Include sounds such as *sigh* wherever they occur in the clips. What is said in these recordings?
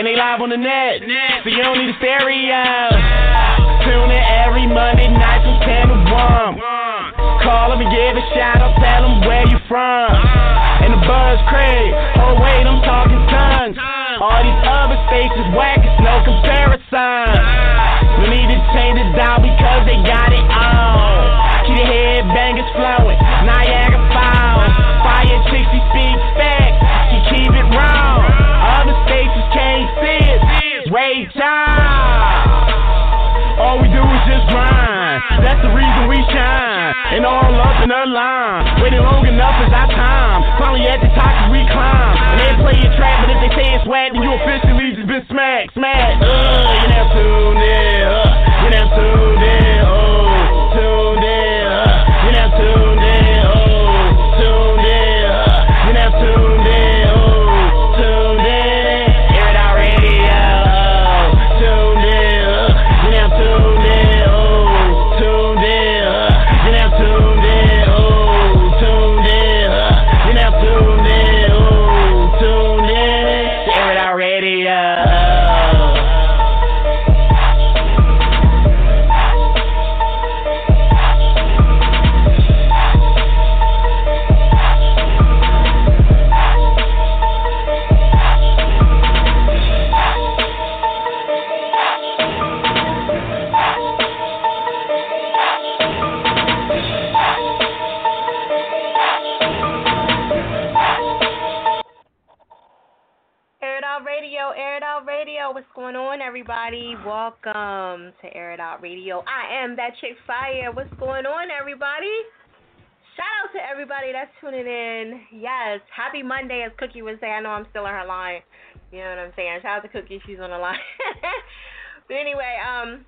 And they live on the net, so you don't need a stereo. Tune in every Monday night from 10 to 1. Call them and give a shout out, tell them where you from. And the buzz crazy. oh wait, I'm talking tons. All these other stations whack, it's no comparison. We need to change it down because they got it on. Keep the headbangers flowing, That's the reason we shine. And all up in the line. Waiting long enough is our time. Finally at the top, we climb. And they play your trap, but if they say it's swag, then you officially just been smacked, smacked. Uh, you now tuned in. Uh, you now tuned in. Welcome to Air It Out Radio. I am that chick fire. What's going on, everybody? Shout out to everybody that's tuning in. Yes, happy Monday, as Cookie would say. I know I'm still on her line. You know what I'm saying? Shout out to Cookie, she's on the line. *laughs* but anyway, um,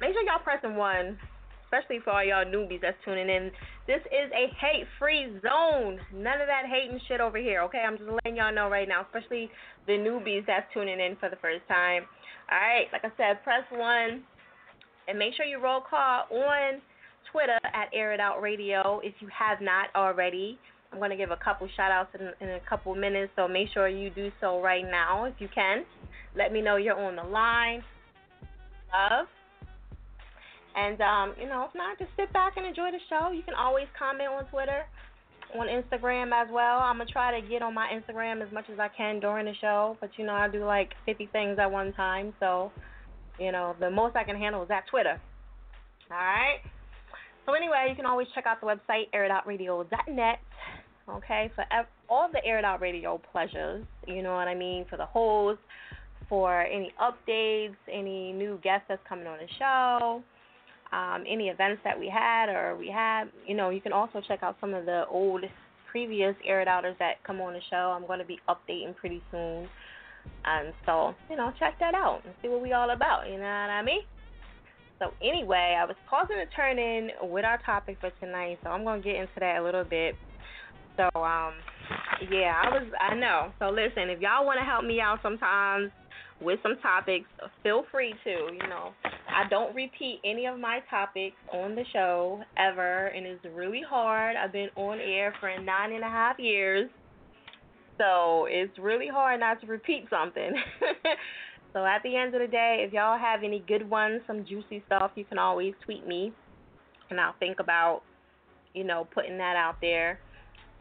make sure y'all pressing one, especially for all y'all newbies that's tuning in. This is a hate-free zone. None of that hating shit over here, okay? I'm just letting y'all know right now, especially the newbies that's tuning in for the first time. All right, like I said, press one, and make sure you roll call on Twitter at Air It Out Radio if you have not already. I'm going to give a couple shout outs in, in a couple minutes, so make sure you do so right now if you can. Let me know you're on the line. Love. And, um, you know, if not, just sit back and enjoy the show. You can always comment on Twitter, on Instagram as well. I'm to try to get on my Instagram as much as I can during the show, but, you know, I do like 50 things at one time, so, you know, the most I can handle is at Twitter. All right? So anyway, you can always check out the website airitoutradio.net. Okay, for all the Air It Out Radio pleasures, you know what I mean, for the host, for any updates, any new guests that's coming on the show, um, any events that we had or we have, you know, you can also check out some of the old previous Air It Outers that come on the show. I'm going to be updating pretty soon. And so, you know, check that out and see what we all about, you know what I mean? So anyway, I was pausing to turn in with our topic for tonight, so I'm gonna get into that a little bit. So um, yeah, I was I know. So listen, if y'all want to help me out sometimes with some topics, feel free to. You know, I don't repeat any of my topics on the show ever, and it's really hard. I've been on air for nine and a half years, so it's really hard not to repeat something. *laughs* So at the end of the day, if y'all have any good ones, some juicy stuff, you can always tweet me, and I'll think about, you know, putting that out there,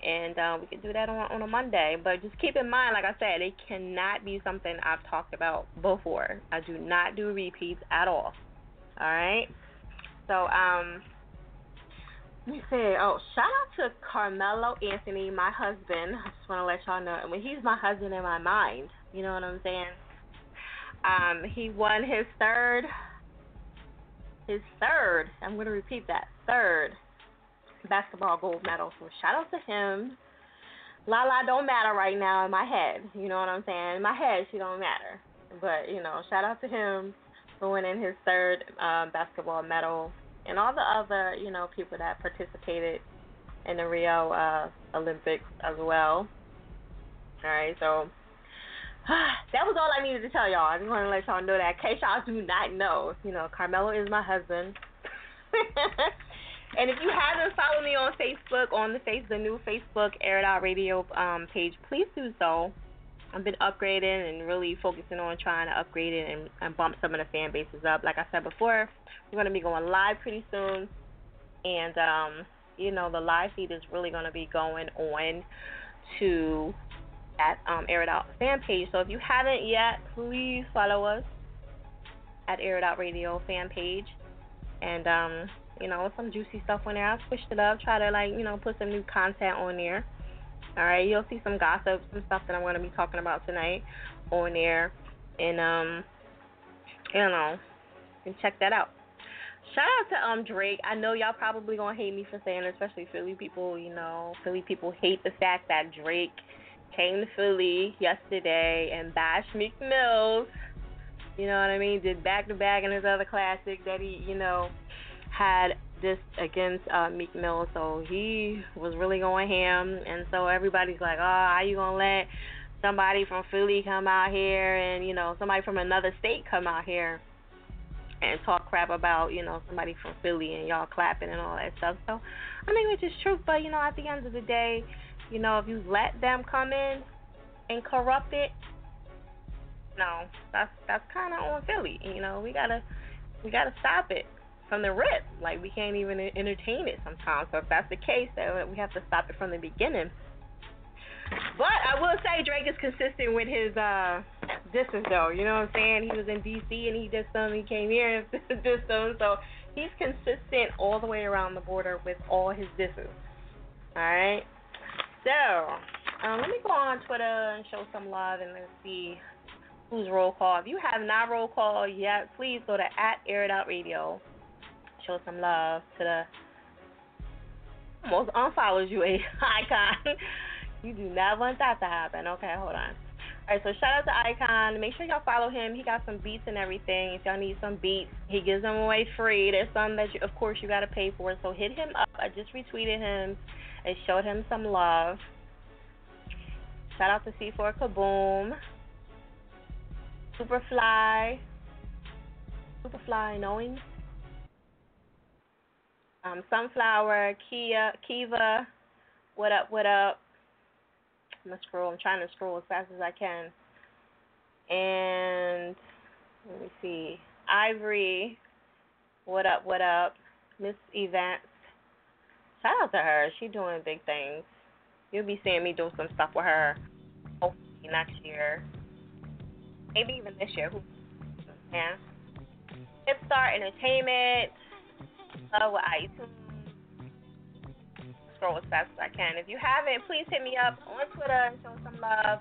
and uh, we can do that on on a Monday. But just keep in mind, like I said, it cannot be something I've talked about before. I do not do repeats at all. All right. So um. Let me say, oh, shout out to Carmelo Anthony, my husband. I just want to let y'all know. I mean, he's my husband in my mind. You know what I'm saying? Um, he won his third, his third. I'm going to repeat that third basketball gold medal. So shout out to him. Lala don't matter right now in my head. You know what I'm saying? In my head, she don't matter. But you know, shout out to him for winning his third um, basketball medal, and all the other you know people that participated in the Rio uh, Olympics as well. All right, so *sighs* that was all I needed to tell y'all. I just want to let y'all know that in case y'all do not know, you know, Carmelo is my husband. *laughs* and if you haven't followed me on Facebook, on the face the new Facebook Air It Out Radio um, page, please do so. I've been upgrading and really focusing on trying to upgrade it and, and bump some of the fan bases up. Like I said before, we're going to be going live pretty soon. And, um, you know, the live feed is really going to be going on to that um, Air It Out fan page. So if you haven't yet, please follow us at Air It Out Radio fan page. And, um, you know, some juicy stuff on there. I've switched it up, try to, like, you know, put some new content on there. All right, you'll see some gossip, some stuff that I'm to be talking about tonight on there, and um, you know, and check that out. Shout out to um Drake. I know y'all probably gonna hate me for saying, it, especially Philly people. You know, Philly people hate the fact that Drake came to Philly yesterday and bashed Meek Mills. You know what I mean? Did back to back in his other classic that he, you know, had this against uh, Meek Mill, so he was really going ham, and so everybody's like, "Oh, how you gonna let somebody from Philly come out here, and you know, somebody from another state come out here and talk crap about you know somebody from Philly and y'all clapping and all that stuff?" So, I mean, which is true, but you know, at the end of the day, you know, if you let them come in and corrupt it, no, that's that's kind of on Philly. You know, we gotta we gotta stop it from the rip. Like we can't even entertain it sometimes. So if that's the case, then we have to stop it from the beginning. But I will say Drake is consistent with his uh distance though. You know what I'm saying? He was in DC and he did some. He came here and *laughs* did some. So he's consistent all the way around the border with all his disses. All right. So um, let me go on Twitter and show some love and let's see who's roll call. If you have not roll call yet, please go to at Air It Out Radio show some love to the almost unfollows you eh? a *laughs* icon. you do not want that to happen. Okay, hold on. Alright, so shout out to Icon. Make sure y'all follow him. He got some beats and everything. If y'all need some beats, he gives them away free. There's some that, you, of course, you got to pay for. So hit him up. I just retweeted him and showed him some love. Shout out to C4 Kaboom. Superfly. Superfly Knowing um, Sunflower, Kia, Kiva, what up, what up? I'm gonna scroll. I'm trying to scroll as fast as I can. And let me see, Ivory, what up, what up? Miss Events, shout out to her. She doing big things. You'll be seeing me do some stuff with her. Hopefully next year, maybe even this year. Yeah. Hipstar Entertainment love with iTunes. Scroll as fast as I can. If you haven't, please hit me up on Twitter and show some love.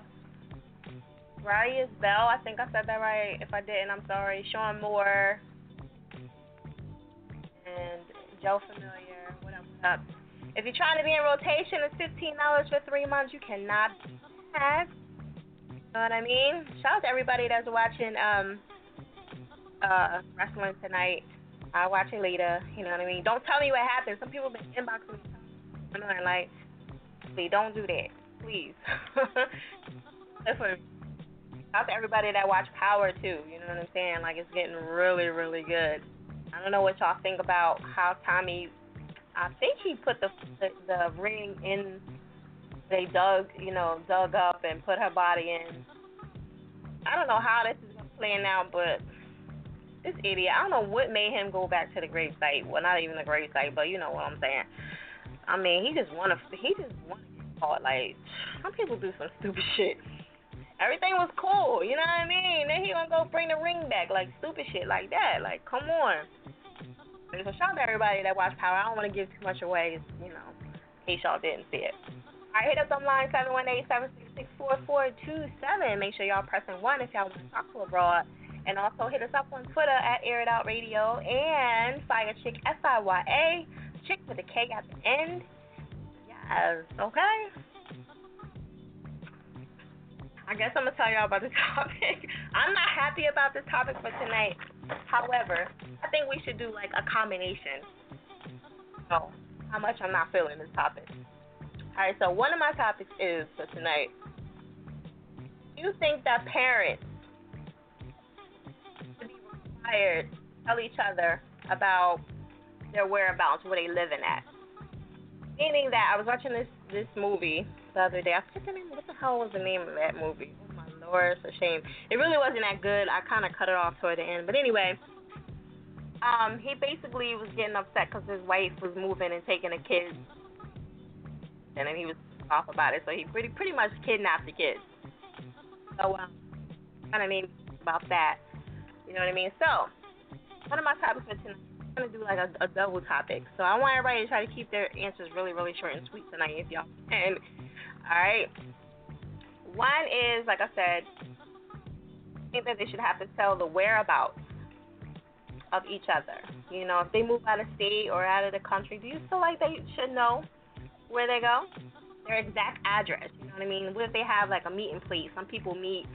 Rarius Bell, I think I said that right. If I didn't, I'm sorry. Sean Moore and Joe Familiar. What up? What up? If you're trying to be in rotation, it's fifteen dollars for three months. You cannot have. You know what I mean? Shout out to everybody that's watching um uh wrestling tonight. I'll watch it later. You know what I mean? Don't tell me what happened. Some people been inboxing me. I'm like, please don't do that, please. *laughs* Listen, out to everybody that watch Power too. You know what I'm saying? Like it's getting really, really good. I don't know what y'all think about how Tommy. I think he put the the, the ring in. They dug, you know, dug up and put her body in. I don't know how this is playing out, but this idiot. I don't know what made him go back to the grave site. Well, not even the grave site, but you know what I'm saying. I mean, he just wanna he just wanna get caught. Like some people do some stupid *laughs* shit. Everything was cool, you know what I mean? Then he gonna go bring the ring back, like stupid shit like that. Like, come on. So shout out to everybody that watched Power. I don't want to give too much away, you know, in case y'all didn't see it. All right, hit us on line 718-766-4427. Make sure y'all pressing 1 if y'all want to talk to a broad. And also hit us up on Twitter at Air It Out Radio and Fire Chick S I Y A Chick with a K at the end. Yes, okay. I guess I'm gonna tell y'all about the *laughs* topic. I'm not happy about this topic for tonight. However, I think we should do like a combination. So, how much I'm not feeling this topic. All right, so one of my topics is for tonight. Do you think that parents to tell each other about their whereabouts, where they living at? Meaning that I was watching this this movie the other day. I forget the name. What the hell was the name of that movie? Oh my lord, it's a shame. It really wasn't that good. I kind of cut it off toward the end. But anyway, um, he basically was getting upset because his wife was moving and taking the kids and then he was off about it. So he pretty pretty much kidnapped the kids. So um, kind of made about that. You know what I mean? So one of my topics for tonight. I'm gonna do like a, a double topic. So I want everybody to try to keep their answers really, really short and sweet tonight, if y'all can. All right. One is, like I said, I think that they should have to tell the whereabouts of each other. You know, if they move out of state or out of the country, do you feel like they should know where they go, their exact address. You know what I mean? What if they have like a meeting place? Some people meet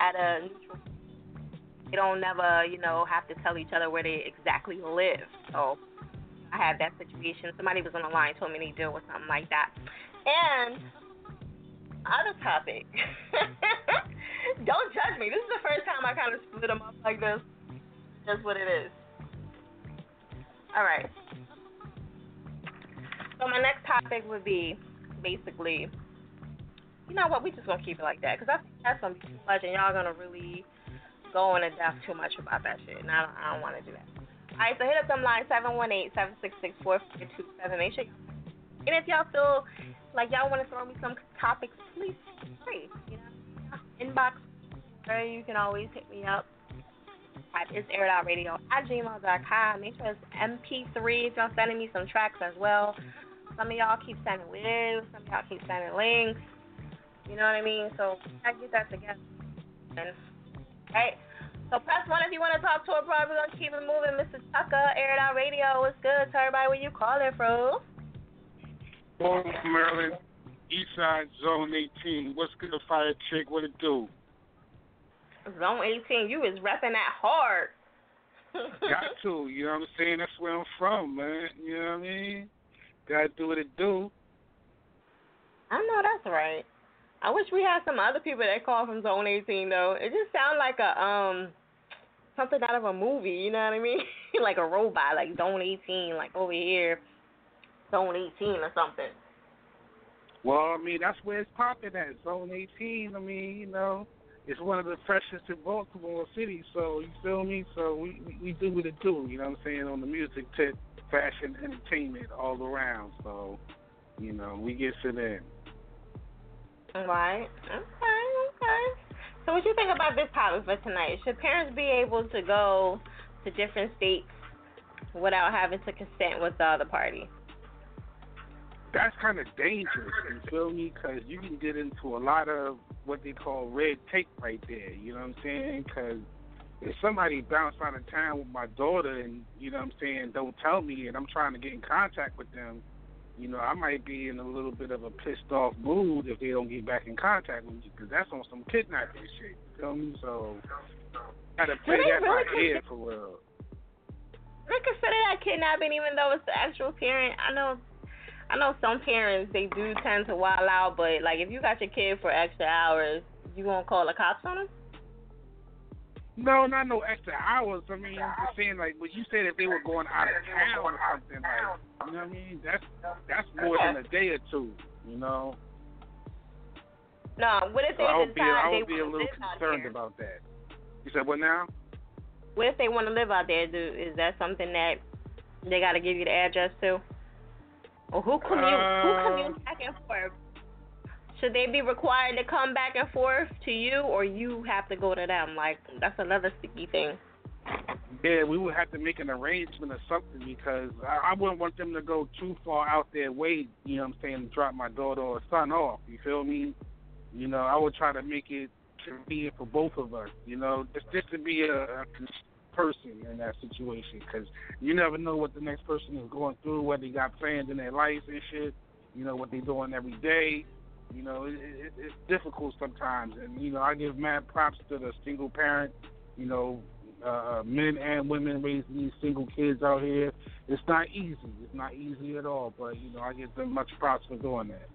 at a neutral. They don't never, you know, have to tell each other where they exactly live. So I had that situation. Somebody was on the line told me they deal with something like that. And other topic. *laughs* don't judge me. This is the first time I kind of split them up like this. That's what it is. All right. So my next topic would be basically, you know what? We just gonna keep it like that because I think that's gonna be too much, and y'all gonna really go into depth too much about that shit, and I don't, I don't want to do that. All right, so hit up them two seven. Make sure. And if y'all feel like y'all want to throw me some topics, please, free. You know, inbox. You can always hit me up it's airedout at gmail.com. Make sure it's MP3 if y'all sending me some tracks as well. Some of y'all keep sending lives, some of y'all keep sending links. You know what I mean? So I get that together. And, right? So press one if you want to talk to a pro. We're gonna keep it moving. Mr. Tucker, Air It Out Radio. What's good? Tell everybody where you calling from. Baltimore, Maryland, East Side, Zone 18. What's good, to Fire Chick? What it do? Zone 18, you is repping that hard. *laughs* Got to, you know what I'm saying? That's where I'm from, man. You know what I mean? Gotta do what it do. I know that's right. I wish we had some other people that call from Zone 18 though. It just sounds like a um something out of a movie. You know what I mean? *laughs* like a robot, like Zone 18, like over here, Zone 18 or something. Well, I mean that's where it's popping at Zone 18. I mean, you know, it's one of the freshest in Baltimore City. So you feel me? So we we, do what it do. You know what I'm saying on the music tip, fashion, entertainment, all around. So you know we get it in. Mm-hmm. Right. Okay. Okay. So what do you think about this topic for tonight? Should parents be able to go to different states without having to consent with the other party? That's kind of dangerous. You feel me? Because you can get into a lot of what they call red tape right there. You know what I'm saying? Because if somebody bounced out of town with my daughter and you know what I'm saying don't tell me and I'm trying to get in contact with them, you know I might be in a little bit of a pissed off mood if they don't get back in contact with me because that's on some kidnapping shit. You feel me? So gotta play that really by ear for real. They consider that kidnapping even though it's the actual parent. I know I know some parents they do tend to wild out, but like if you got your kid for extra hours, you won't call the cops on them. No, not no extra hours. I mean, I'm just saying, like, but you said if they were going out of town or something, like, you know what I mean? That's that's more than a day or two, you know. No, what if they so I would decide be, I they would be a little concerned about that. You said what now? What if they want to live out there? Do is that something that they got to give you the address to? Or who commute? who commute uh, back and forth? Should they be required to come back and forth to you, or you have to go to them? Like that's another sticky thing. Yeah, we would have to make an arrangement or something because I, I wouldn't want them to go too far out their way. You know what I'm saying? To drop my daughter or son off. You feel me? You know, I would try to make it convenient for both of us. You know, just just to be a, a person in that situation because you never know what the next person is going through, what they got planned in their life and shit. You know what they're doing every day. You know, it, it, it's difficult sometimes, and you know I give mad props to the single parent you know, uh, men and women raising these single kids out here. It's not easy. It's not easy at all. But you know, I give them much props for doing that.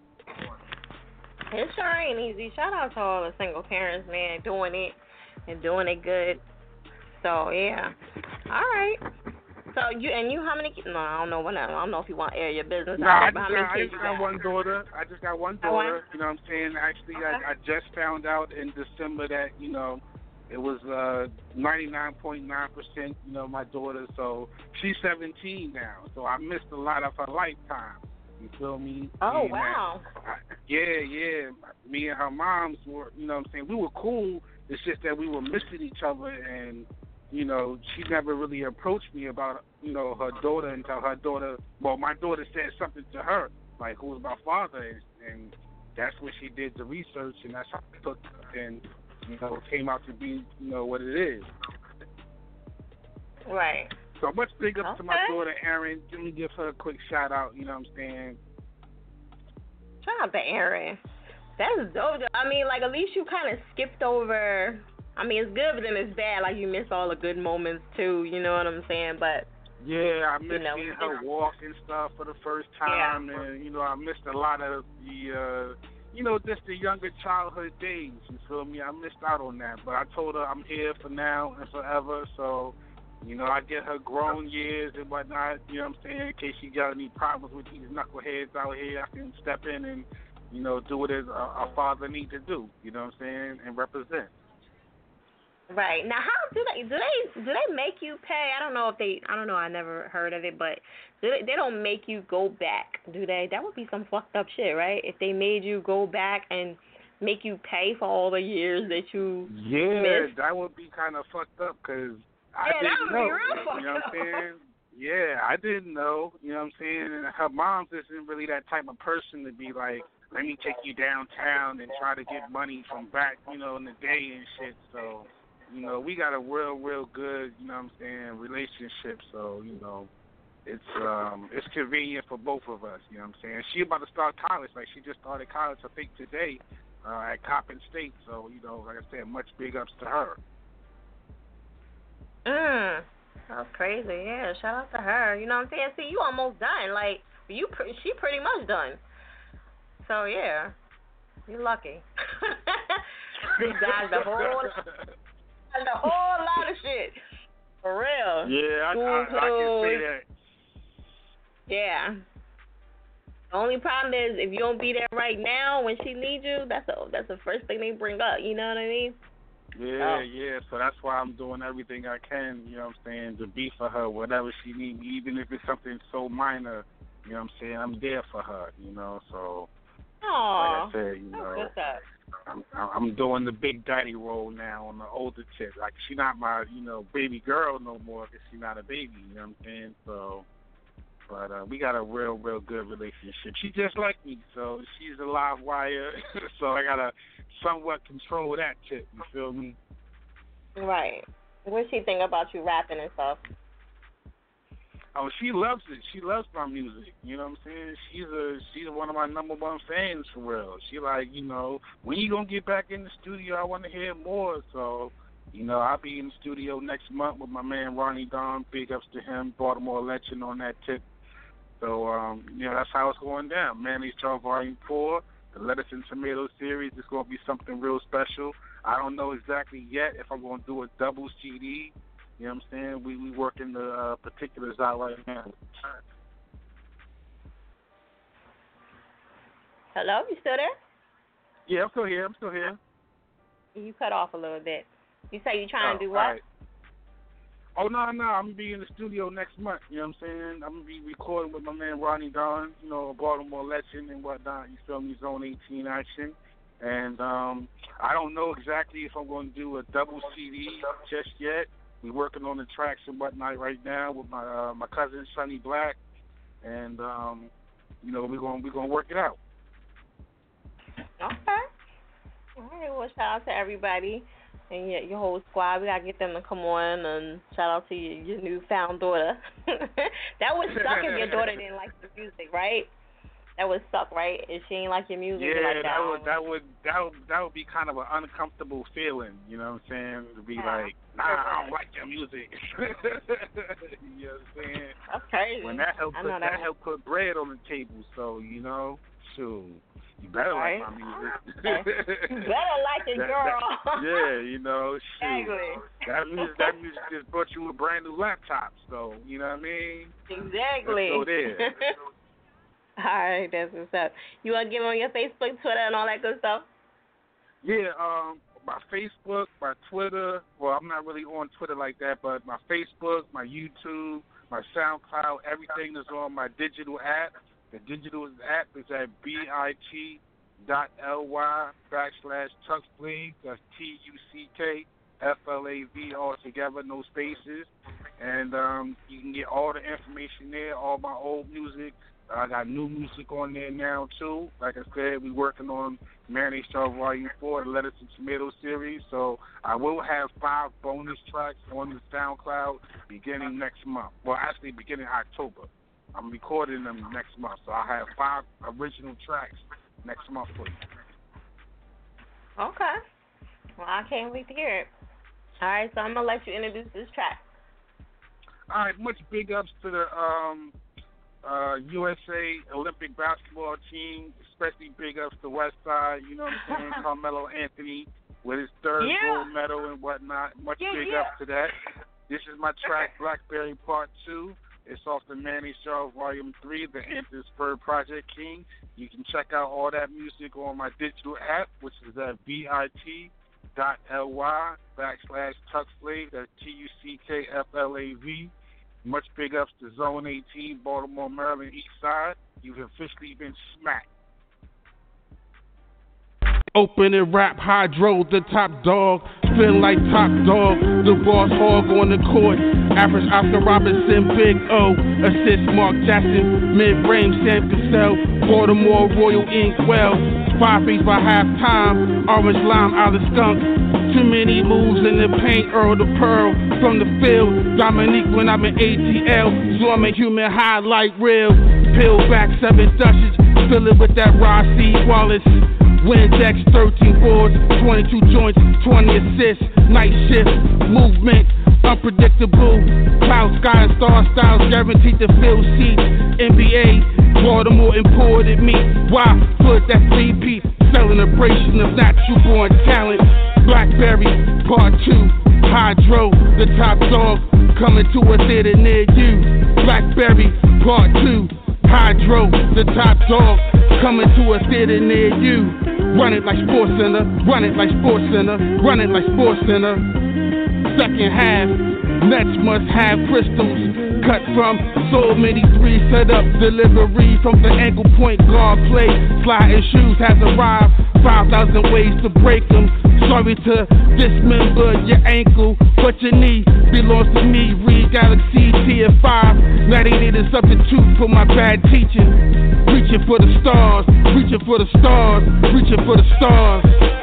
It sure ain't easy. Shout out to all the single parents, man, doing it and doing it good. So yeah. All right. So you and you how many kids? No, I don't know what I don't know if you want to air your business. No, out I just, but how many got, I just you got one daughter. I just got one daughter. You know what I'm saying? Actually, Okay. I, I just found out in December that you know it was uh 99.9 percent. You know, my daughter. So she's 17 now. So I missed a lot of her lifetime. You feel me? Oh And, wow. I, yeah, yeah. Me and her moms were, you know what I'm saying? We were cool. It's just that we were missing each other and, you know, she never really approached me about, you know, her daughter until her daughter, well, my daughter said something to her, like, who's my father? And, and that's when she did the research and that's how it took and, you know, came out to be, you know, what it is. Right. So much big up to my daughter, Erin. Let me give her a quick shout out, you know what I'm saying? Shout out to Aaron. That's dope. I mean, like at least you kind of skipped over. I mean, it's good, but then it's bad. Like you missed all the good moments too. You know what I'm saying? But Yeah, I missed know, seeing her walk and stuff for the first time, yeah. and you know, I missed a lot of the, uh, you know, just the younger childhood days. You feel me? I missed out on that, but I told her I'm here for now and forever. So, you know, I get her grown years and whatnot. You know what I'm saying? In case she got any problems with these knuckleheads out here, I can step in and, you know, do what a, a father need to do. You know what I'm saying? And represent. Right now, how do they do they do they make you pay? I don't know if they. I don't know. I never heard of it, but do they, they don't make you go back, do they? That would be some fucked up shit, right? If they made you go back and make you pay for all the years that you Yeah, missed. that would be kind of fucked up because I Yeah, that didn't would be know. real you know what. I'm saying? Yeah, I didn't know. You know what I'm saying? And her mom isn't really that type of person to be like, let me take you downtown and try to get money from back, you know, in the day and shit. So, you know, we got a real, real good, you know what I'm saying, relationship. So, you know, it's um it's convenient for both of us, you know what I'm saying? She about to start college, like she just started college I think today, uh at Coppin State. So, you know, like I said, much big ups to her. Mm. That's crazy. Yeah, shout out to her. You know what I'm saying? See, you almost done. Like you, pre- she pretty much done. So yeah, you're lucky. *laughs* They dodged a whole, *laughs* a whole lot of shit. For real. Yeah, I, I, I can say that. Yeah. The only problem is if you don't be there right now when she needs you, that's the that's the first thing they bring up. You know what I mean? Yeah, Oh. yeah. So that's why I'm doing everything I can, you know what I'm saying, to be for her, whatever she needs, even if it's something so minor, you know what I'm saying, I'm there for her, you know, so Aw. like I said, you know, what's up. I'm I'm doing the big daddy role now on the older chick. Like she's not my, you know, baby girl no more because she's not a baby, you know what I'm saying? So but uh, we got a real, real good relationship. She just like me, so she's a live wire. *laughs* so I gotta somewhat control that chick. You feel me? Right. What she think about you rapping and stuff? Oh, she loves it. She loves my music. You know what I'm saying? She's a she's one of my number one fans for real. She like, you know, when you gonna get back in the studio? I want to hear more. So, you know, I'll be in the studio next month with my man Ronnie Don. Big ups to him, Baltimore legend on that tip. So, um, you know, that's how it's going down. Mayonnaise Jar Volume Four, the Lettuce and Tomato series is gonna be something real special. I don't know exactly yet if I'm gonna do a double CD. You know what I'm saying? We we work in the uh, particulars out right now. Hello, you still there? Yeah, I'm still here. I'm still here. You cut off a little bit. You say you trying to do Oh, what? right. Oh no, no, I'm gonna be in the studio next month. You know what I'm saying? I'm gonna be recording with my man Ronnie Don, you know, a Baltimore legend and whatnot. You feel me? Zone 18 action. And um I don't know exactly if I'm gonna do a double CD just yet. We're working on the tracks and whatnot right now with my uh, my cousin Sonny Black, and um, you know we're gonna we're gonna work it out. Okay. All right. Well, shout out to everybody and your, your whole squad. We gotta get them to come on and shout out to your, your newfound daughter. *laughs* that would suck if your daughter didn't like the music, right? That would suck, right? If she ain't like your music, Yeah, like that would that would that would that would be kind of an uncomfortable feeling. You know what I'm saying? To be Yeah. like, nah, I don't like your music. *laughs* you know what I'm saying? That's crazy. When that help I put, that that help put bread on the table. So you know, shoot, you better Right. like my music. *laughs* You better like it, That- girl. that- yeah, you know, *laughs* shoot. Exactly. That music, that music just brought you a brand new laptop. So you know what I mean? Exactly. Go there. *laughs* All right, that's what's up. You want to give them your Facebook, Twitter, and all that good stuff? Yeah, um, my Facebook, my Twitter. Well, I'm not really on Twitter like that, but my Facebook, my YouTube, my SoundCloud, everything is on my digital app. The digital app is at bit dot ly backslash tuckflave. That's T U C K F L A V all together, no spaces. And um, you can get all the information there, all my old music. I got new music on there now too. Like I said, we working on Mayonnaise Jar Volume 4, the Lettuce and Tomato series. So I will have five bonus tracks on the SoundCloud beginning next month. Well, actually, beginning October. I'm recording them next month. So I have five original tracks next month for you. Okay. Well, I can't wait to hear it. All right, so I'm gonna let you introduce this track. All right, much big ups to the um, uh, USA Olympic basketball team, especially big ups to West Side. You know what I'm saying? *laughs* Carmelo Anthony with his third Yeah. gold medal and whatnot. Much Yeah, big yeah. ups to that. This is my track, Blackberry Part 2. It's off the Manny Shaw Volume 3, the Anthony Spur Project King. You can check out all that music on my digital app, which is at bit.ly backslash tuckflave. That's T-U-C-K-F-L-A-V. Much big ups to Zone 18, Baltimore, Maryland, East Side. You've officially been smacked. Open and rap hydro, the top dog. Feeling like top dog, the boss hog on the court. Average Oscar Robertson, Big O. Assist Mark Jackson, mid range Sam Cassell. Baltimore Royal Inkwell. Five feet by halftime, orange lime out of skunk. Too many moves in the paint, Earl the Pearl. From the field, Dominique when I'm in ATL. So I'm a human highlight reel. Peel back seven dushes, fill it with that C Wallace. Windex 13 boards, 22 joints, 20 assists, night shift, movement, unpredictable. Cloud sky and star styles guaranteed to fill seats. NBA, Baltimore imported me. Why put that piece? Celebration of natural born talent. Blackberry, part two. Hydro, the top dog, coming to a theater near you. Blackberry, part two. Hydro, the top dog, coming to a theater near you. Run it like Sports Center, run it like Sports Center, run it like Sports Center. Second half, Nets must have crystals. Cut from so many threes, set up delivery from the ankle point guard play. Sliding shoes has arrived, 5,000 ways to break them. Sorry to dismember your ankle, but your knee belongs to me. Read Galaxy TF5. Now they need a substitute for my bad teaching. Reaching for the stars, reaching for the stars, reaching for the stars.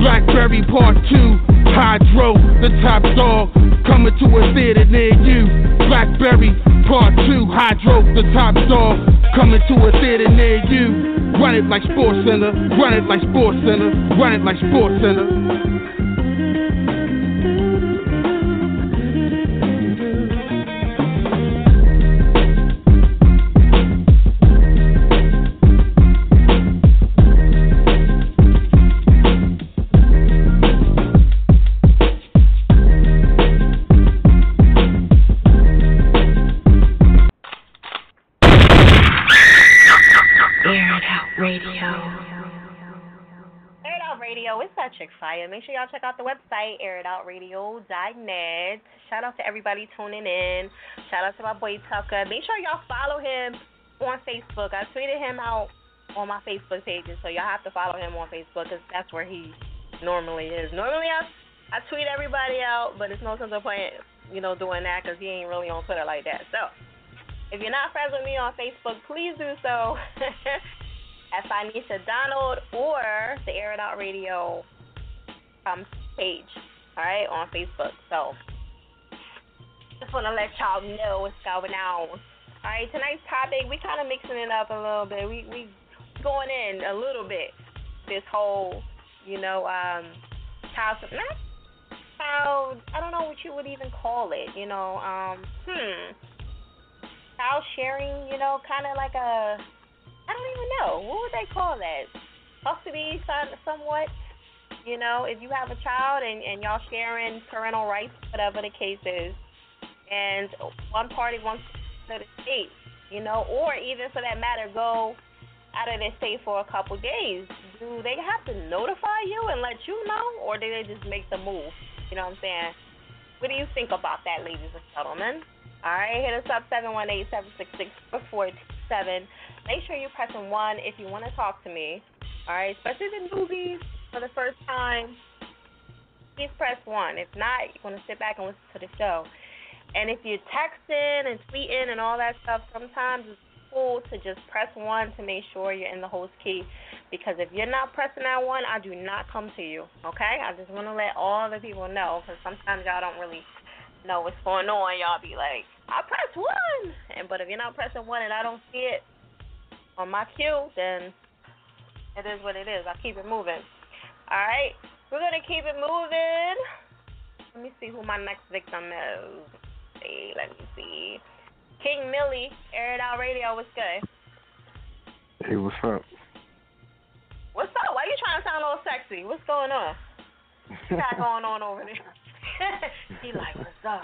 Blackberry Part 2, Hydro, the top dog, coming to a theater near you. Blackberry Part 2, Hydro, the top dog, coming to a theater near you. Run it like Sports Center, run it like Sports Center, run it like Sports Center. Fire. Make sure y'all check out the website, airitoutradio.net. Shout out to everybody tuning in. Shout out to my boy Tucker. Make sure y'all follow him on Facebook. I tweeted him out on my Facebook page, so y'all have to follow him on Facebook because that's where he normally is. Normally I, I tweet everybody out, but it's no sense of point, you know, doing that because he ain't really on Twitter like that. So if you're not friends with me on Facebook, please do so. *laughs* at Phoenicia Donald or the Air It Out Radio um, page, all right, on Facebook. So just want to let y'all know what's going on. All right, tonight's topic we kind of mixing it up a little bit. We we going in a little bit. This whole, you know, um, child not child. I don't know what you would even call it. You know, um, hmm, child sharing. You know, kind of like a. I don't even know what would they call that. Custody, somewhat. You know, if you have a child and and y'all sharing parental rights, whatever the case is, and one party wants to the state, you know, or even for that matter, go out of their state for a couple days. Do they have to notify you and let you know, or do they just make the move? You know what I'm saying? What do you think about that, ladies and gentlemen? All right, hit us up seven one eight seven six six four four seven. Make sure you're pressing one if you want to talk to me. All right, especially the newbies for the first time. Please press one. If not, you want to sit back and listen to the show. And if you're texting and tweeting and all that stuff, sometimes it's cool to just press one to make sure you're in the host key. Because if you're not pressing that one, I do not come to you. Okay? I just want to let all the people know because sometimes y'all don't really know what's going on. Y'all be like, I press one, and but if you're not pressing one and I don't see it on my cue, then it is what it is. I keep it moving. All right, we're gonna keep it moving. Let me see who my next victim is Hey, Let me see. King Millie, Air It Out Radio. What's good? Hey, what's up? What's up? Why are you trying to sound all sexy? What's going on? What's got going on over there? *laughs* he like, what's up?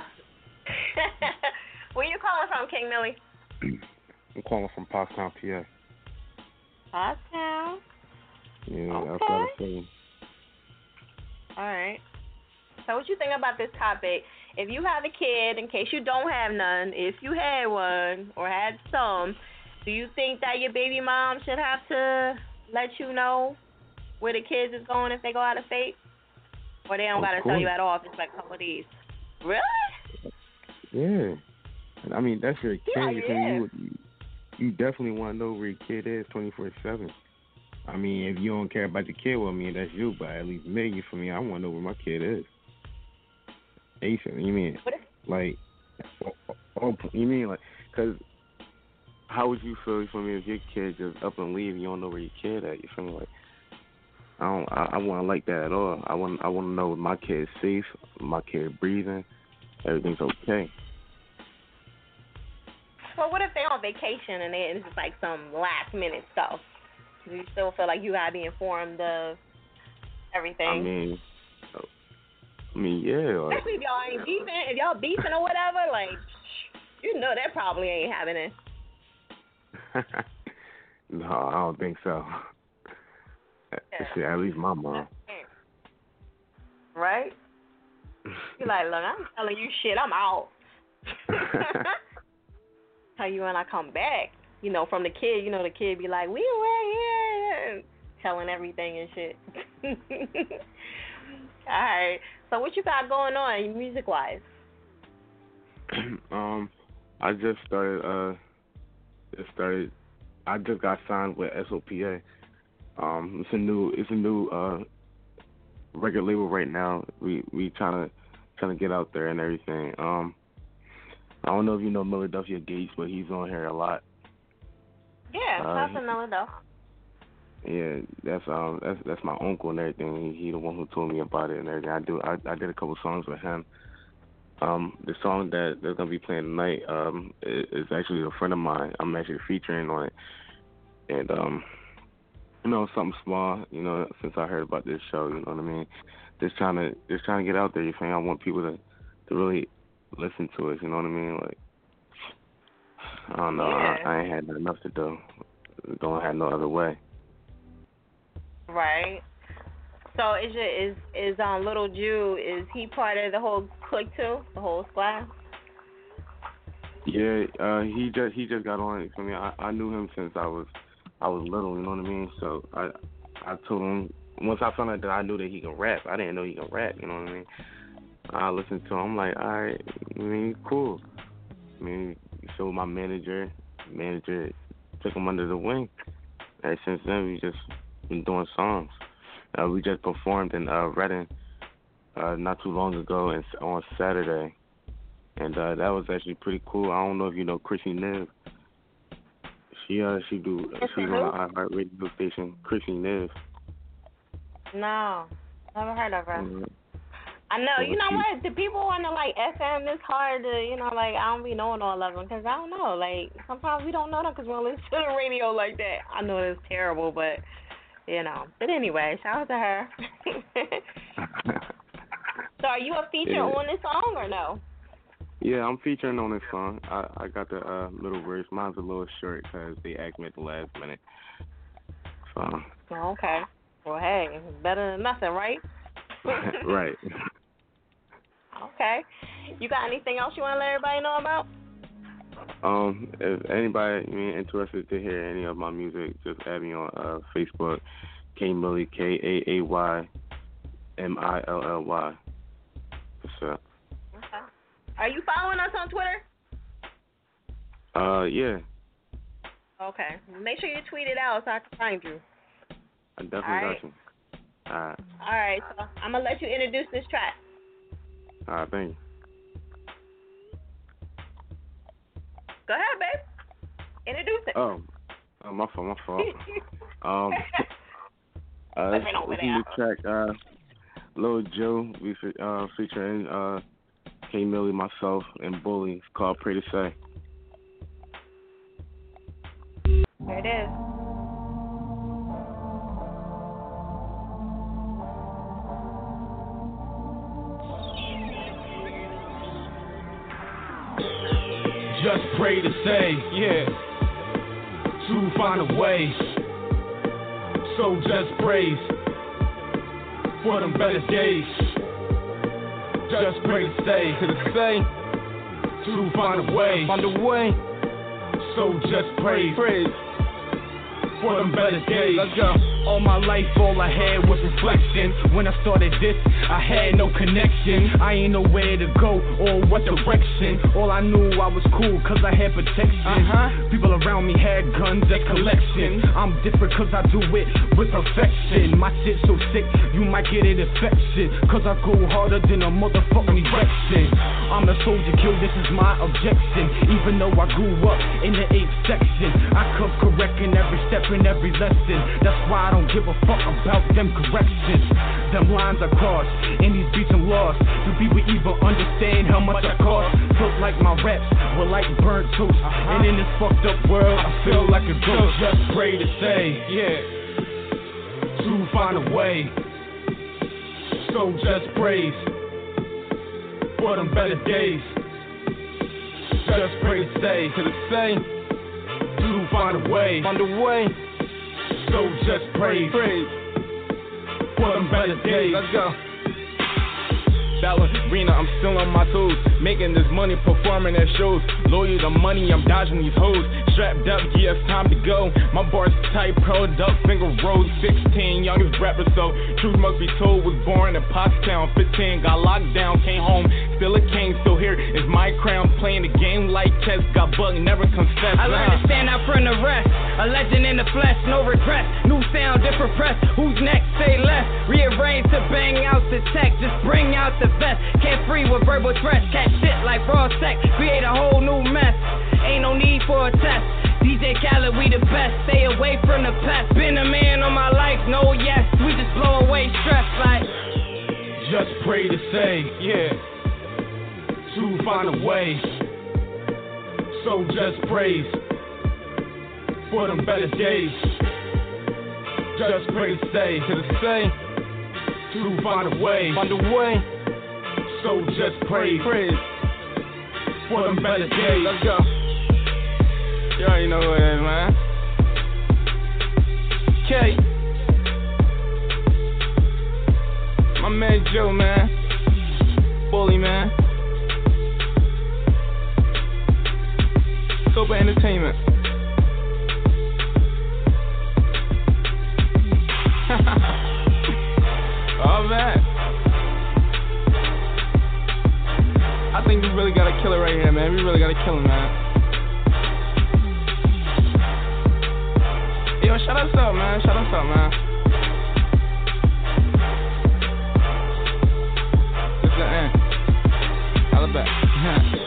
*laughs* Where you calling from, King Millie? I'm calling from Pottstown, PA. Pottstown. Yeah, okay. outside of Philly. All right. So, what you think about this topic? if you have a kid, in case you don't have none, if you had one or had some, do you think that your baby mom should have to let you know where the kids is going if they go out of state? Or they don't got to tell you at all if it's like a couple of days? Really? Yeah. I mean, that's your kid. Yeah, yeah. You, you definitely want to know where your kid is 24 7. I mean, if you don't care about your kid, with me, that's you, but at least me, for me, I want to know where my kid is. Asian. You mean like? Oh, oh, oh, you mean like? Cause how would you feel? for me if your kid just up and leave? You don't know where your kid at. You feel me? Like I don't. I, I want to like that at all. I want. I want to know if my kid's safe. My kid breathing. Everything's okay. Well, what if they're on vacation and it's just like some last minute stuff? Do you still feel like you gotta be informed of everything? I mean, I mean, yeah. Like, Especially if y'all ain't beefing, if y'all beefing or whatever, like, you know that probably ain't happening. *laughs* no, I don't think so. Yeah. at least my mom. Right? You're like, look, I'm telling you shit, I'm out. *laughs* *laughs* Tell you when I come back, you know, from the kid, you know, the kid be like, we were here, telling everything and shit. *laughs* All right. So what you got going on music wise? *clears throat* um, I just started. Uh, just started. I just got signed with SOPA. Um, it's a new. It's a new uh record label right now. We we trying to trying to get out there and everything. Um, I don't know if you know Philadelphia Gates, but he's on here a lot. Yeah, uh, Philadelphia. Yeah, that's um that's that's my uncle and everything. He, he the one who told me about it and everything. I do I I did a couple songs with him. Um, the song that they're gonna be playing tonight um is, is actually a friend of mine. I'm actually featuring on it, and um, you know something small. You know since I heard about this show, you know what I mean. Just trying to just trying to get out there. You think I want people to to really listen to us. You know what I mean? Like I don't know. Yeah. I, I ain't had enough to do. Don't have no other way. Right. So is it is is um little Jew is he part of the whole clique too, the whole squad? Yeah, uh, he just he just got on. I mean, I, I knew him since I was I was little. You know what I mean? So I I told him once I found out that I knew that he can rap. I didn't know he can rap. You know what I mean? I listened to him. I'm like, all right, I mean, cool. I mean, so my manager manager took him under the wing. And since then, we just been doing songs. Uh, we just performed in uh, Reading uh, not too long ago and on Saturday, and uh, that was actually pretty cool. I don't know if you know Chrissy Niv. She uh she do she's who? on the iHeart radio station. Chrissy Niv. No, never heard of her. Mhm. I know. You know what? The people on the like FM, it's hard to, you know, like I don't be knowing all of them because I don't know. Like sometimes we don't know them because we don't listen to the radio like that. I know it's terrible, but you know. But anyway, shout out to her. *laughs* so, are you a feature Yeah. on this song or no? yeah, I'm featuring on this song. I I got the uh little verse. Mine's a little short because they asked me at the last minute. So okay. Well, hey, better than nothing, right? *laughs* right. *laughs* Okay. You got anything else you want to let everybody know about? Um, if anybody interested to hear any of my music, just add me on uh, Facebook, K Millie K A A Y M I L L Y. For sure. Okay. Are you following us on Twitter? Uh, yeah, Okay. Make sure you tweet it out so I can find you. I definitely All right. got you. Alright, All right. So I'm gonna let you introduce this track. alright, thank you. Go ahead, babe. Introduce it. Oh, oh my fault, my fault. *laughs* Um, *laughs* uh, this, this is the track, uh, Lil Joe, we uh, featuring uh, K Millie, myself, and Bully. It's called Pray to Say. There it is. Just pray to say, yeah, to find a way. So just praise for them better days. Just pray to say, to the say, to find a way. Find a way. So just praise, praise for them better days. Let's go. All my life, all I had was reflection. When I started this, I had no connection. I ain't know where to go or what direction. All I knew I was cool cause I had protection. Uh-huh. People around me had guns at collection. I'm different cause I do it with perfection. My shit so sick, you might get it infection. Cause I go harder than a motherfucking erection. I'm a soldier kill, this is my objection. Even though I grew up in the 8th section, I come correcting every step in every lesson. That's why I don't give a fuck about them corrections. Them lines are crossed, and these beats I'm lost. Do people even understand how much I cost? Felt like my raps were like burnt toast. And in this fucked up world, I feel like a ghost. Just pray to say, yeah, to find a way. So just praise for them better days. Just pray to say, to the say, to find a way, find a way. So just praise, praise for them better days. Let's go. Ballerina, I'm still on my toes. Making this money, performing at shows. Loyal to money, I'm dodging these hoes. Strapped up, yeah, it's time to go. My bars tight, proud up, finger rose. 16, youngest rapper, so truth must be told. Was born in Pottstown, 15, got locked down, came home. Still a king, still here is my crown. Playing the game like chess, got bugged, never confessed. I learned to stand out from the rest. A legend in the flesh, no regrets. New sound, different press. Who's next? Say less. Rearrange to bang out the text. Just bring out the vest. Can't free with verbal threats. Catch shit like raw sex. Create a whole new mess. Ain't no need for a test. DJ Khaled, we the best. Stay away from the pest. Been a man all my life, no yes. We just blow away stress like. Just pray to say, yeah, to find a way. So just praise for them better days. Just pray to say, to the say, to find a way, find a way. So just praise, praise for them better days. Let's go. You already know who it is, man. K. My man Joe, man. Bully, man. Sober Entertainment. *laughs* oh, man. Think we really gotta kill killer right here, man. We really got a killer, man. Yo, shout us out, man. Shout us out, man. This the end. Holla back. *laughs*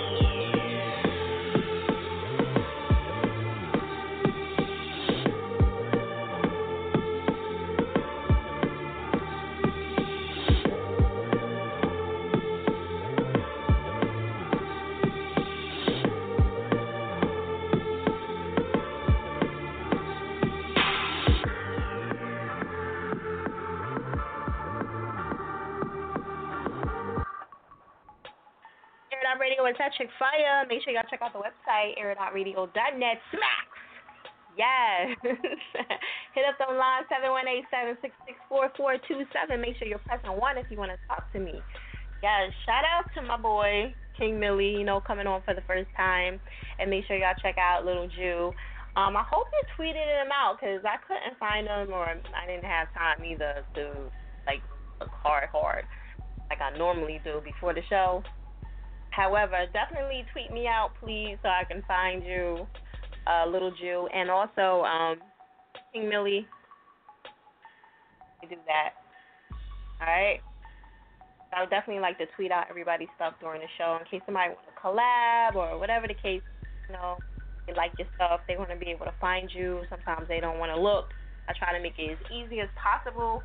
chick fire. Make sure y'all check out the website, airitoutradio.net. Smacks. Yes. *laughs* Hit up the line seven one eight seven six six four four two seven. Make sure you're pressing one if you want to talk to me. Yes. Shout out to my boy King Millie. You know, coming on for the first time, and make sure y'all check out Little Joe. Um, I hope you tweeted him out because I couldn't find him or I didn't have time either to like look hard hard like I normally do before the show. However, definitely tweet me out, please, so I can find you, uh, Little Joe, and also um, King Millie. do that. All right. I would definitely like to tweet out everybody's stuff during the show in case somebody wants to collab or whatever the case. You know, they like your stuff, they want to be able to find you. Sometimes they don't want to look. I try to make it as easy as possible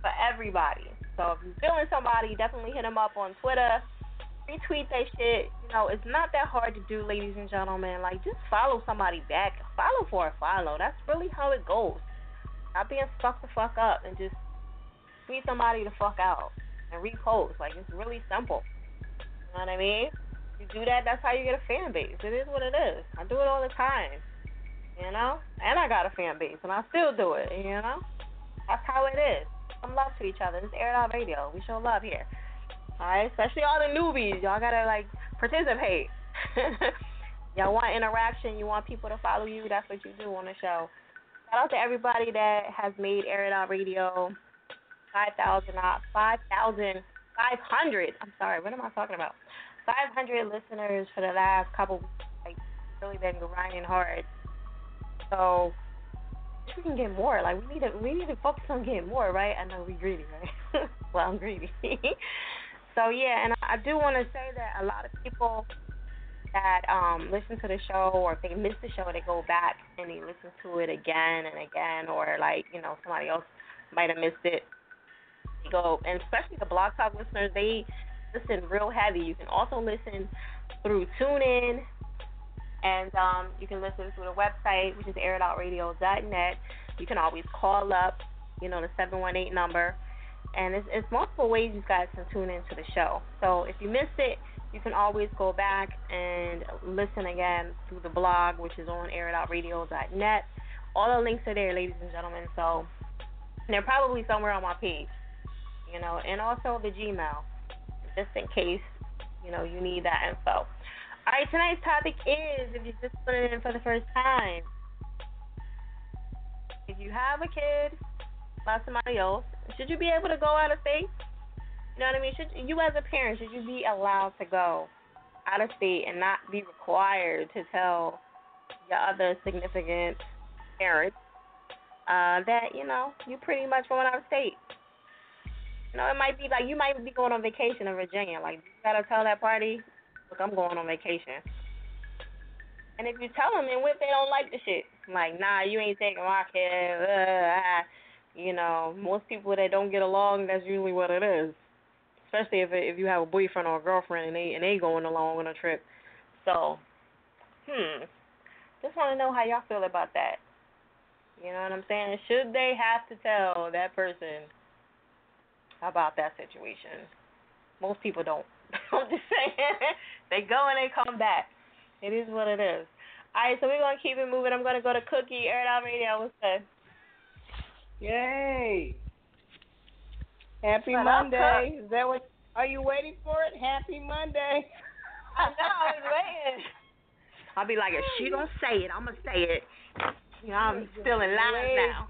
for everybody. So if you're feeling somebody, definitely hit them up on Twitter retweet that shit. You know, it's not that hard to do, ladies and gentlemen. Like, just follow somebody back. Follow for a follow. That's really how it goes. Not being stuck the fuck up and just tweet somebody the fuck out and repost. Like, it's really simple. You know what I mean? You do that, that's how you get a fan base. It is what it is. I do it all the time. You know? And I got a fan base, and I still do it. You know? That's how it is. Some love to each other. Is Air Radio. We show love here. Especially all the newbies. Y'all gotta like participate. *laughs* Y'all want interaction, you want people to follow you, that's what you do on the show. Shout out to everybody that has made Air It Out Radio 5,000, uh, 5,500. I'm sorry, what am I talking about? 500 listeners for the last couple weeks. like really been grinding hard. So we can get more. Like we need to we need to focus on getting more, right? I know we're greedy, right? *laughs* well, I'm greedy. *laughs* So yeah, and I do want to say that a lot of people that um listen to the show or if they miss the show they go back and they listen to it again and again or like you know somebody else might have missed it. They go and especially the blog talk listeners they listen real heavy. You can also listen through TuneIn and um you can listen through the website which is airitoutradio.net you can always call up you know the 718 number and it's, it's multiple ways you guys can tune into the show. So if you missed it, you can always go back and listen again through the blog, which is on airitoutradio.net. All the links are there, ladies and gentlemen. So they're probably somewhere on my page, you know, and also the Gmail, just in case you know you need that info. All right, tonight's topic is if you're just putting in for the first time. If you have a kid by somebody else, should you be able to go out of state? You know what I mean? Should you, as a parent, should you be allowed to go out of state and not be required to tell your other significant parents uh, that you know you pretty much going out of state? You know, it might be like you might be going on vacation in Virginia. Like you gotta tell that party, look, I'm going on vacation. And if you tell them, and what if they don't like the shit? Like, nah, you ain't taking my kid. Uh, you know, most people that don't get along, that's usually what it is. Especially if if you have a boyfriend or a girlfriend and they and they going along on a trip. So, hmm, just want to know how y'all feel about that. You know what I'm saying? Should they have to tell that person about that situation? Most people don't. *laughs* I'm just saying. they go and they come back. It is what it is. All right, so we're gonna keep it moving. I'm gonna go to Cookie Air Out Radio. What's that? Yay! Happy Shut up, Monday. Is that what? Are you waiting for it? Happy Monday. I know, I was waiting. *laughs* I'll be like, if she don't say it, I'm gonna say it. You know, I'm still in line Way- now.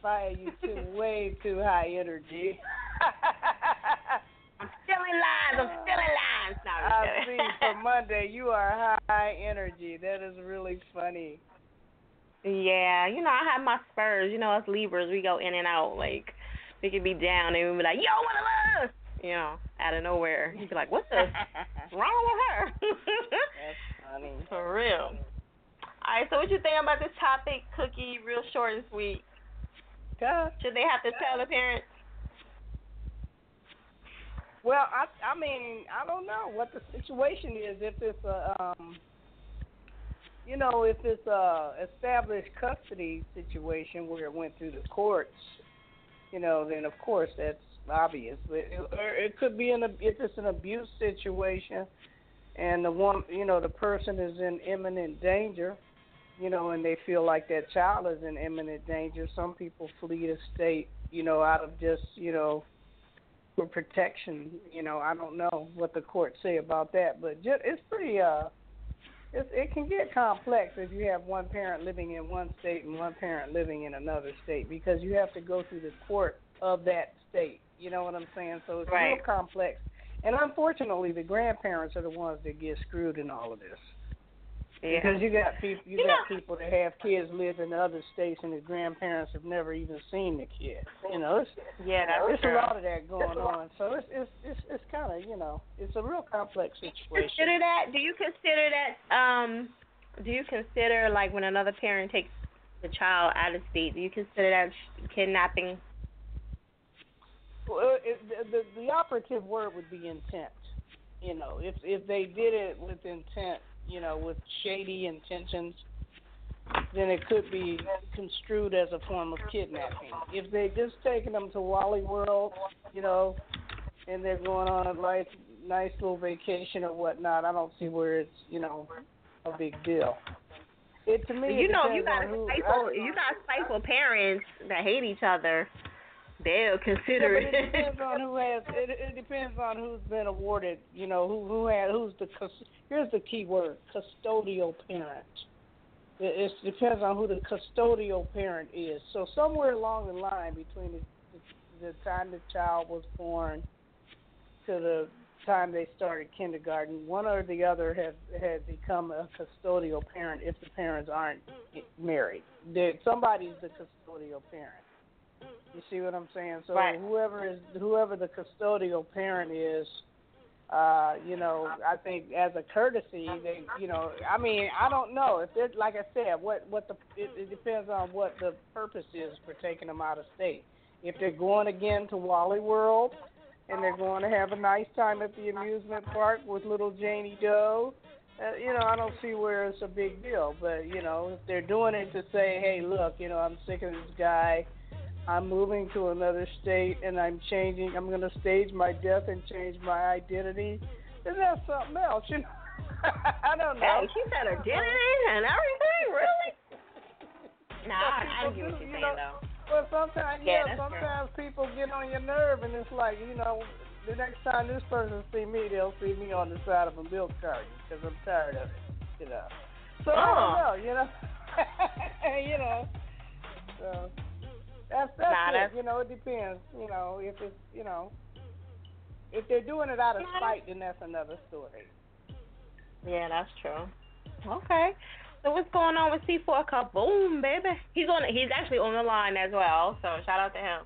Fire you too way too high energy. *laughs* I'm still in lines. I'm still in lines. No, I'm see kidding. for *laughs* Monday you are high energy. That is really funny. Yeah, you know, I have my spurs. You know, us Libras, we go in and out. Like, we could be down and we'd be like, yo, one of us. You know, out of nowhere. You'd be like, what the *laughs* wrong with her? *laughs* That's funny. For real. All right, so what you think about this topic, Cookie? Real short and sweet. Duh. Should they have to tell the parents? Well, I I mean I don't know what the situation is. If it's a um, you know, if it's a established custody situation where it went through the courts, you know, then of course that's obvious. But it, or it could be an if it's an abuse situation, and the one, you know, the person is in imminent danger, you know, and they feel like that child is in imminent danger. Some people flee the state, you know, out of just, you know, for protection. You know, I don't know what the courts say about that, but just, it's pretty. uh it's, it can get complex if you have one parent living in one state and one parent living in another state because you have to go through the court of that state. You know what I'm saying? So it's Right. real complex. And unfortunately, the grandparents are the ones that get screwed in all of this. Yeah. Because you got people, you, You got know- people that have kids live in other states, and the grandparents have never even seen the kid. You know, it's yeah, that's there's a lot of that going on. So it's it's it's, it's kind of you know it's a real complex situation. consider that? Do you consider that? Um, do you consider like when another parent takes the child out of state? Do you consider that kidnapping? Well, it, the, the the operative word would be intent. You know, if if they did it with intent, you know, with shady intentions, then it could be construed as a form of kidnapping. If they just taking them to Wally World, you know, and they're going on a nice nice little vacation or whatnot, I don't see where it's you know a big deal. It to me, you know, you got who- spiteful, if you got spiteful parents that hate each other, they'll consider Yeah, it depends on who has. It, it depends on who's been awarded. You know, who who had who's the. Here's the key word: custodial parent. It, it depends on who the custodial parent is. So somewhere along the line between the, the, the time the child was born to the time they started kindergarten, one or the other has had become a custodial parent if the parents aren't married. There, somebody's the custodial parent. You see what I'm saying? So Right. whoever is whoever the custodial parent is, uh, you know, I think as a courtesy, they, you know, I mean, I don't know if it, like I said, what what the it, it depends on what the purpose is for taking them out of state. If they're going again to Wally World and they're going to have a nice time at the amusement park with little Janie Doe, uh, you know, I don't see where it's a big deal. But you know, if they're doing it to say, hey, look, you know, I'm sick of this guy. I'm moving to another state and I'm changing. I'm going to stage my death and change my identity. Then that something else, you know. *laughs* I don't know. Hey, she said identity and everything, really? Nah, I, I get what you're saying know, though. Well, sometimes, Yeah, yeah, that's true. sometimes people get on your nerve, and it's like, you know, the next time this person see me, they'll see me on the side of a milk carton because I'm tired of it, you know. So I Oh. don't know, you know. *laughs* you know. So that's that's Nah, it. that's- You know, it depends. You know, if it's you know, if they're doing it out of Nah, spite, then that's another story. Yeah, that's true. Okay. So what's going on with C4 Cup? Boom, baby. He's on. He's actually on the line as well. So shout out to him.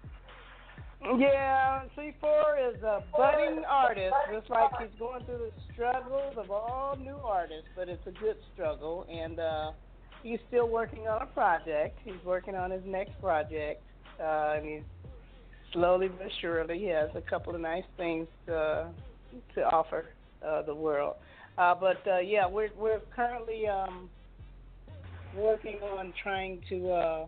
Yeah, C4 is a budding artist, just like he's going through the struggles of all new artists, but it's a good struggle, and uh, he's still working on a project. He's working on his next project, uh, and he's slowly but surely he has a couple of nice things uh, to offer uh, the world. Uh, but uh, yeah, we're we're currently um, working on trying to. Uh,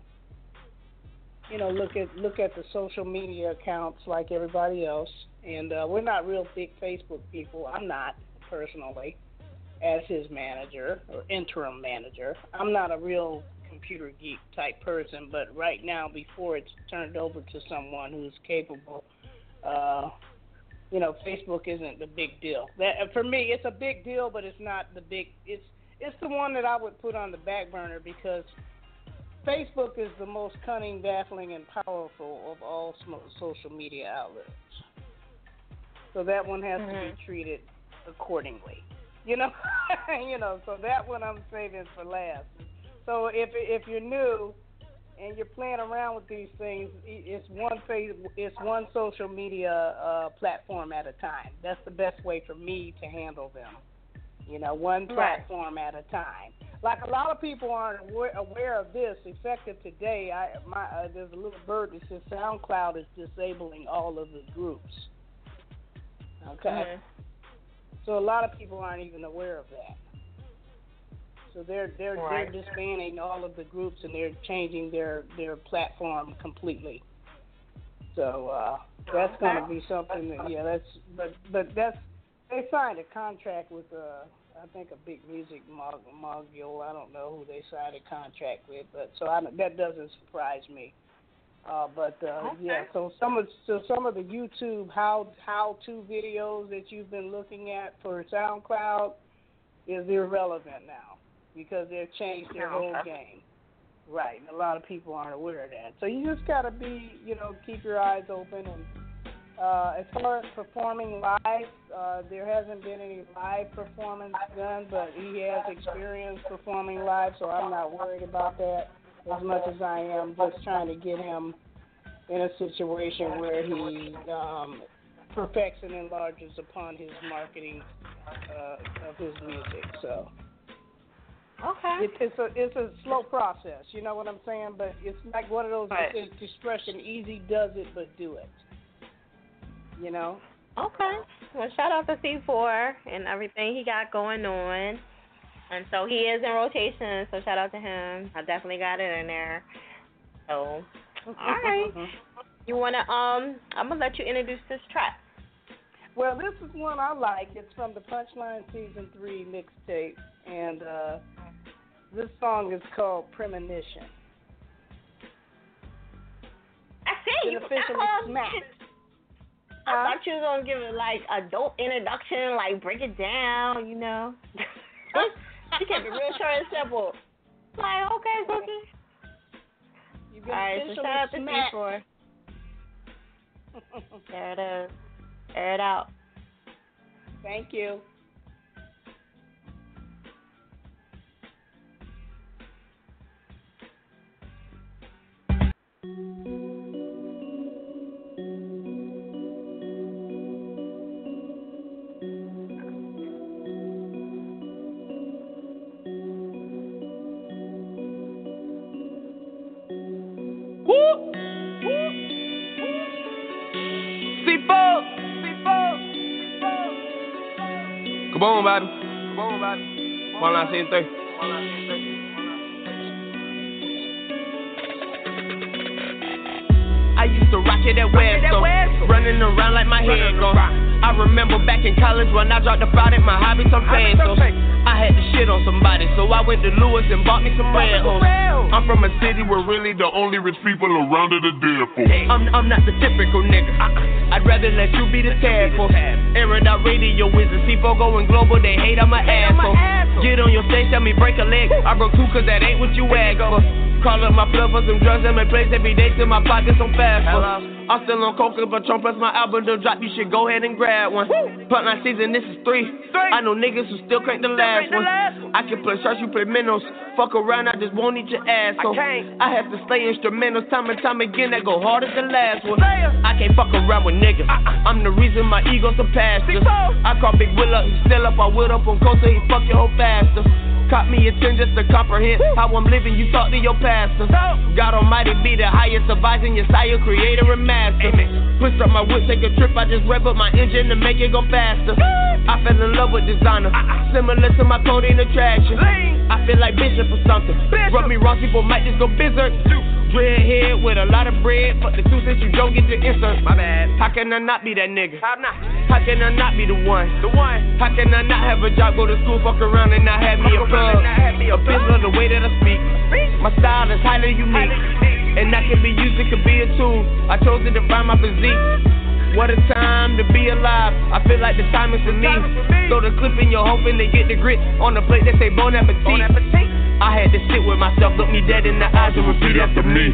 you know, look at look at the social media accounts like everybody else. And uh, we're not real big Facebook people. I'm not personally, as his manager or interim manager. I'm not a real computer geek type person. But right now, before it's turned over to someone who's capable, uh, you know, Facebook isn't the big deal. That for me, it's a big deal, but it's not the big. It's it's the one that I would put on the back burner because Facebook is the most cunning, baffling, and powerful of all social media outlets. So that one has to Mhm. be treated accordingly. You know, *laughs* you know. So that one I'm saving for last. So if if you're new and you're playing around with these things, it's one face, it's one social media uh, platform at a time. That's the best way for me to handle them. You know, one Right. platform at a time. Like a lot of people aren't aware, of this. Effective today, I my uh, there's a little bird that says SoundCloud is disabling all of the groups. Okay, Mhm. so a lot of people aren't even aware of that. So they're they're Right. they're disbanding all of the groups and they're changing their their platform completely. So uh, that's going to be something that yeah that's but but that's they signed a contract with uh I think a big music mogul. I don't know who they signed a contract with, but so I, that doesn't surprise me. Uh, but uh, okay. yeah, so some of so some of the YouTube how how to videos that you've been looking at for SoundCloud is irrelevant now because they've changed their whole game. Right, and a lot of people aren't aware of that. So you just gotta be, you know, keep your eyes open and uh, as far as performing live, uh, there hasn't been any live performance done, but he has experience performing live, so I'm not worried about that as much as I am just trying to get him in a situation where he um, perfects and enlarges upon his marketing uh, of his music. So. Okay. It, it's a it's a slow process, you know what I'm saying? But it's like one of those right. expression: easy does it, but do it you know. Okay. Well, shout out to C4 and everything he got going on. And so he is in rotation, so shout out to him. I definitely got it in there. So, *laughs* all right. You wanna um? I'm gonna let you introduce this track. Well, this is one I like. It's from the Punchline Season Three mixtape, and uh, this song is called Premonition. I see. It's officially smacked. *laughs* I huh? thought you was gonna give it like a dope introduction, like break it down, you know. she kept it real short and simple. Like, okay, Cookie. All right, so shout out to C4. *laughs* there it is. Air it out. Thank you. Come on, baby. Come on, baby. One line, scene three. I used to rock it at West, so running around like my head gone. I remember back in college when I dropped the product, my hobby some pesos. I had to shit on somebody, so I went to Lewis and bought me some red. I'm from a city where really the only rich people around are the dead for. I'm, I'm not the typical nigga. Uh-uh. I'd rather let you be the tadpole. Air it out radio is a C4 going global. They hate I'm an asshole. Get on your stage, tell me break a leg. I broke two cause that ain't what you asked for. Call up my plug for some drugs and my place every day till my pockets on fast. I'm still on coca, but Trump plus my album to drop. You should go ahead and grab one. Front season, this is three. three. I know niggas who still crank the last, one. last one. I can play search, you play minnows. Fuck around, I just won't eat your ass. So I, can't. I have to stay instrumentals time and time again that go harder than last one. I can't fuck around with niggas. Uh-uh. I'm the reason my ego's a pastor. I call Big Will up, he still up. I whip up on coast so he fuck your whole faster. Caught me a 10 just to comprehend Woo. how I'm living. You talk to your pastor. God Almighty be the highest advising your sire, creator, and master. Amen. Push up my whip, take a trip. I just rev up my engine to make it go faster. I fell in love with designer, uh-uh. similar to my codeine attraction. I feel like Bishop or something. Bishop. Rub me wrong, people might just go berserk. Dreadhead with a lot of bread. Fuck the two cents you don't get to insert. My bad. How can I not be that nigga? How not? How can I not be the one? The one. How can I not have a job, go to school, fuck around and not have me a plug? A bitch love the way that I speak. My style is highly unique. And I can be used, it could be a tool. I chose to define my physique. What a time to be alive. I feel like the time is for me. Throw the clip in your hoping they get the grit on the plate that say bon appetit. I had to sit with myself, look me dead in the eyes, and repeat after me.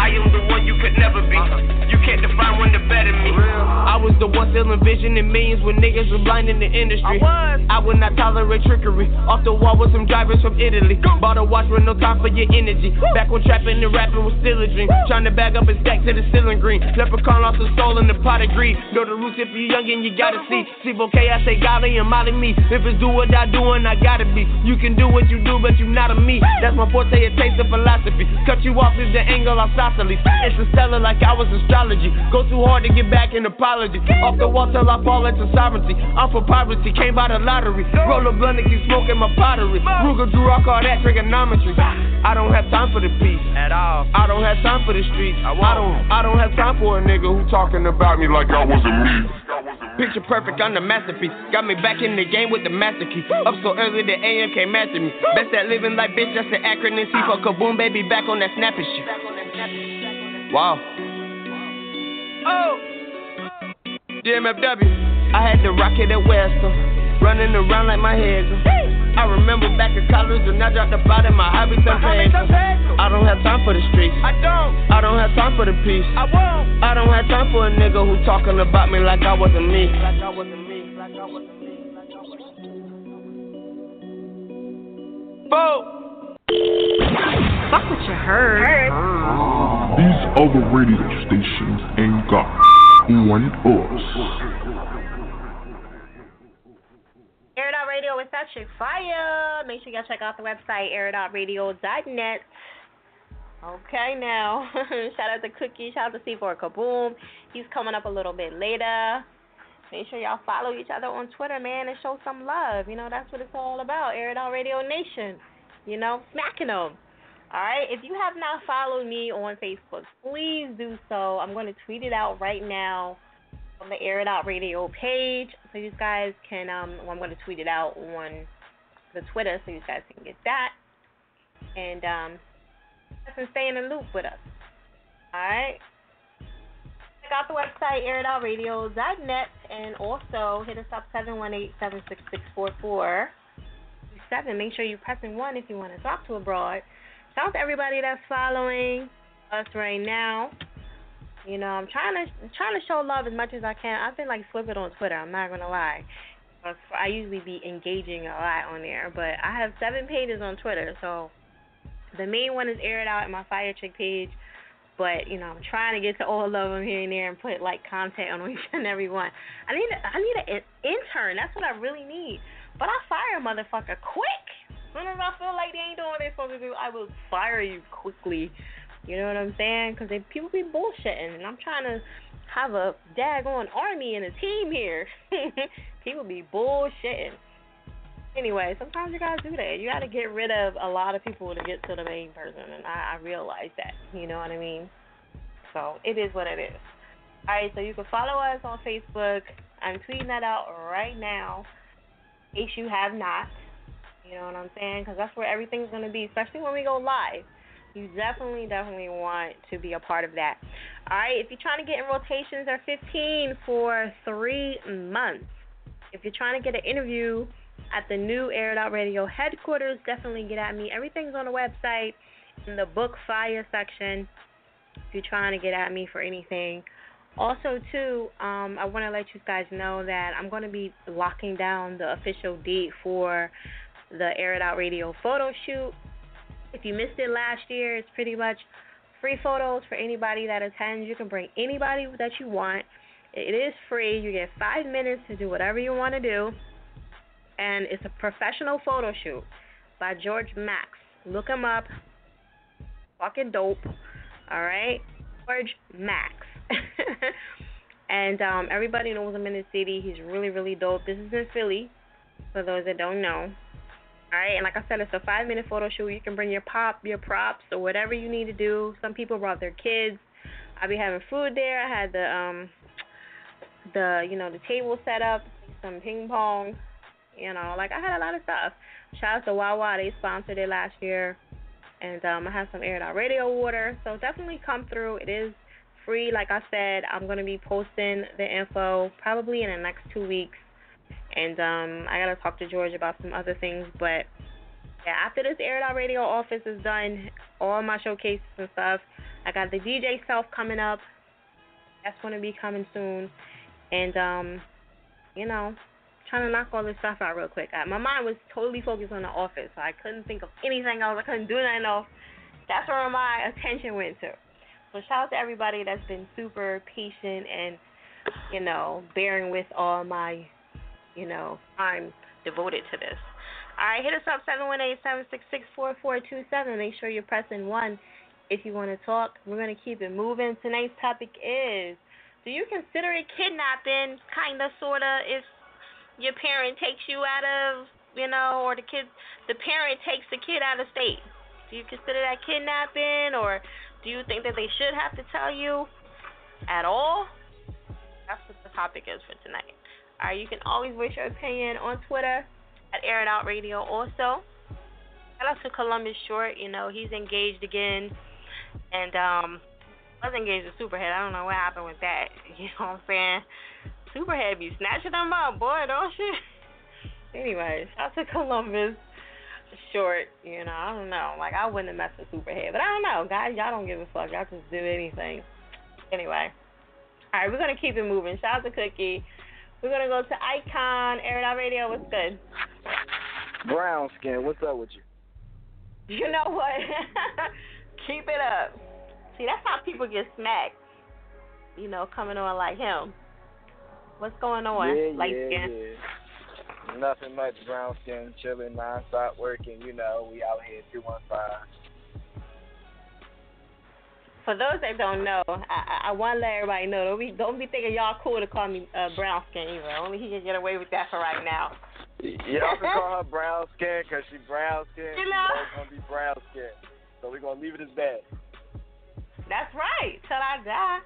I am the one you could never be. You can't define one to better me. I was the one still envisioning millions when niggas were blind in the industry. I, I would not tolerate trickery. Off the wall with some drivers from Italy. Bought a watch with no time for your energy. Back when trapping and rapping was still a dream. Trying to bag up and stack to the ceiling green. Leprechaun lost his soul in the pot of greed. Know the roots if you young and you gotta see. See, okay, I say golly and molly me. If it's do what I do and I gotta be. You can do what you do, but you not a me. That's my forte, it takes a philosophy. Cut you off is the angle isosceles. Interstellar like I was astrology. Go too hard to get back an apology. Off the wall till I fall into sovereignty. I'm for poverty, came by the lottery. Roll a blunt and keep smoking my pottery. Ruger drew, I call that trigonometry. I don't have time for the peace at all. I don't have time for the streets. I, I don't. I don't have time for a nigga who talking about me like I wasn't me. Picture perfect, I'm the masterpiece. Got me back in the game with the master key. Up so early the AM can't master me. Best at living like bitch, that's the acronym C for kaboom, baby, back on that snapping shit. Wow. Oh. DMFW. I had to rocket at Western. Running around like my head. I remember back in college when I dropped the bot in my hobby Pedro. I don't have time for the streets. I don't. I don't have time for the peace. I won't. I don't have time for a nigga who talking about me like I wasn't me. Like I wasn't me. Like I wasn't me. Boom. Fuck what you heard. Oh. These other radio stations ain't got one us. Air It Out Radio with that chick fire. Make sure y'all check out the website airitoutradio.net. Okay, now *laughs* shout out to Cookie, shout out to C4 Kaboom. He's coming up a little bit later. Make sure y'all follow each other on Twitter, man, and show some love. You know that's what it's all about. Air It Out Radio Nation. You know, smacking them. All right. If you have not followed me on Facebook, please do so. I'm going to tweet it out right now on the Air It Out Radio page, so you guys can. Um, well, I'm going to tweet it out on the Twitter, so you guys can get that, and um, and stay in the loop with us. All right. Check out the website airitoutradio.net, and also hit us up 718-766-4447. Make sure you're pressing one if you want to talk to a broad. Shout out to everybody that's following us right now. You know, I'm trying to trying to show love as much as I can. I've been like flipping on Twitter. I'm not gonna lie. Uh, I usually be engaging a lot on there, but I have seven pages on Twitter. So the main one is aired out at my Fire Chick page. But you know, I'm trying to get to all of them here and there and put like content on *laughs* each and every one. I need a, I need an intern. That's what I really need. But I fire a motherfucker quick. As soon as I feel like they ain't doing what they're supposed to do, I will fire you quickly. You know what I'm saying? Because people be bullshitting, and I'm trying to have a daggone army and a team here. *laughs* people be bullshitting. Anyway, sometimes you gotta do that. You gotta get rid of a lot of people to get to the main person, and I, I realize that. You know what I mean? So it is what it is. All right, so you can follow us on Facebook. I'm tweeting that out right now case you have not. You know what I'm saying? Because that's where everything's to be, especially when we go live. You definitely, definitely want to be a part of that. All right, if you're trying to get in rotations, they're 15 for three months. If you're trying to get an interview at the new Air Out Radio headquarters, definitely get at me. Everything's on the website in the book fire section. If you're trying to get at me for anything, also, too, um, I want to let you guys know that I'm going to be locking down the official date for the Air It Out Radio photo shoot. If you missed it last year, it's pretty much free photos for anybody that attends. You can bring anybody that you want. It is free. You get five minutes to do whatever you want to do. And it's a professional photo shoot by George Max. Look him up. Fucking dope. All right? George Max. *laughs* and um, everybody knows him in the city. He's really, really dope. This is in Philly, for those that don't know. All right, and like I said, it's a five-minute photo shoot. You can bring your pop, your props, or whatever you need to do. Some people brought their kids. I'll be having food there. I had the um, the you know the table set up, some ping pong. You know, like I had a lot of stuff. Shout out to Wawa, they sponsored it last year, and um, I have some aired out radio water. So definitely come through. It is free. Like I said, I'm gonna be posting the info probably in the next two weeks, and um, I gotta talk to George about some other things. But yeah, after this Air Out Radio office is done, all my showcases and stuff, I got the DJ self coming up. That's gonna be coming soon, and um, you know, trying to knock all this stuff out real quick. I, my mind was totally focused on the office, so I couldn't think of anything else. I couldn't do nothing else. That's where my attention went to. So shout out to everybody that's been super patient and, you know, bearing with all my, you know, time devoted to this. All right, hit us up seven one eight seven six six four four two seven. Make sure you're pressing one if you want to talk. We're gonna keep it moving. Tonight's topic is: Do you consider it kidnapping, kinda, sorta, if your parent takes you out of, you know, or the kid, the parent takes the kid out of state? Do you consider that kidnapping, or do you think that they should have to tell you at all? That's what the topic is for tonight. All right, you can always voice your opinion on Twitter at Air It Out Radio. Also, shout out to Columbus Short. You know he's engaged again, and um, was engaged with Superhead. I don't know what happened with that. *laughs* You know what I'm saying? Superhead be snatching them up, boy, don't you? anyway, shout out to Columbus Short. You know, I don't know. Like I wouldn't have messed with Superhead, but I don't know, guys. Y'all don't give a fuck. Y'all just do anything. Anyway. All right, we're gonna keep it moving. Shout out to Cookie. We're gonna go to Icon Air It Radio. What's good? Brown skin, what's up with you? You know what? *laughs* keep it up. See, that's how people get smacked. You know, coming on like him. What's going on? Yeah, like yeah, skin? yeah. Nothing much, brown skin, chilling, non-stop working. You know, we out here two one five. For those that don't know, I, I want to let everybody know. Don't be don't be thinking y'all cool to call me uh, brown skin either. Only he can get away with that for right now. Y'all can call her *laughs* brown skin because she brown skin. You know? always gonna be brown skin. So we're gonna leave it as that. That's right. Till I die.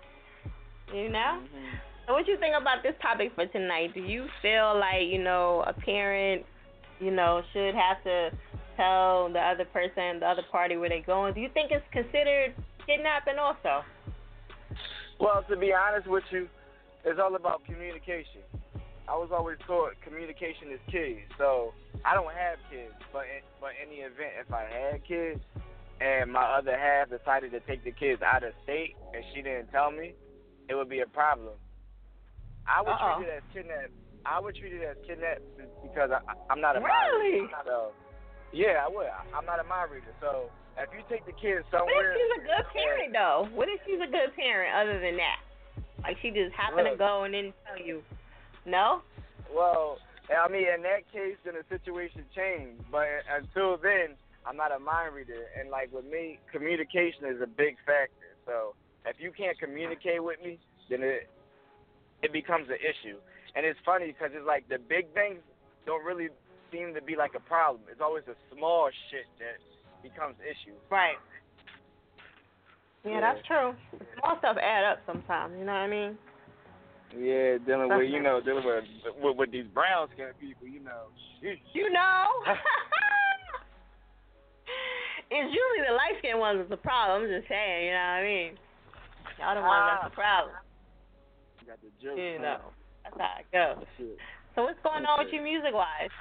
You know. So what you think about this topic for tonight? Do you feel like you know a parent, you know, should have to tell the other person, the other party where they're going? Do you think it's considered kidnapping also? Well, to be honest with you, it's all about communication. I was always taught communication is key. So I don't have kids, but in, but in the event if I had kids and my other half decided to take the kids out of state and she didn't tell me, it would be a problem. I would Uh-oh. treat it as kidnap. I would treat it as kidnap because I, I'm not a mind Really? not a, yeah, I would. I'm not a mind reader. So if you take the kids What if she's a good parent though? What if she's a good parent other than that? Like she just happened to go and didn't tell you. No? Well, I mean, in that case, then the situation changed. But until then, I'm not a mind reader, and like with me, communication is a big factor. So if you can't communicate with me, then it it becomes an issue. And it's funny because it's like the big things don't really seem to be like a problem. It's always the small shit that becomes issues. Right. Yeah, Yeah. that's true. Small stuff add up sometimes. You know what I mean? Yeah, dealing with you know dealing with with, with these brown skin people, you know. sheesh. You know. *laughs* it's usually the light skinned ones that's the problem. I'm just saying. You know what I mean? Y'all the ones that's the problem. Got the joke. You know. That's how it goes. So what's going on with you music wise?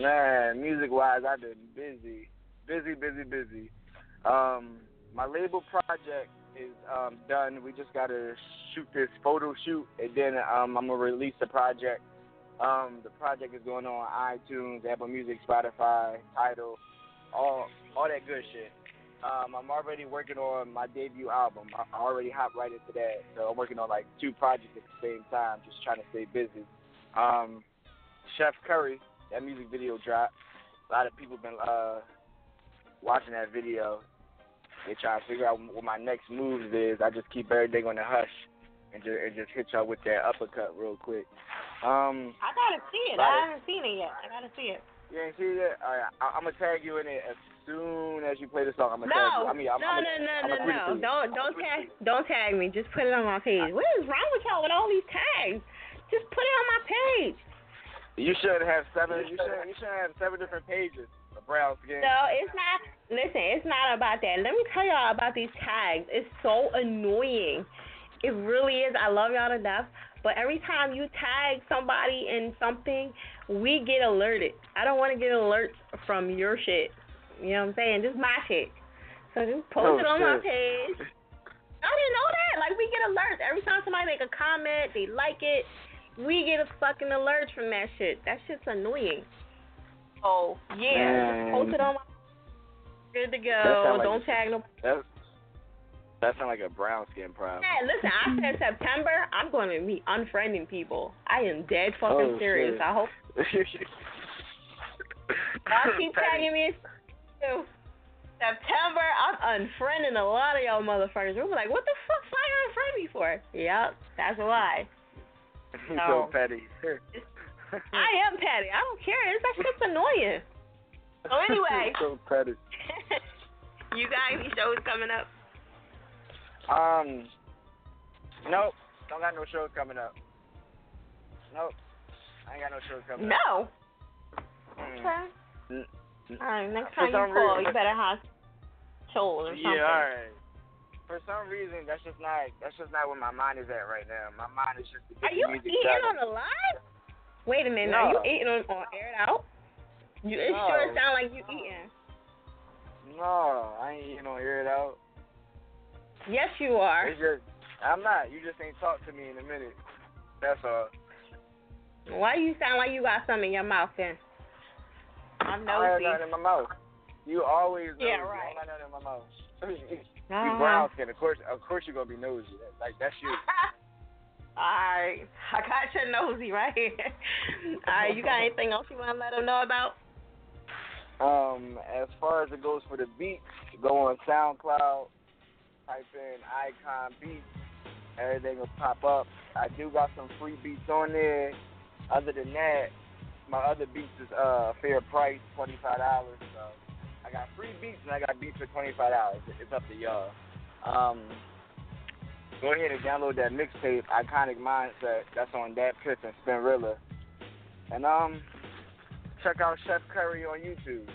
Man, music wise, I've been busy, busy, busy, busy. Um, my label project is um, done. We just gotta shoot this photo shoot, and then um, I'm gonna release the project. Um, the project is going on iTunes, Apple Music, Spotify, Tidal, all all that good shit. Um, I'm already working on my debut album. I already hopped right into that, so I'm working on like two projects at the same time, just trying to stay busy. Um, Chef Curry, that music video dropped. A lot of people been uh, watching that video. They trying to figure out what my next moves is. I just keep everything on the hush and just, and just hit y'all with that uppercut real quick. Um, I gotta see it. I haven't seen it yet. I gotta see it. You ain't see that? All right, I, I'm gonna tag you in it as soon as you play the song. I'm gonna tag you. No, I mean, I'm, no, I'm no, gonna, no, I'm no, gonna no. Don't don't tag don't tag me. Just put it on my page. What is wrong with y'all with all these tags? Just put it on my page. You should have seven. You should. You should have seven different pages of brown skin. No, it's not. Listen, it's not about that. Let me tell y'all about these tags. It's so annoying. It really is. I love y'all to death. But every time you tag somebody in something, we get alerted. I don't want to get alerts from your shit. You know what I'm saying? Just my shit. So just post Oh, it on my page. I didn't know that. Like we get alerts every time somebody make a comment, they like it. We get a fucking alert from that shit. That shit's annoying. Oh yeah, just post it on my. Good to go. like Don't a- tag no. That that sounds like a brown skin problem. Hey, listen, I said *laughs* September. I'm going to be unfriending people. I am dead oh, fucking Oh, serious. shit. I hope *laughs* y'all keep Petty. tagging me. too. September, I'm unfriending a lot of y'all motherfuckers. We're like, what the fuck Why you unfriend me for? Yep, that's why. *laughs* so No. petty. I am petty. I don't care. It's, that shit's annoying. So anyway, so petty. you got any shows coming up? Um, nope, don't got no shows coming up. Nope. I ain't got no shows coming. Up. No. Mm. Okay. Mm. All right. Next For time you call, reason- you better have shows or something. Yeah, all right. For some reason, that's just not that's just not where my mind is at right now. My mind is just Are you eating done. on the live? Wait a minute. No. Are you eating on, on air it out? You, it No. sure sound like you eating. No, I ain't eating on air it out. Yes, you are. Just I'm not. You just ain't talked to me in a minute. That's all. Why you sound like you got something in your mouth then? I'm nosy. I have nothing in my mouth. You always Yeah, nosy. right. I got nothing in my mouth. *laughs* you Uh-huh. brown skin, of course. Of course you're gonna be nosy. Like that's you. *laughs* Alright, I got your nosy right here. *laughs* Alright, you got anything else you want to let them know about? Um, as far as it goes for the beats, go on SoundCloud, type in Icon Beats, everything will pop up. I do got some free beats on there. Other than that, my other beats is uh fair price, twenty five dollars. So I got free beats and I got beats for twenty five dollars. It's up to y'all. Um, go ahead and download that mixtape, Iconic Mindset. That's on Dat Piff and Spinrilla. And um, check out Chef Curry on YouTube.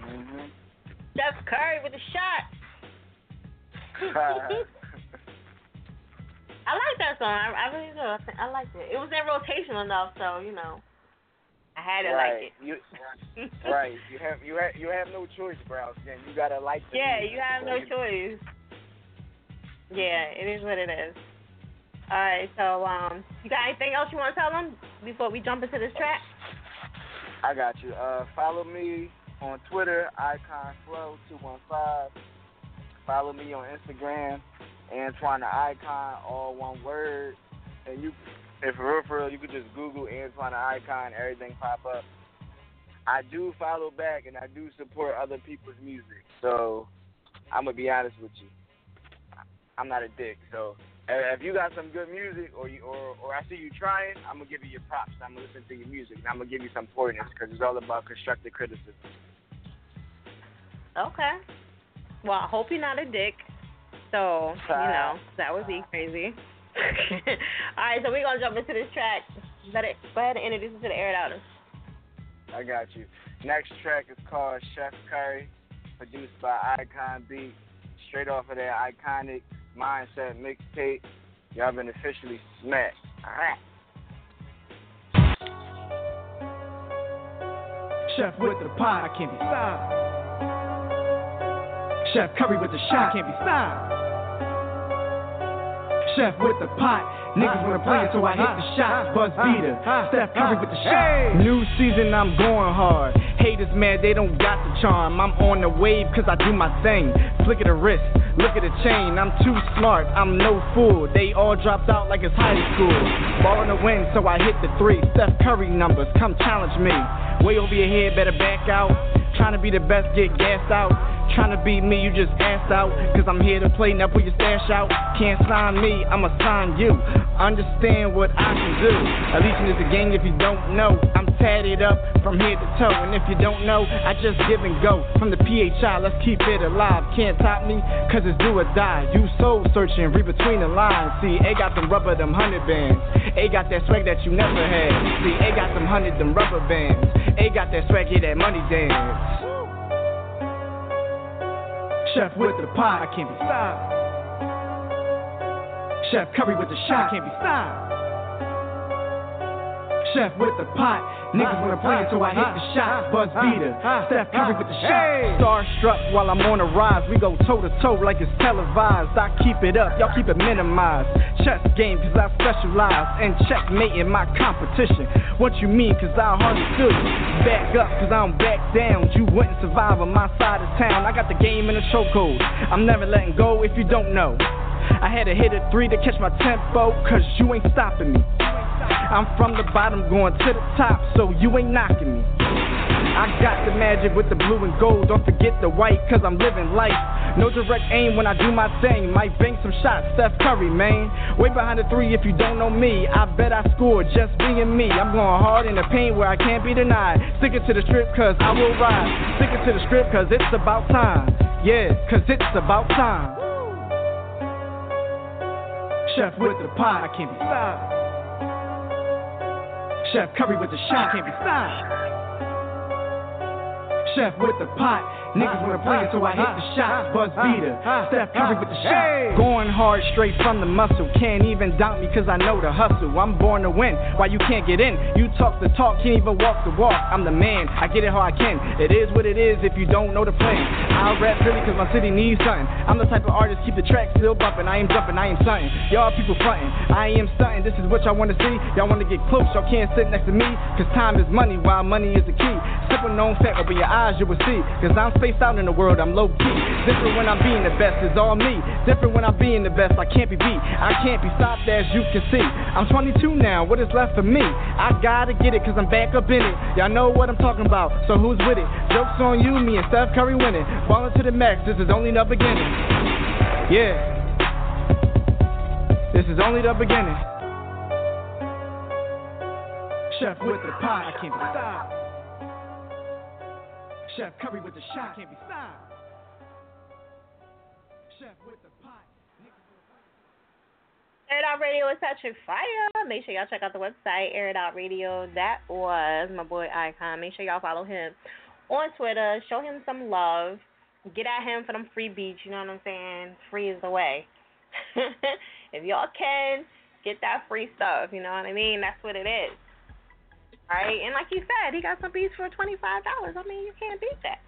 Mhm. Steph Curry with a shot. *laughs* I like that song. I, I really do. I, think- I liked it. It was in rotation enough, so you know, I had to right. like it. You, *laughs* right. You have you have you have no choice, Browse. Then you gotta like. The Yeah, you have no choice. Yeah, it is what it is. All right, so um, you got anything else you want to tell them before we jump into this track? I got you. Uh, follow me on Twitter, Icon IconFlow215. Follow me on Instagram, Antoine the Icon, all one word. And you, if for real, for real, you could just Google Antoine the Icon, everything pop up. I do follow back and I do support other people's music. So I'm gonna be honest with you. I'm not a dick. So if you got some good music, or you, or or I see you trying, I'm gonna give you your props. I'm gonna listen to your music, and I'm gonna give you some pointers because it's all about constructive criticism. Okay. Well, I hope you're not a dick. So, you know, that would be crazy. *laughs* All right, so we're going to jump into this track. Let it, go ahead and introduce it to the air outers. I got you. Next track is called Chef Curry, produced by Icon Beat. Straight off of that iconic mindset mixtape, y'all been officially smacked. All right. Chef with the pie can't be stopped. Chef Curry with the shot can't be stopped. Chef with the pot, niggas wanna play it so I hit the shot. Buzz beater, Steph Curry with the shot. New season, I'm going hard. Haters mad, they don't got the charm. I'm on the wave cause I do my thing. Flick of the wrist, look at the chain. I'm too smart, I'm no fool. They all dropped out like it's high school. Ball in the wind, so I hit the three. Steph Curry numbers, come challenge me. Way over your head, better back out. Trying to be the best, get gassed out. Trying to beat me, you just ass out. Cause I'm here to play, now put your stash out. Can't sign me, I'ma sign you. Understand what I can do. Allegiant is a game, if you don't know. I'm tatted up from head to toe. And if you don't know, I just give and go. From the PHI, let's keep it alive. Can't top me, cause it's do or die. You soul searching, read between the lines. See, A got them rubber, them hundred bands. A got that swag that you never had. See, A got them hundred, them rubber bands. A got that swag, yeah, that money dance. Chef with the pot I can't be stopped. Chef Curry with the shot I can't be stopped. Chef with the pot, niggas wanna play it so I hit the shot. Buzz beater, Steph Curry with the shot. Starstruck while I'm on a rise. We go toe to toe like it's televised. I keep it up, y'all keep it minimized. Chess game, cause I specialize in checkmating my competition. What you mean, cause I hardly feel you. Back up, cause I don't back down. You wouldn't survive on my side of town. I got the game in a chokehold. I'm never letting go if you don't know. I had to hit a three to catch my tempo, cause you ain't stopping me. I'm from the bottom going to the top, so you ain't knocking me. I got the magic with the blue and gold. Don't forget the white, cause I'm living life. No direct aim when I do my thing. Might bank some shots, Steph Curry, man. Way behind the three if you don't know me. I bet I scored just being me. I'm going hard in the paint where I can't be denied. Stick it to the strip, cause I will ride. Stick it to the script, cause it's about time. Yeah, cause it's about time. Chef with the pie, I can't be stopped. Chef Curry with the shot, can't be stopped. Chef with the pot. Niggas wanna play it, so I hit the shot. Ah, Buzz ah, beater. Ah, Steph Curry with the shot. Going hard straight from the muscle. Can't even doubt me cause I know the hustle. I'm born to win. Why you can't get in? You talk the talk, can't even walk the walk. I'm the man. I get it how I can. It is what it is if you don't know the plan. I'll rap Philly cause my city needs something. I'm the type of artist keep the track still bumping. I am jumping, I am something. Y'all people fronting. I am stunting. This is what y'all wanna see. Y'all wanna get close, y'all can't sit next to me. Cause time is money while money is the key. Simple known fact, open your eyes, you will see. Cause I'm spaced out in the world, I'm low key. Different when I'm being the best, it's all me. Different when I'm being the best, I can't be beat. I can't be stopped as you can see. I'm 22 now, what is left for me? I gotta get it cause I'm back up in it. Y'all know what I'm talking about, so who's with it? Joke's on you, me and Steph Curry winning. Falling to the max, this is only the beginning. Yeah. This is only the beginning. Chef with the pot, I can't stopped. Chef Curry with the shot, can't be stopped. Chef with the pot. Air It Out Radio is touching fire. Make sure y'all check out the website, Air It Out Radio. That was my boy Icon. Make sure y'all follow him on Twitter. Show him some love. Get at him for them free beats. You know what I'm saying? Free is the way. *laughs* if y'all can, get that free stuff. You know what I mean? That's what it is. Right? And like you said, he got some beats for $25. I mean, you can't beat that.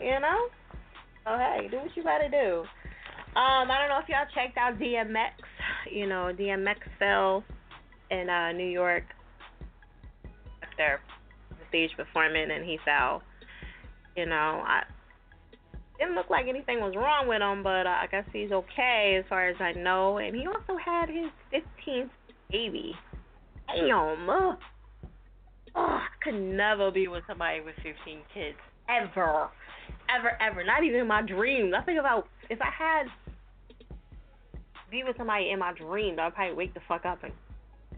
You know? So, hey, do what you gotta do. Um, I don't know if y'all checked out DMX. You know, DMX fell in uh, New York after the stage performing, and he fell. You know, I didn't look like anything was wrong with him, but uh, I guess he's okay as far as I know. And he also had his 15th baby. Damn. Oh, I could never be with somebody with 15 kids ever, ever, ever. Not even in my dreams. I think about if I had be with somebody in my dreams, I'd probably wake the fuck up and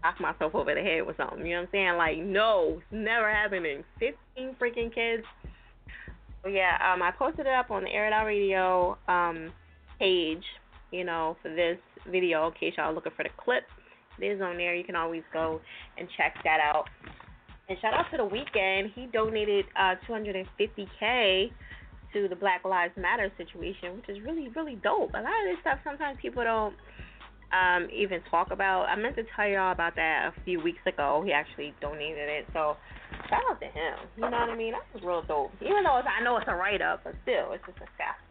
knock myself over the head with something. You know what I'm saying? Like, no, it's never happening. 15 freaking kids. Yeah, um, I posted it up on the Air It Out Radio um page, you know, for this video in case y'all looking for the clip. It is on there. You can always go and check that out. And shout out to the Weeknd. He donated uh 250k to the Black Lives Matter situation, which is really, really dope. A lot of this stuff sometimes people don't um, even talk about. I meant to tell y'all about that a few weeks ago. He actually donated it, so shout out to him. You know what I mean? That was real dope. Even though I know it's a write up, but still, it's just a fact.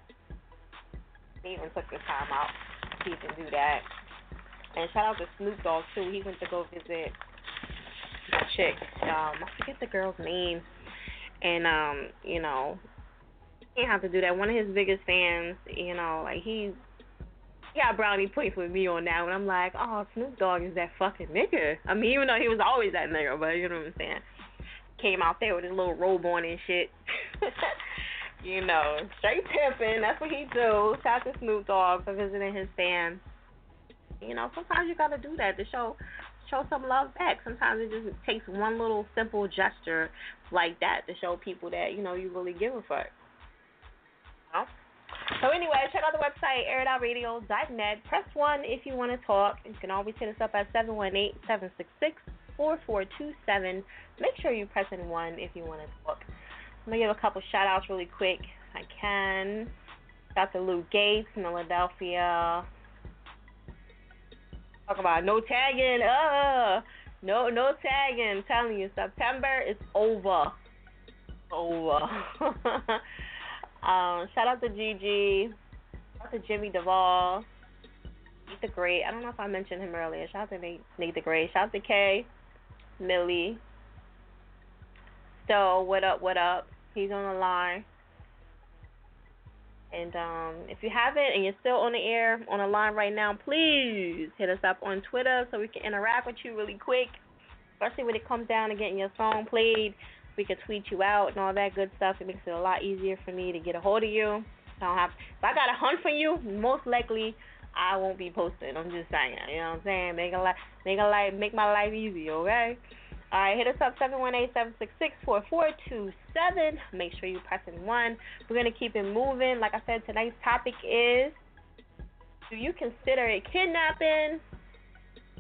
He even took his time out to even do that. And shout out to Snoop Dogg too. He went to go visit the chick. Um, I forget the girl's name. And um, you know, he can't have to do that. One of his biggest fans, you know, like he got brownie points with me on that one. I'm like, oh, Snoop Dogg is that fucking nigga. I mean, even though he was always that nigga, but you know what I'm saying. Came out there with his little robe on and shit. *laughs* you know, straight pimping. That's what he do. Shout out to Snoop Dogg for visiting his fans. You know, sometimes you gotta do that to show show some love back. Sometimes it just takes one little simple gesture like that to show people that you know you really give a fuck. So anyway, check out the website, airitoutradio.net. Press 1 if you want to talk. You can always hit us up at 718-766-4427. Make sure you press in 1 if you want to talk. I'm to give a couple shout-outs really quick I can. Shout to Lou Gates, Philadelphia. Talk about no tagging. Uh, no, no tagging. I'm telling you, September is over. Over. *laughs* Um, shout out to Gigi. Shout out to Jimmy Duvall. Nate the Great. I don't know if I mentioned him earlier. Shout out to Nate, Nate the Great. Shout out to Kay. Millie. So, what up, what up? He's on the line. And um, if you haven't and you're still on the air, on the line right now, please hit us up on Twitter so we can interact with you really quick. Especially when it comes down to getting your song played we can tweet you out and all that good stuff. It makes it a lot easier for me to get a hold of you. I don't have if I got a hunt for you, most likely I won't be posting. I'm just saying, you know what I'm saying? Make a life make a life make my life easy, okay? Alright, hit us up 718-766-4427. Make sure you pressing one. We're gonna keep it moving. Like I said, tonight's topic is do you consider it kidnapping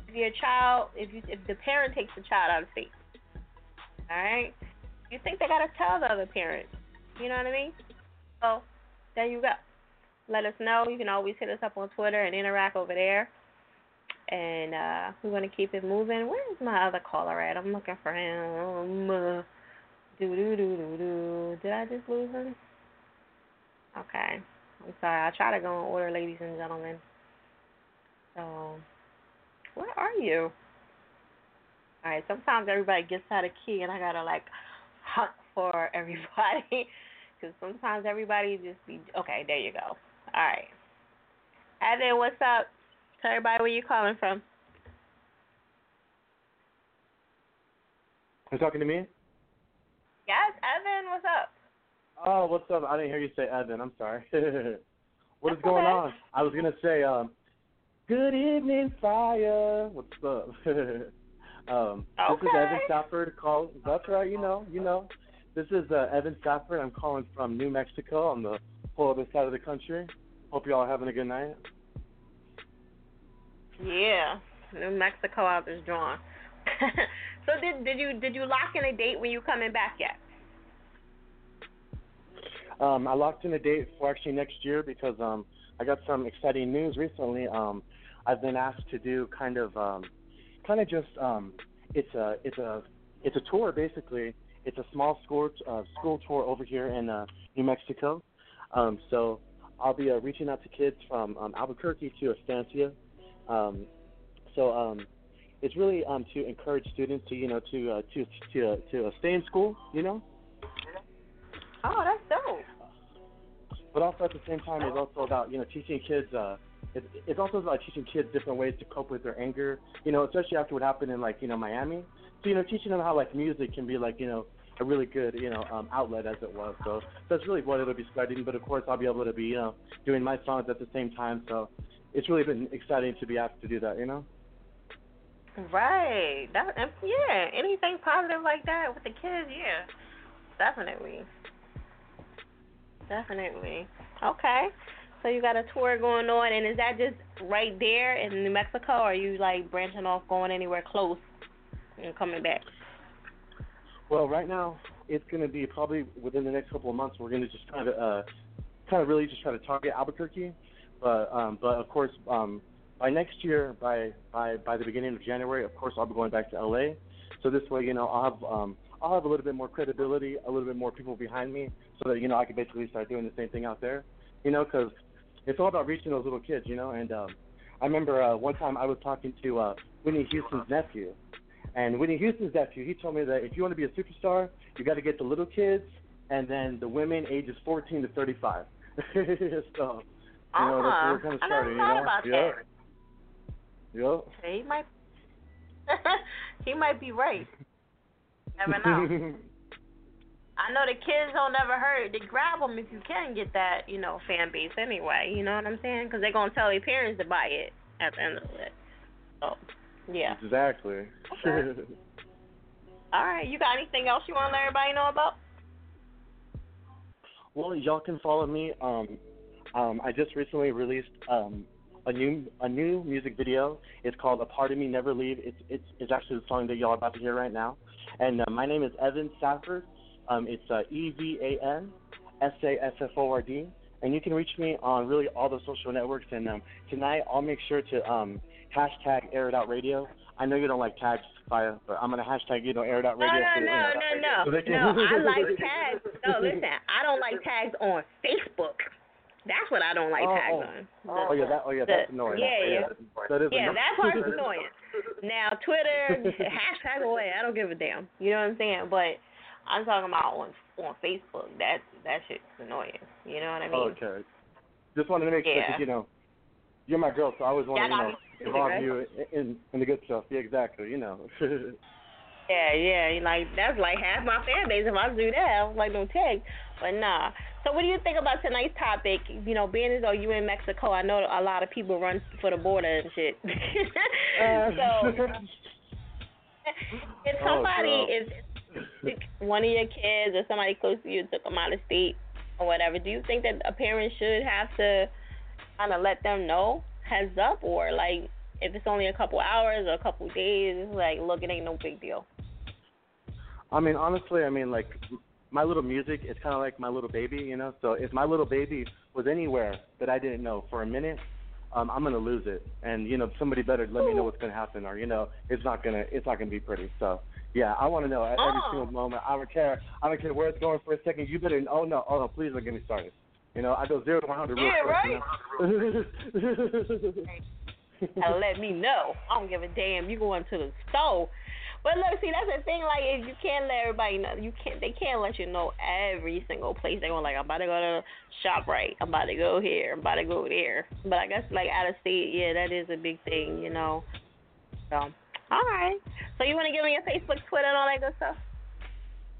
if your child if you if the parent takes the child out of state? All right. You think they gotta tell the other parent? You know what I mean? So there you go. Let us know. You can always hit us up on Twitter and interact over there. And uh we're gonna keep it moving. Where's my other caller at? I'm looking for him. Do do do do do. Did I just lose him? Okay. I'm sorry. I try to go in order, ladies and gentlemen. So, where are you? All right. Sometimes everybody gets out of key, and I gotta like hunt for everybody *laughs* because sometimes everybody just be okay. There you go. All right. Evan, what's up? Tell everybody where you calling from. Are you talking to me? Yes, Evan, what's up? Oh, what's up? I didn't hear you say Evan. I'm sorry. *laughs* what is going on? I was gonna say, um, good evening, fire. What's up? *laughs* um, this is Evan Safford. Call. That's right. You know. You know. This is uh, Evan Safford. I'm calling from New Mexico on the whole other side of the country. Hope you all are having a good night. Yeah, New Mexico out this drawing. *laughs* so did did you did you lock in a date when you coming back yet? Um, I locked in a date for actually next year because um, I got some exciting news recently. Um, I've been asked to do kind of, um, kind of just, um, it's a, it's a, it's a tour basically. It's a small school, uh, school tour over here in uh, New Mexico. Um, so I'll be uh, reaching out to kids from um, Albuquerque to Estancia. Um, so um, it's really um, to encourage students to, you know, to uh, to to uh, to uh, stay in school, you know. Oh, that's dope. but also at the same time it's also about you know teaching kids uh it, it's also about teaching kids different ways to cope with their anger you know especially after what happened in like you know miami so you know teaching them how like music can be like you know a really good you know um outlet as it was so that's really what it'll be studying but of course i'll be able to be you know doing my songs at the same time so it's really been exciting to be asked to do that you know Right. That and yeah. Anything positive like that with the kids, yeah. Definitely. Definitely. Okay. So you got a tour going on, and is that just right there in New Mexico, or are you like branching off, going anywhere close, and coming back? Well, right now it's going to be probably within the next couple of months. We're going to just try to uh, kind of really just try to target Albuquerque, but um, but of course, um, by next year, by by by the beginning of January, of course, I'll be going back to LA. So this way, you know, I'll have um, I'll have a little bit more credibility, a little bit more people behind me, so that you know I can basically start doing the same thing out there. You know, because it's all about reaching those little kids. You know, and um, I remember uh, one time I was talking to uh, Whitney Houston's nephew, and Whitney Houston's nephew, he told me that if you want to be a superstar, you got to get the little kids and then the women ages 14 to 35. *laughs* so, you know, that's where Ah, we're kind of I never starting, you thought know? about yep. that. Yep. He might. *laughs* he might be right. Never know. *laughs* I know the kids don't ever hurt. They grab them if you can get that, you know, fan base anyway. You know what I'm saying? Because they're gonna tell their parents to buy it at the end of it. So, yeah. Exactly. Okay. *laughs* All right. You got anything else you want to let everybody know about? well, y'all can follow me. Um, um, I just recently released um, a new a new music video. It's called "A Part of Me Never Leave." It's it's it's actually the song that y'all are about to hear right now. And uh, my name is Evan Safford. Um, it's uh, E V A N S A F F O R D. And you can reach me on really all the social networks. And um, tonight I'll make sure to um, hashtag Air It Out Radio. I know you don't like tags, Fire, but I'm gonna hashtag you know Air It Out Radio. no, so, you no, no, so no. they can- No, I *laughs* like tags. No, listen, I don't like tags on Facebook. That's what I don't like Oh, tags oh. on. Oh yeah, that, oh yeah, that's annoying. Yeah, yeah. That is Yeah, annoying. that part's annoying. Now Twitter, *laughs* hashtag away. I don't give a damn. You know what I'm saying? But I'm talking about on on Facebook. That that shit's annoying. You know what I mean? Okay. Just wanted to make sure Yeah. 'cause, you know, you're my girl, so I always want to, you know, involve right? you *laughs* in, in the good stuff. Yeah, exactly. You know. *laughs* Yeah, yeah. Like that's like half my fan base. If I do that, I don't like no tag. But nah. So what do you think about tonight's topic? You know, being as though you in Mexico, I know a lot of people run for the border and shit. Um. *laughs* so *laughs* if Oh, somebody if if one of your kids or somebody close to you took them out of state or whatever, do you think that a parent should have to kind of let them know heads up, or like if it's only a couple hours or a couple days, like look, it ain't no big deal. I mean, honestly, I mean, like my little music is kind of like my little baby, you know. So if my little baby was anywhere that I didn't know for a minute, um, I'm gonna lose it, and you know, somebody better let me know what's gonna happen, or you know, it's not gonna it's not gonna be pretty. So yeah, I want to know at every Oh. single moment. I don't care. I don't care where it's going for a second. You better. Oh no. Oh no. Please don't get me started. You know, I go zero to 100 real Yeah, quick. You know? *laughs* and let me know. I don't give a damn. You going to the store. But look, see, that's the thing. Like, if you can't let everybody know, you can't. They can't let you know every single place they're going. Like, I'm about to go to shop right. I'm about to go here. I'm about to go there. But I guess like out of state, yeah, that is a big thing, you know. So, all right. So you want to give me your Facebook, Twitter, and all that good stuff?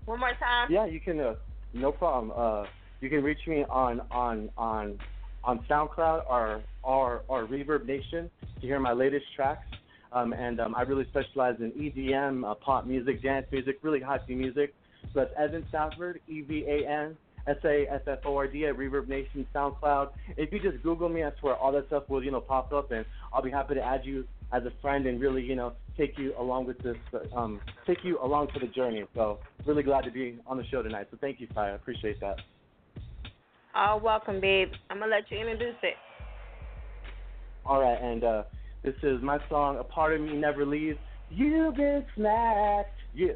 One more time. Yeah, you can. Uh, no problem. Uh, you can reach me on on on on SoundCloud or or or ReverbNation to hear my latest tracks. Um, and um, I really specialize in EDM, uh, pop music, dance music, really hyphy music. So that's Evan Safford, E V A N S A F F O R D at ReverbNation SoundCloud. If you just Google me, I swear all that stuff will you know pop up, and I'll be happy to add you as a friend and really you know take you along with this, um, take you along for the journey. So really glad to be on the show tonight. So thank you, Ty. I appreciate that. Oh, welcome, babe. I'm gonna let you introduce it. All right, and uh, this is my song, "A Part of Me Never Leaves." You've been smacked. Yeah.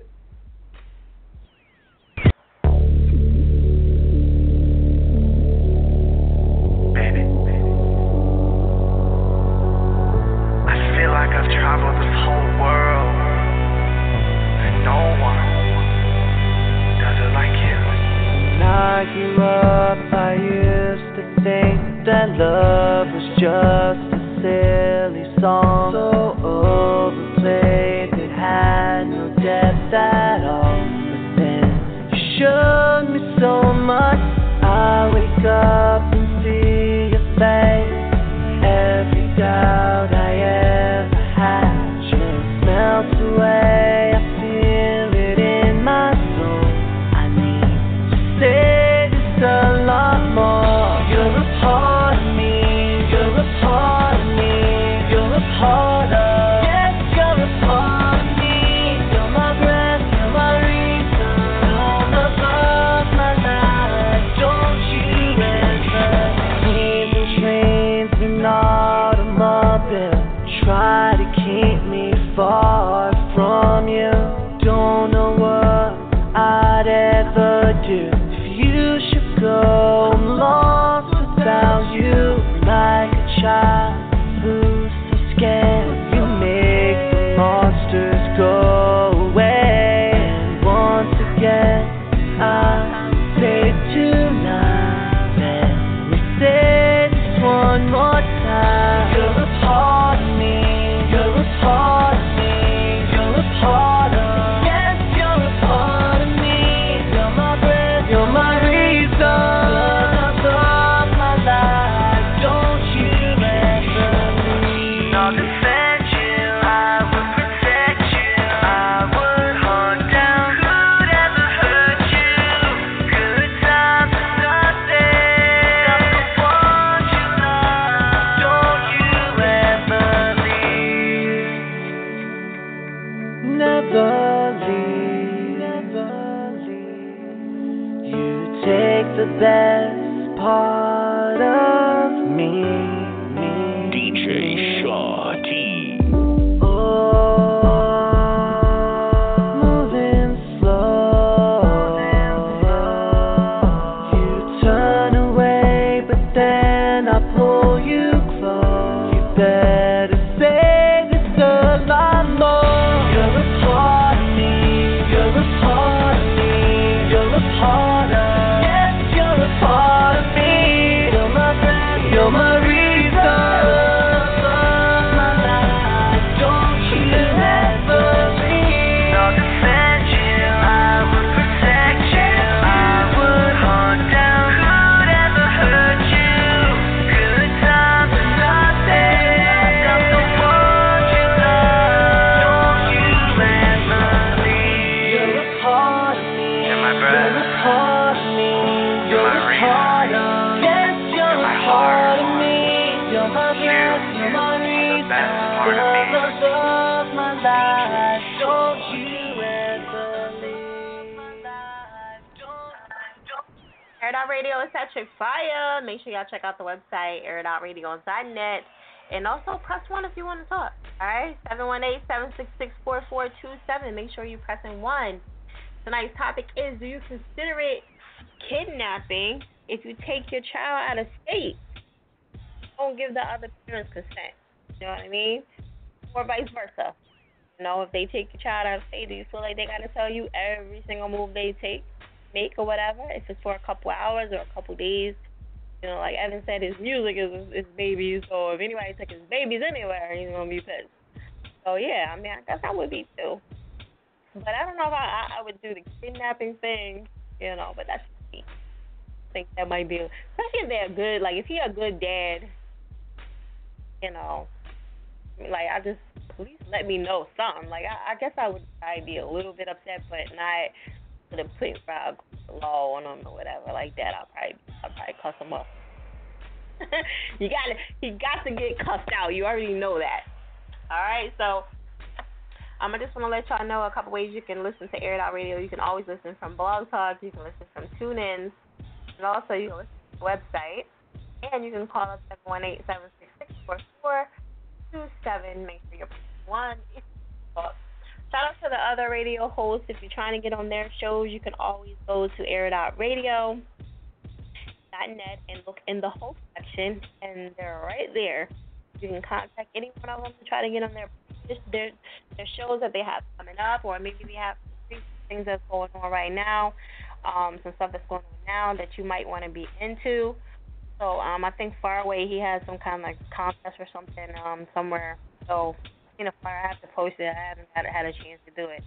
Pressing one. Tonight's topic is do you consider it kidnapping if you take your child out of state? Don't give the other parents consent. You know what I mean? Or vice versa. You know, if they take your child out of state, do you feel like they gotta tell you every single move they take, make or whatever? If it's for a couple hours or a couple days. You know, like Evan said, his music is his babies, so if anybody took his babies anywhere, he's gonna be pissed. So yeah, I mean, I guess I would be too. But I don't know if I, I, would do the kidnapping thing, you know. But that's me. I think that might be, especially if they're good. Like if he a good dad, you know, like I just at least let me know something. Like I, I guess I would probably be a little bit upset, but not to the point where law on him or whatever like that. I'll probably I'll probably cuss him up. *laughs* you got to he got to get cussed out. You already know that. All right, so um, I just want to let y'all know a couple ways you can listen to Air It Out Radio. You can always listen from Blog Talk. You can listen from TuneIn, and also you can listen to the website. And you can call us at one eight seven six six four four two seven. Make sure you're one. Shout out to the other radio hosts. If you're trying to get on their shows, you can always go to Air It Out Radio. Net and look in the host section, and they're right there. You can contact any one of them to try to get on their their their shows that they have coming up, or maybe they have things that's going on right now, um, some stuff that's going on now that you might want to be into. So um, I think Far Away he has some kind of contest or something um, somewhere. So you know, I have to post it. I haven't had, had a chance to do it.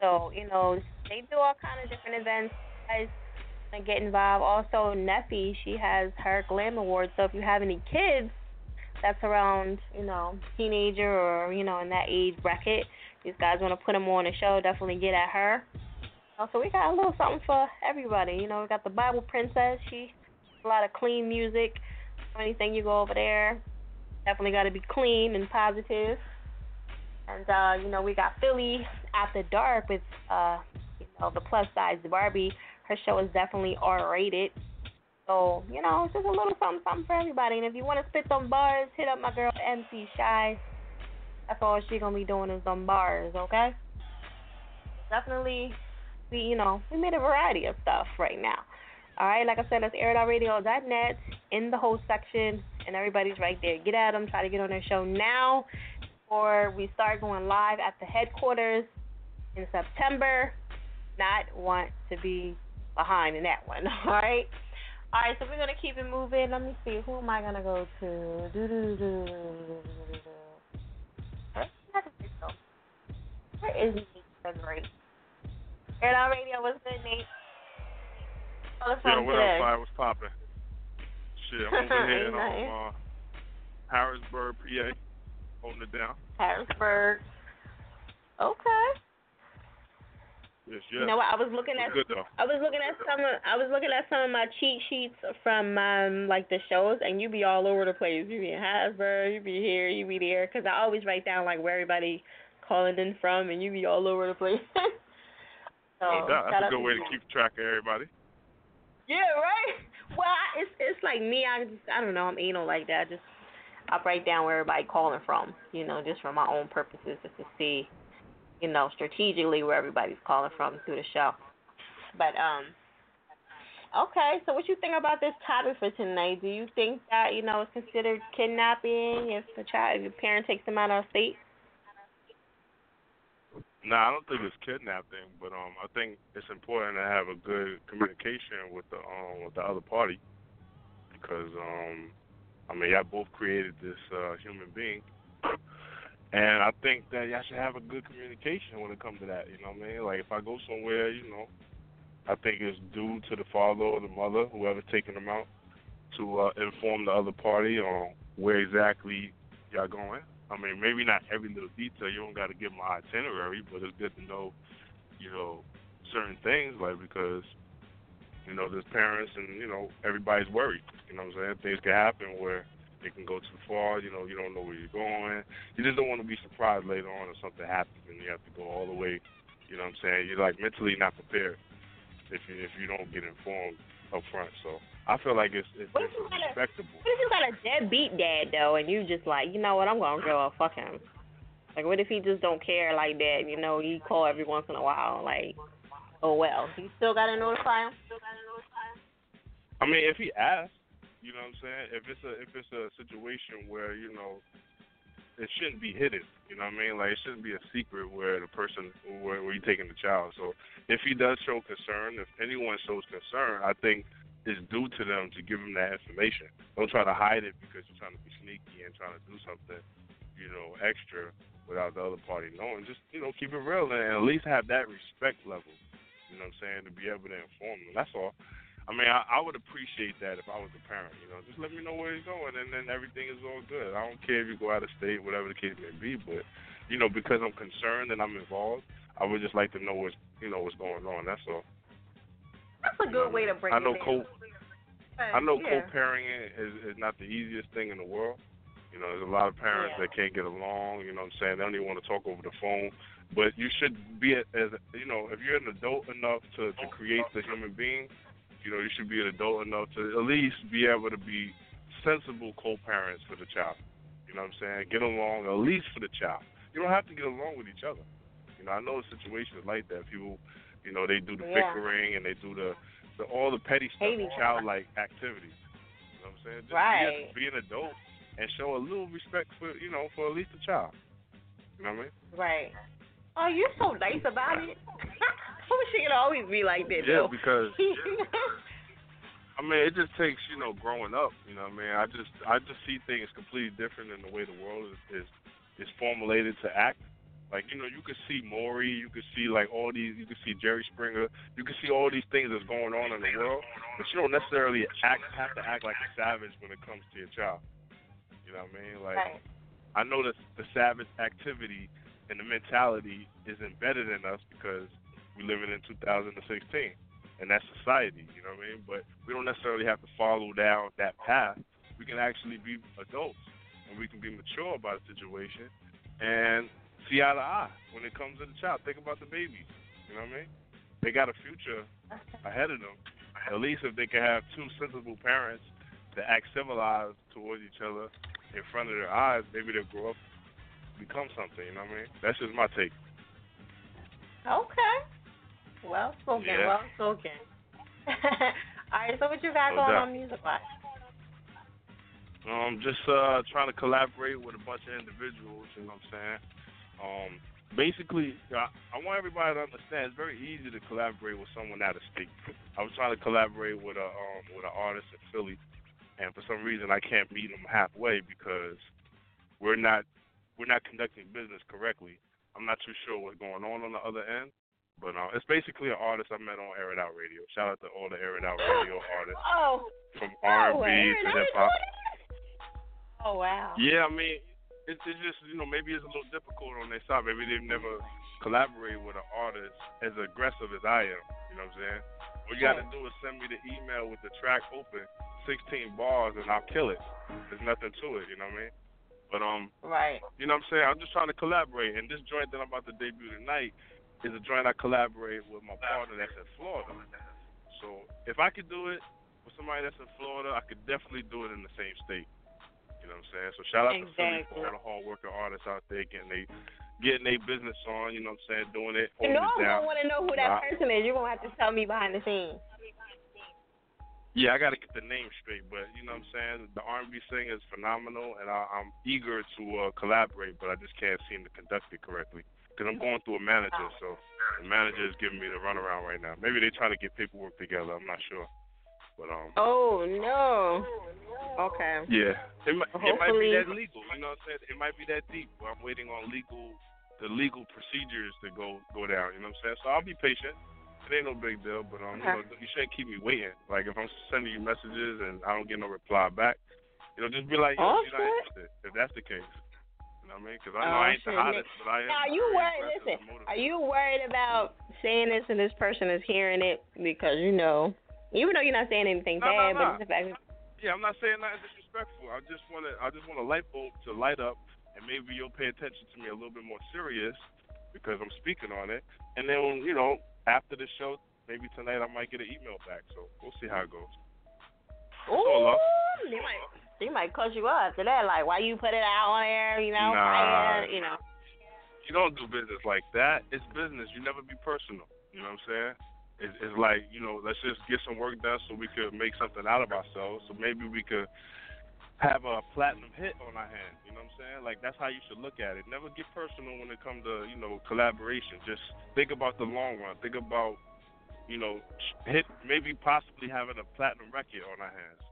So you know, they do all kind of different events. Guys, get involved. Also, Neffy, she has her Glam Award. So if you have any kids that's around, you know, teenager or you know in that age bracket, these guys want to put them on a show. Definitely get at her. Also, we got a little something for everybody. You know, we got the Bible Princess. She a lot of clean music. Anything you go over there, definitely got to be clean and positive. And uh, you know, we got Philly after dark with uh, you know, the plus size Barbie her show is definitely R rated. So, you know, it's just a little something, something for everybody. And if you want to spit some bars, hit up my girl MC Shy. That's all she gonna be doing is some bars, okay? Definitely, we you know we made a variety of stuff right now. All right, like I said, that's airitoutradio.net in the host section, and everybody's right there. Get at them, try to get on their show now, or we start going live at the headquarters in September. Not want to be behind in that one. *laughs* All right. All right. So we're gonna keep it moving. Let me see. Who am I gonna go to? Do do do do. Where is Nate Great? Air Out Radio, what's good, Nate? Call us Yeah, from what today. up, Fire? What's poppin'? Shit, I'm over here *laughs* in um, uh, Harrisburg, PA, holding it down. Harrisburg. Okay. Yes, yes. You know what? I was looking at Good. I was looking at some of I was looking at some of my cheat sheets from um like the shows, and you be all over the place. You be in Harrisburg, you be here, you be there, because I always write down like where everybody calling in from, and you be all over the place. *laughs* so No doubt. That's a good way to keep track of everybody. Yeah, right. *laughs* Well, I, it's it's like me. I just I don't know. I'm anal like that. I just I write down where everybody calling from. You know, just for my own purposes, just to see, you know, strategically where everybody's calling from through the show. But um, okay. So what you think about this topic for tonight? Do you think that you know it's considered kidnapping if the child, if your parent takes them out of state? Nah, I don't think it's kidnapping, but um, I think it's important to have a good communication with the um with the other party, because um, I mean, y'all both created this uh human being, and I think that y'all should have a good communication when it comes to that. You know what I mean? Like if I go somewhere, you know, I think it's due to the father or the mother, whoever's taking them out, to uh, inform the other party on where exactly y'all going. I mean, maybe not every little detail. You don't got to give them an itinerary, but it's good to know, you know, certain things, like because, you know, there's parents and you know everybody's worried. You know what I'm saying? Things can happen where it can go too far. You know, you don't know where you're going. You just don't want to be surprised later on if something happens and you have to go all the way. You know what I'm saying? You're like mentally not prepared if you if you don't get informed up front. So I feel like it's it's, it's you got a- respectable. What if you got a deadbeat dad though, and you just like, you know what, I'm gonna go fuck him. Like, what if he just don't care like that? You know, he call every once in a while. Like, oh well, you still gotta notify him. I mean, if he asks, you know what I'm saying. If it's a if it's a situation where you know it shouldn't be hidden, you know what I mean. Like it shouldn't be a secret where the person where, where you're taking the child. So if he does show concern, if anyone shows concern, I think it's due to them to give him that information. Don't try to hide it because you're trying to be sneaky and trying to do something, you know, extra without the other party knowing. Just you know, keep it real and at least have that respect level. You know what I'm saying to be able to inform them. That's all. I mean, I, I would appreciate that if I was a parent. You know, just let me know where he's going, and then everything is all good. I don't care if you go out of state, whatever the case may be. But you know, because I'm concerned and I'm involved, I would just like to know what's you know what's going on. That's all. That's a good way to break I know it co. I know yeah. co-parenting is is not the easiest thing in the world. You know, there's a lot of parents Yeah. that can't get along. You know what I'm saying? They don't even want to talk over the phone. But you should be a- as you know, if you're an adult enough to to oh. create the human being, you know, you should be an adult enough to at least be able to be sensible co-parents for the child. You know what I'm saying? Get along at least for the child. You don't have to get along with each other. You know, I know situations like that. People, you know, they do the Yeah. bickering and they do the, the all the petty stuff, childlike activities. You know what I'm saying? Just Right. be, a, be an adult and show a little respect for, you know, for at least the child. You know what I mean? Right. Oh, you're so nice about it. *laughs* I wish it could always be like that. Yeah, though. because *laughs* I mean, it just takes you know growing up. You know, what I mean, I just I just see things completely different in the way the world is is, is formulated to act. Like you know, you could see Maury, you could see like all these, you could see Jerry Springer, you could see all these things that's going on in the world, but you don't necessarily act have to act like a savage when it comes to your child. You know what I mean? Like Right. I know that the savage activity and the mentality is embedded in us because we're living in 2016, and that's society. You know what I mean? But we don't necessarily have to follow down that path. We can actually be adults, and we can be mature about a situation, and see eye to eye when it comes to the child. Think about the babies. You know what I mean? They got a future ahead of them. At least if they can have two sensible parents that act civilized towards each other in front of their eyes, maybe they'll grow up, become something. You know what I mean? That's just my take. Okay. Well spoken. Yeah. Well spoken. *laughs* All right. So what you got No going doubt. on music wise? Um, just uh, trying to collaborate with a bunch of individuals. You know what I'm saying? Um, basically, I, I want everybody to understand it's very easy to collaborate with someone out of state. I was trying to collaborate with a um, with an artist in Philly, and for some reason I can't meet him halfway because we're not we're not conducting business correctly. I'm not too sure what's going on on the other end. But uh, it's basically an artist I met on Air It Out Radio. Shout out to all the Air It Out Radio *gasps* artists Oh. from Oh, R&B to hip hop. Oh wow. Yeah, I mean, it's, it's just you know maybe it's a little difficult on their side. Maybe they've never collaborated with an artist as aggressive as I am. You know what I'm saying? All you got to do is send me the email with the track open, 16 bars, and I'll kill it. There's nothing to it. You know what I mean? But um, Right. you know what I'm saying? I'm just trying to collaborate, and this joint that I'm about to debut tonight is a joint I collaborate with my partner that's in Florida. So if I could do it with somebody that's in Florida, I could definitely do it in the same state. You know what I'm saying? So shout out to Philly for all the hard working artists out there getting they getting their business on. You know what I'm saying? Doing it, You know I'm down. gonna want to know who that person is. You're gonna have to tell me behind the scenes. Yeah, I got to get the name straight, but you know what I'm saying. The R&B singer is phenomenal, and I, I'm eager to uh, collaborate, but I just can't seem to conduct it correctly because I'm going through a manager. So the manager is giving me the runaround right now. Maybe they're trying to get paperwork together. I'm not sure, but um. Oh no. Okay. Yeah, it might, it might be that legal. You know what I'm saying? It might be that deep. Where I'm waiting on legal, the legal procedures to go go down. You know what I'm saying? So I'll be patient. It ain't no big deal, but um, you know, you shouldn't keep me waiting. Like if I'm sending you messages and I don't get no reply back, you know, just be like, yo, Oh, you're not interested. If that's the case, you know what I mean? Because I know Oh, I ain't the hottest, but I am. Now, are you worried? Listen, are you worried about saying this and this person is hearing it because you know, even though you're not saying anything No, no, bad, no. but it's the fact. that- Yeah, I'm not saying nothing disrespectful. I just want to, I just want a light bulb to light up, and maybe you'll pay attention to me a little bit more serious because I'm speaking on it. And then, you know, after the show, maybe tonight I might get an email back. So we'll see how it goes. all Ooh, up. they they might cuss you out after that. Like, why you put it out on air? You know, Nah. fire, you know. You don't do business like that. It's business. You never be personal. You know what I'm saying? It's, it's like you know, let's just get some work done so we could make something out of ourselves. So maybe we could have a platinum hit on our hand. You know what I'm saying? Like that's how you should look at it. Never get personal when it comes to you know collaboration. Just think about the long run. Think about you know hit maybe possibly having a platinum record on our hands.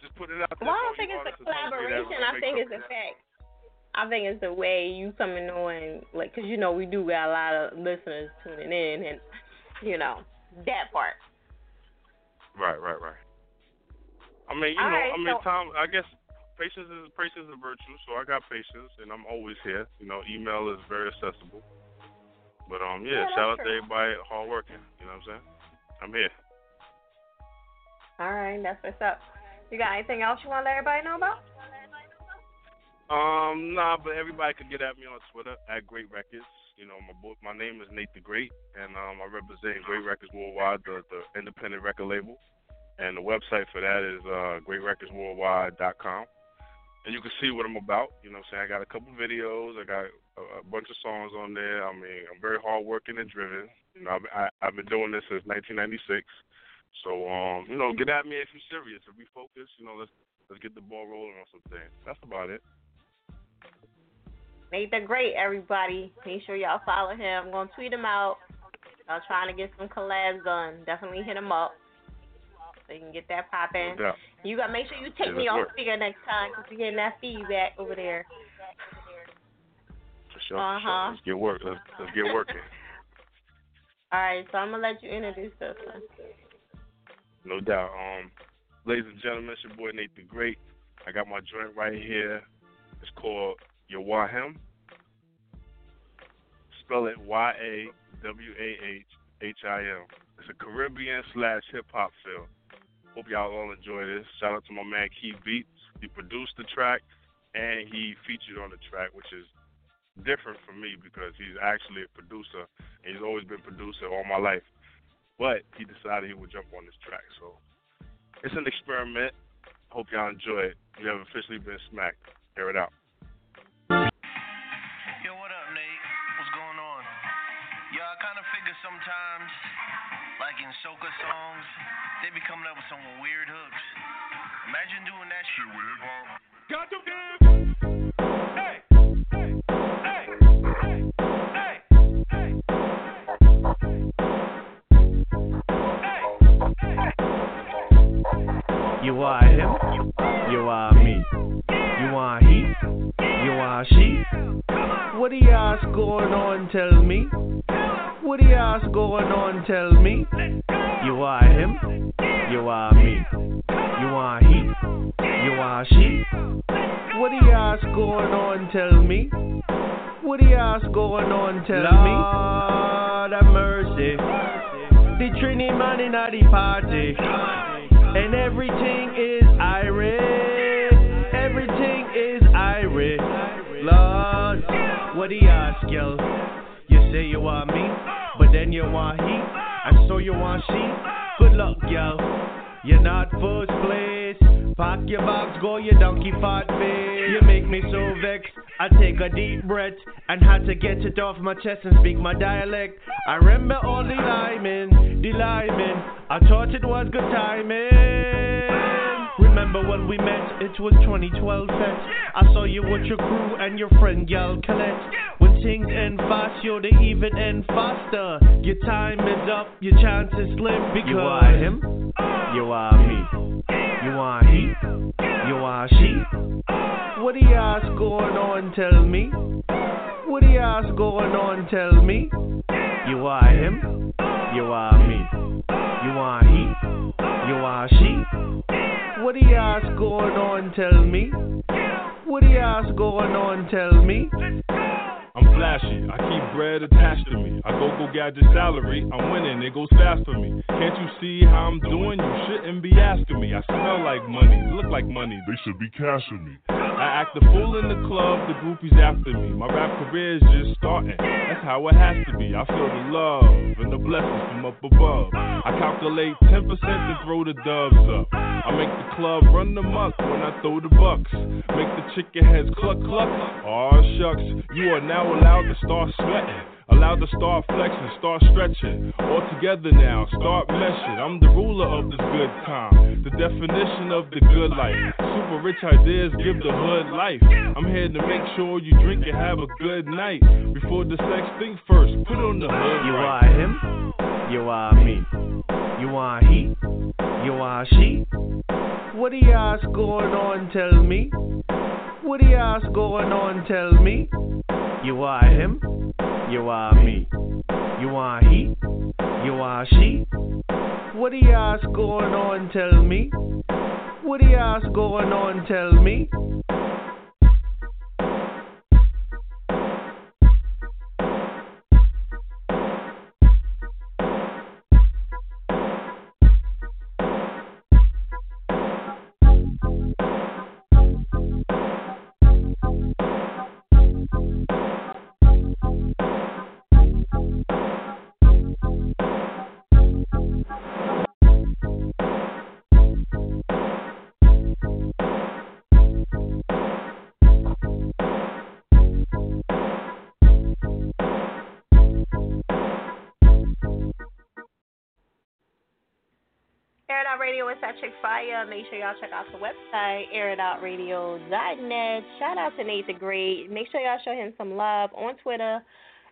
Just put it out there. Well, I don't think it's a artists to think that collaboration. I think it's a fact. I think it's the way you coming on, like, cause you know we do got a lot of listeners tuning in, and you know that part. Right, right, right. I mean, you All know, right, I mean, so- Tom. I guess patience is patience is a virtue, so I got patience, and I'm always here. You know, email is very accessible. But um, yeah, Yeah, shout out that's to everybody hard working. You know what I'm saying? I'm here. All right, that's what's up. You got anything else you want to let everybody know about? Um, nah, but everybody could get at me on Twitter at Great Records. You know, my boy, my name is Nate the Great, and um, I represent Great Records Worldwide, the, the independent record label. And the website for that is uh, greatrecordsworldwide.com. And you can see what I'm about. You know I'm saying? I got a couple videos. I got a, a bunch of songs on there. I mean, I'm very hardworking and driven. You know, I've, I, I've been doing this since 1996. So, um, you know, get at me if you're serious. If we focus, you know, let's let's get the ball rolling on some things. That's about it. The Great, everybody. Make sure y'all follow him. I'm gonna tweet him out. I'm trying to get some collabs done. Definitely hit him up so you can get that popping. Doubt. You got to make sure you take Yeah, me off speaker next time because we're getting that feedback over there. For sure. Uh-huh. sure. Let's get work. Let's, let's get working. *laughs* All right, so I'm gonna let you introduce this one. No doubt. Um, ladies and gentlemen, it's your boy Nate the Great. I got my joint right here. It's called Yawahim. Spell it Y A W A H H I M. It's a Caribbean slash hip hop feel. Hope y'all all enjoy this. Shout out to my man Key Beats. He produced the track and he featured on the track, which is different for me because he's actually a producer and he's always been producer all my life. But he decided he would jump on this track. So it's an experiment. Hope y'all enjoy it. You have officially been smacked. Hear it out. Yo, what up, Nate? What's going on? Yo, I kind of figure sometimes, like in soca songs, they be coming up with some weird hooks. Imagine doing that shit with hip hop. Got You are him, you are me. You are he, you are she. What do y'all's going on, tell me? What do y'all's going on, tell me? You are him, you are me. You are he, you are she. What do y'all's going on, tell me? What do y'all's going on, tell me? Lord have mercy. The Trini man in the party. And everything is Irish. Everything is irate. Lord, what do you ask, girl? You say you want me, but then you want he, and so you want she. Good luck, girl. You're not first place. Pack your bags, go your donkey fat face. You make me so vexed. I take a deep breath and had to get it off my chest and speak my dialect. I remember all the liming, the liming. I thought it was good timing. Remember when we met? It was 2012 fest. I saw you with your crew and your friend Gal Colette. When things end fast, yo, they even end faster. Your time is up, your chance is slim because you are him, you are me, you are he, you are she. What do y'all's going on? Tell me. What do y'all's going on? Tell me. You are him, you are me, you are he, you are she. What do y'all's going on? Tell me. What do y'all's going on? Tell me. I'm flashy. I keep bread attached to me. I go go gadget salary. I'm winning, it goes fast for me. Can't you see how I'm doing? You shouldn't be asking me. I smell like money, look like money. They should be cashing me. I act the fool in the club, the groupies after me. My rap career is just starting. That's how it has to be. I feel the love and the blessings from up above. I calculate 10% to throw the doves up. I make the club run the muck when I throw the bucks. Make the chicken heads cluck cluck. Aw shucks, you are now allowed to start sweating. Allowed to start flexing, start stretching. All together now, start meshing. I'm the ruler of this good time. The definition of the good life. Super rich ideas give the hood life. I'm here to make sure you drink and have a good night. Before the sex, think first. Put on the hood. You right. are him, you are me. You are he, you are she. What do y'all going on? Tell me. What do y'all going on? Tell me. You are him, you are me. You are he, you are she. What do y'all going on? Tell me. What do y'all going on? Tell me. Radio is that chick fire. Make sure y'all check out the website, airitoutradio.net. Shout out to Nate the Great. Make sure y'all show him some love on Twitter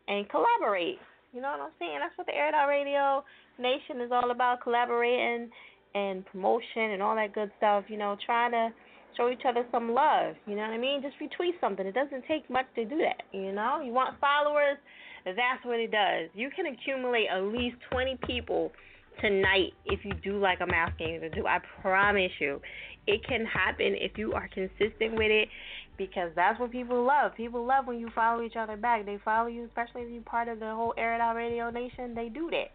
and collaborate. You know what I'm saying? That's what the Air It Out Radio Nation is all about collaborating and promotion and all that good stuff. You know, trying to show each other some love. You know what I mean? Just retweet something. It doesn't take much to do that. You know, you want followers? That's what it does. You can accumulate at least 20 people tonight if you do like I'm asking you to do. I promise you, it can happen if you are consistent with it because that's what people love. People love when you follow each other back. They follow you, especially if you're part of the whole Air It Out Radio Nation. They do that.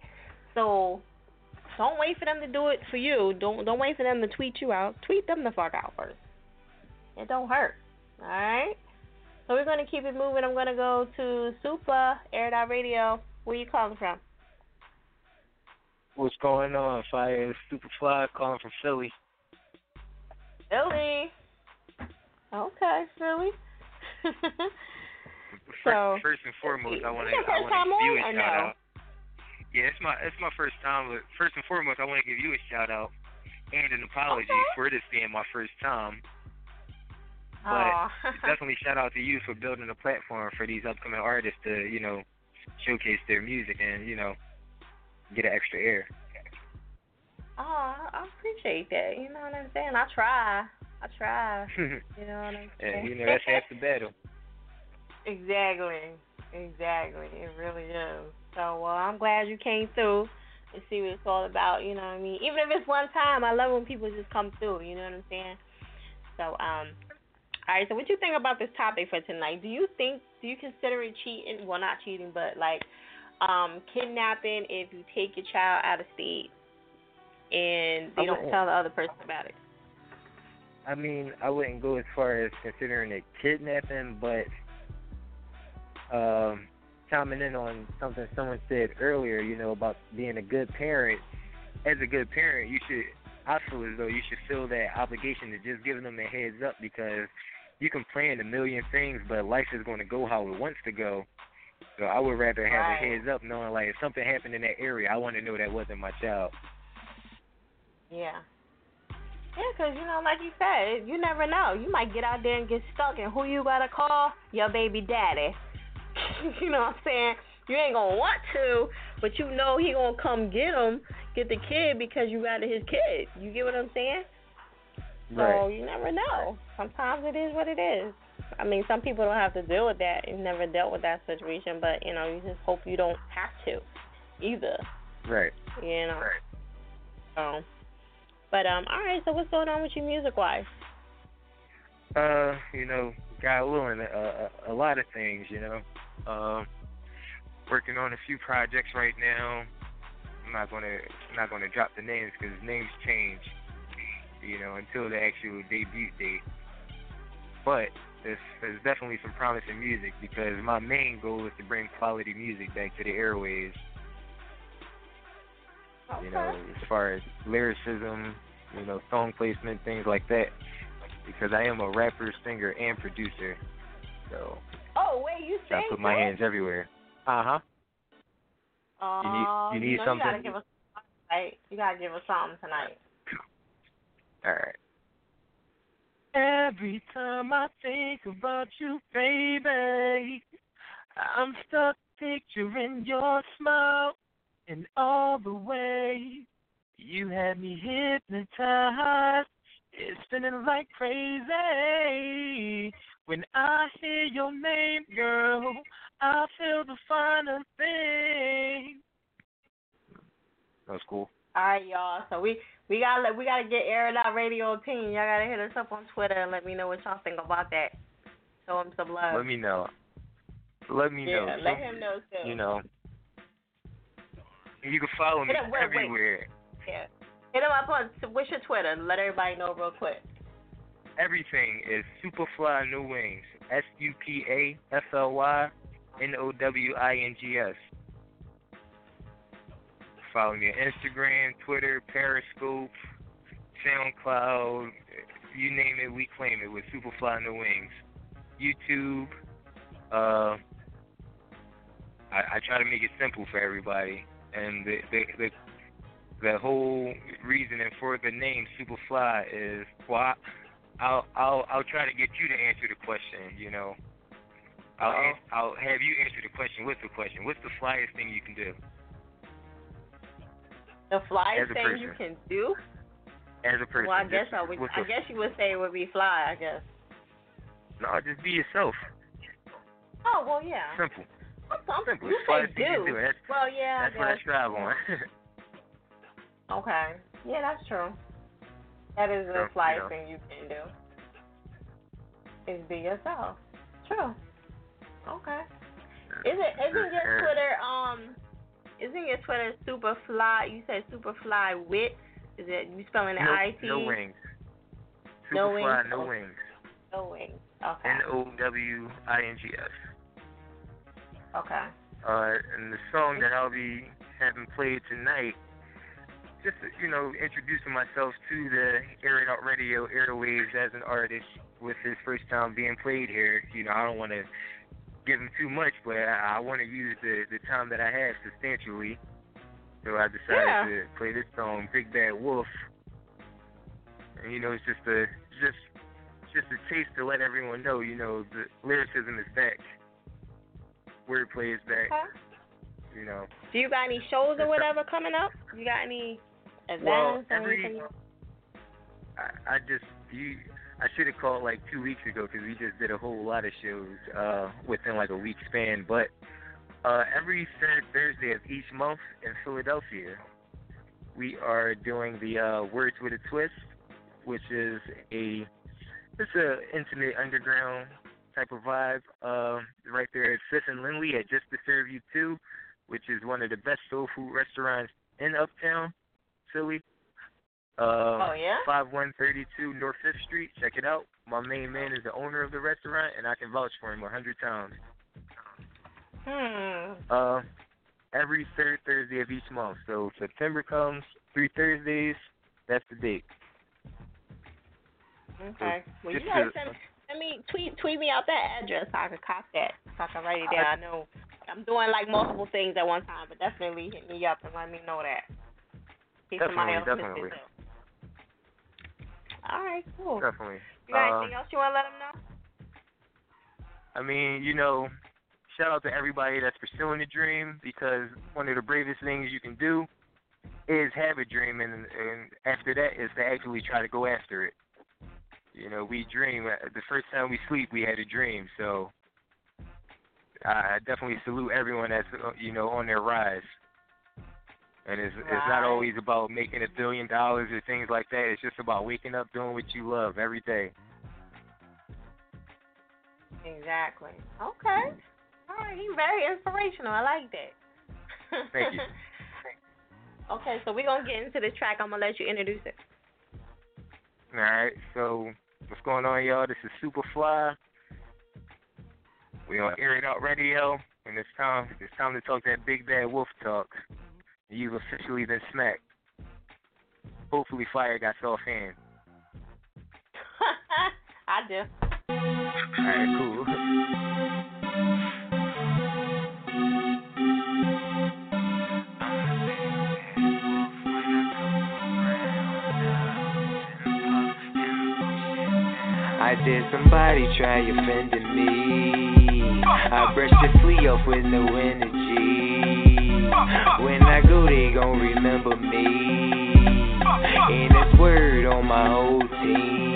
So don't wait for them to do it for you. Don't don't wait for them to tweet you out. Tweet them the fuck out first. It don't hurt. All right. So we're gonna keep it moving. I'm gonna go to Super Air It Out Radio. Where you calling from? What's going on? Fire Superfly calling from Philly. Philly. Okay, Philly. *laughs* so First and foremost, I want to Is I want to give you on a or shout no? out. Yeah, it's my it's my first time, but first and foremost, I want to give you a shout out and an apology for this being my first time. But *laughs* definitely shout out to you for building a platform for these upcoming artists to you know showcase their music and you know get an extra air. Oh, I appreciate that. You know what I'm saying? I try. I try. *laughs* You know what I'm saying? and you know that's half the battle. *laughs* Exactly. Exactly. It really is. So well, I'm glad you came through and see what it's all about. You know what I mean? Even if it's one time, I love when people just come through. You know what I'm saying? So um, all right. So what you think about this topic for tonight? Do you think? Do you consider it cheating? Well, not cheating, but like um, kidnapping if you take your child out of state and they don't tell the other person about it. I mean, I wouldn't go as far as considering it kidnapping, but um, chiming in on something someone said earlier, you know, about being a good parent. As a good parent, you should, I feel as though you should feel that obligation to just giving them a heads up because you can plan a million things, but life is going to go how it wants to go. So I would rather have Right. a heads up knowing, like, if something happened in that area, I want to know that wasn't my child. Yeah. Yeah, 'cause you know, like you said, you never know. You might get out there and get stuck, and who you gotta call? Your baby daddy. *laughs* you know what I'm saying? You ain't gonna want to, but you know he gonna come get him, get the kid because you got his kid. You get what I'm saying? So Right. you never know. Sometimes it is what it is. I mean, some people don't have to deal with that. You've never dealt with that situation, but you know, you just hope you don't have to, either. Right. You know. Right. So, but um, all right. So what's going on with you music wise? Uh, you know, God willing, a, a, a lot of things, you know. Uh, working on a few projects right now. I'm not gonna I'm not gonna drop the names because names change, you know, until the actual debut date. But there's, there's definitely some promising music because my main goal is to bring quality music back to the airways. You know, as far as lyricism, you know, song placement, things like that. Because I am a rapper, singer, and producer. So Oh wait, you I put my hands everywhere. Uh huh. Uh, you need you know something? You gotta give us right. You gotta give us something tonight. All right. Every time I think about you, baby, I'm stuck picturing your smile and all the way you had me hypnotized. It's spinning like crazy. When I hear your name, girl, I feel the finer thing. That's cool. All right, y'all. So we we gotta we gotta get Air It Out Radio team. Y'all gotta hit us up on Twitter and let me know what y'all think about that. Show him some love. Let me know. Let me yeah, know. let him know too. You know. You can follow me wait, wait. everywhere. Yeah. Hit him up on what's your Twitter? And let everybody know real quick. Everything is Superfly No Wings. S U P A F L Y N O W I N G S. Follow me on Instagram, Twitter, Periscope, SoundCloud, you name it, we claim it with Superfly No Wings. YouTube. Uh, I, I try to make it simple for everybody, and the the the, the whole reasoning for the name Superfly is well, I, I'll I'll I'll try to get you to answer the question. You know, I'll I'll have you answer the question with the question. What's the flyest thing you can do The flyest thing you can do? as a person? Well, I guess I would. I guess you would say it would be fly. I guess. No, just be yourself. Oh well, yeah. Simple. Some, Simple. You say do. do. That's, well, yeah. that's I what I strive on. *laughs* Okay. Yeah, that's true. That is the So, you flyest know. thing you can do. Is be yourself. True. Okay. Is it isn't your Uh, Twitter um isn't your Twitter super fly you said super fly wit? Is it you spelling it no, I T? no wings. No Superfly, wings? no Oh. wings. No wings. Okay. N O W I N G S. Okay. Uh, and the song that I'll be having played tonight, just you know, introducing myself to the Air It Out Radio airwaves as an artist with this first time being played here. You know, I don't want to give him too much, but I, I want to use the the time that I have substantially. So I decided Yeah. to play this song, Big Bad Wolf. And you know, it's just a just just a taste to let everyone know, you know, the lyricism is back. Wordplay is back. Okay. You know. Do you got any shows or whatever coming up? You got any events Well, or every- anything? I, I just you I should have called like two weeks ago because we just did a whole lot of shows uh, within like a week span. But uh, every third Thursday of each month in Philadelphia, we are doing the uh, Words with a Twist, which is a it's a intimate underground type of vibe. Uh, right there at Fifth and Lindley at Just to Serve You Too, which is one of the best soul food restaurants in Uptown, Philly. Uh, Oh, yeah? Five one thirty two North 5th Street. Check it out. My main man is the owner of the restaurant, and I can vouch for him a 100 times. Hmm. Uh, every third Thursday of each month. So September comes, three Thursdays, that's the date. Okay. Well, you gotta send, send me tweet tweet me out that address so I can cop that so I can write it down. I know I'm doing like multiple things at one time, but definitely hit me up and let me know that. In case somebody Definitely, definitely. All right, cool. Definitely. You got Uh, anything else you want to let them know? I mean, you know, shout out to everybody that's pursuing the dream because one of the bravest things you can do is have a dream, and and after that is to actually try to go after it. You know, we dream. uh, The first time we sleep, we had a dream. So I definitely salute everyone that's uh, you know on their rise. And it's it's not always about making a billion dollars or things like that. It's just about waking up doing what you love every day. Exactly. Okay. All right, he's very inspirational. I like that. Thank you. *laughs* okay, so we're gonna get into the track. I'm gonna let you introduce it. All right, so what's going on, y'all? This is Superfly. We on Air It Out Radio, and it's time. It's time to talk that big bad wolf talk. You've officially been smacked. Hopefully, fire got soft hands. *laughs* I do. All right, cool. I did somebody try offending me. I brushed the flea off with no energy. When I go, they gon' remember me. And it's word on my whole team.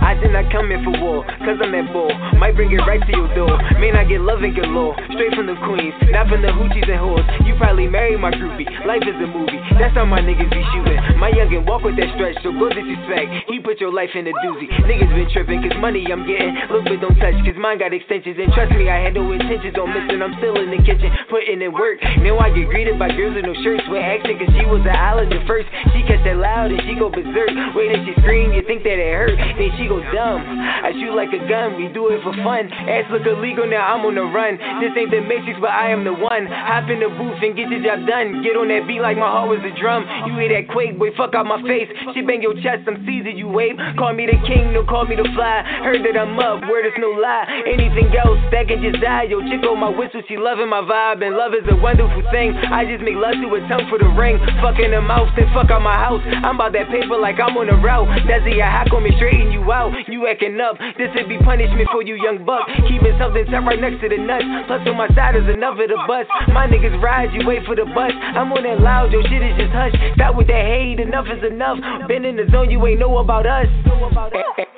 I did not come here for war, cause I'm at bull. Might bring it right to your door. May not get love and galore. Straight from the queens, not from the hoochies and whores. You probably marry my groupie. Life is a movie, that's how my niggas be shooting. My youngin' walk with that stretch, so go disrespect. He put your life in a doozy. Niggas been tripping, cause money I'm getting. Look, but don't touch, cause mine got extensions. And trust me, I had no intentions on missing. I'm still in the kitchen, putting in work. Now I get greeted by girls with no shirts. With accent, cause she was an at first. She catch that loud and she go berserk. Wait and she scream, you think that it hurt. Then she go dumb. I shoot like a gun, we do it for fun. Ass look illegal, now I'm on the run. This ain't the Matrix, but I am the one. Hop in the booth and get the job done. Get on that beat like my heart was a drum. You hear that quake, boy, fuck out my face. She bang your chest, I'm Caesar, you wave. Call me the king, no call me the fly. Heard that I'm up, word is no lie. Anything else that can just die. Yo, chick on my whistle, she loving my vibe, and love is a wonderful thing. I just make love to a tongue for the ring. Fuck in the mouth, then fuck out my house. I'm about that paper like I'm on a route. The I hack on me, straighten you out. You acting up, this would be punishment for you, young buck. Keeping something set right next to the nuts. Plus on my side is enough of the bus. My niggas ride, you wait for the bus. I'm on that loud, your shit is just hush. Stop with that hate, enough is enough. Been in the zone, you ain't know about us.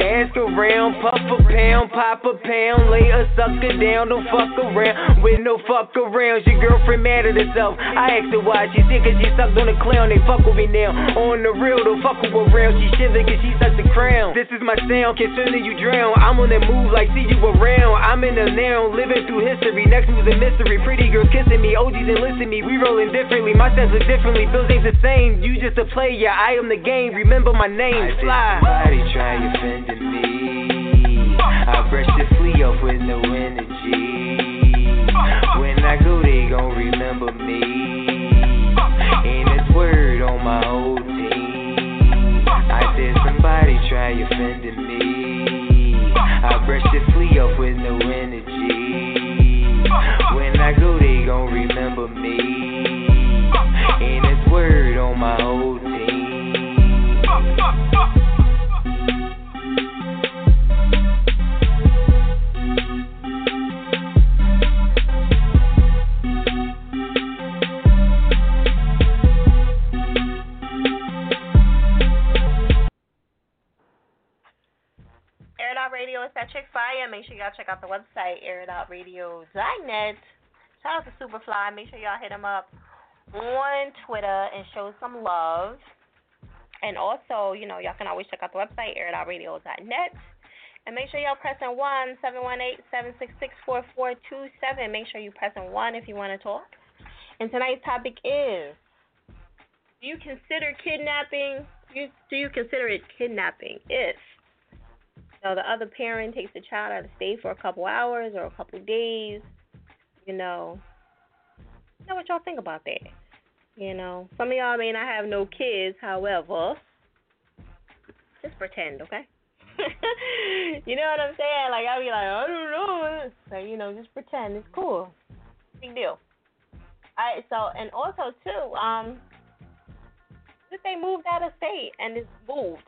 Ask around, puff a pound, pop a pound, lay a sucker down, don't fuck around with no fuck around. Your girlfriend mad at herself. I asked her why she sick cause she sucked on the clown. They fuck with me now. On the real, don't fuck with around. She shiver cause she sucked the crown. This is my sound, concerning you drown. I'm on that move like see you around. I'm in the now, living through history. Next move's a mystery. Pretty girls kissing me, OGs enlisting me. We rolling differently. My sense look differently. Bills ain't the same. You just a player, I am the game. Remember my name. Fly. Somebody try offending me. I brush the flea off with no energy. When I go, they gon' remember me. And it's word on my whole team. I did somebody try offending me. I brush the flea off with no energy. When I go, they gon' remember me. And it's word Is fire. Make sure y'all check out the website, airitoutradio.net. Shout out to Superfly. Make sure y'all hit him up on Twitter and show some love. And also, you know, y'all can always check out the website, airitoutradio.net. And make sure y'all pressing one seven one eight seven six six four four two seven. Make sure you pressing one if you want to talk. And tonight's topic is: Do you consider kidnapping? Do you, do you consider it kidnapping if know, the other parent takes the child out of state for a couple hours or a couple days? You know, you know what y'all think about that? You know, some of y'all may not have no kids, however, just pretend, okay? *laughs* you know what I'm saying? Like I'll be like, I don't know. So you know, just pretend it's cool. Big deal. Alright, so and also too, um, if they moved out of state and it's moved,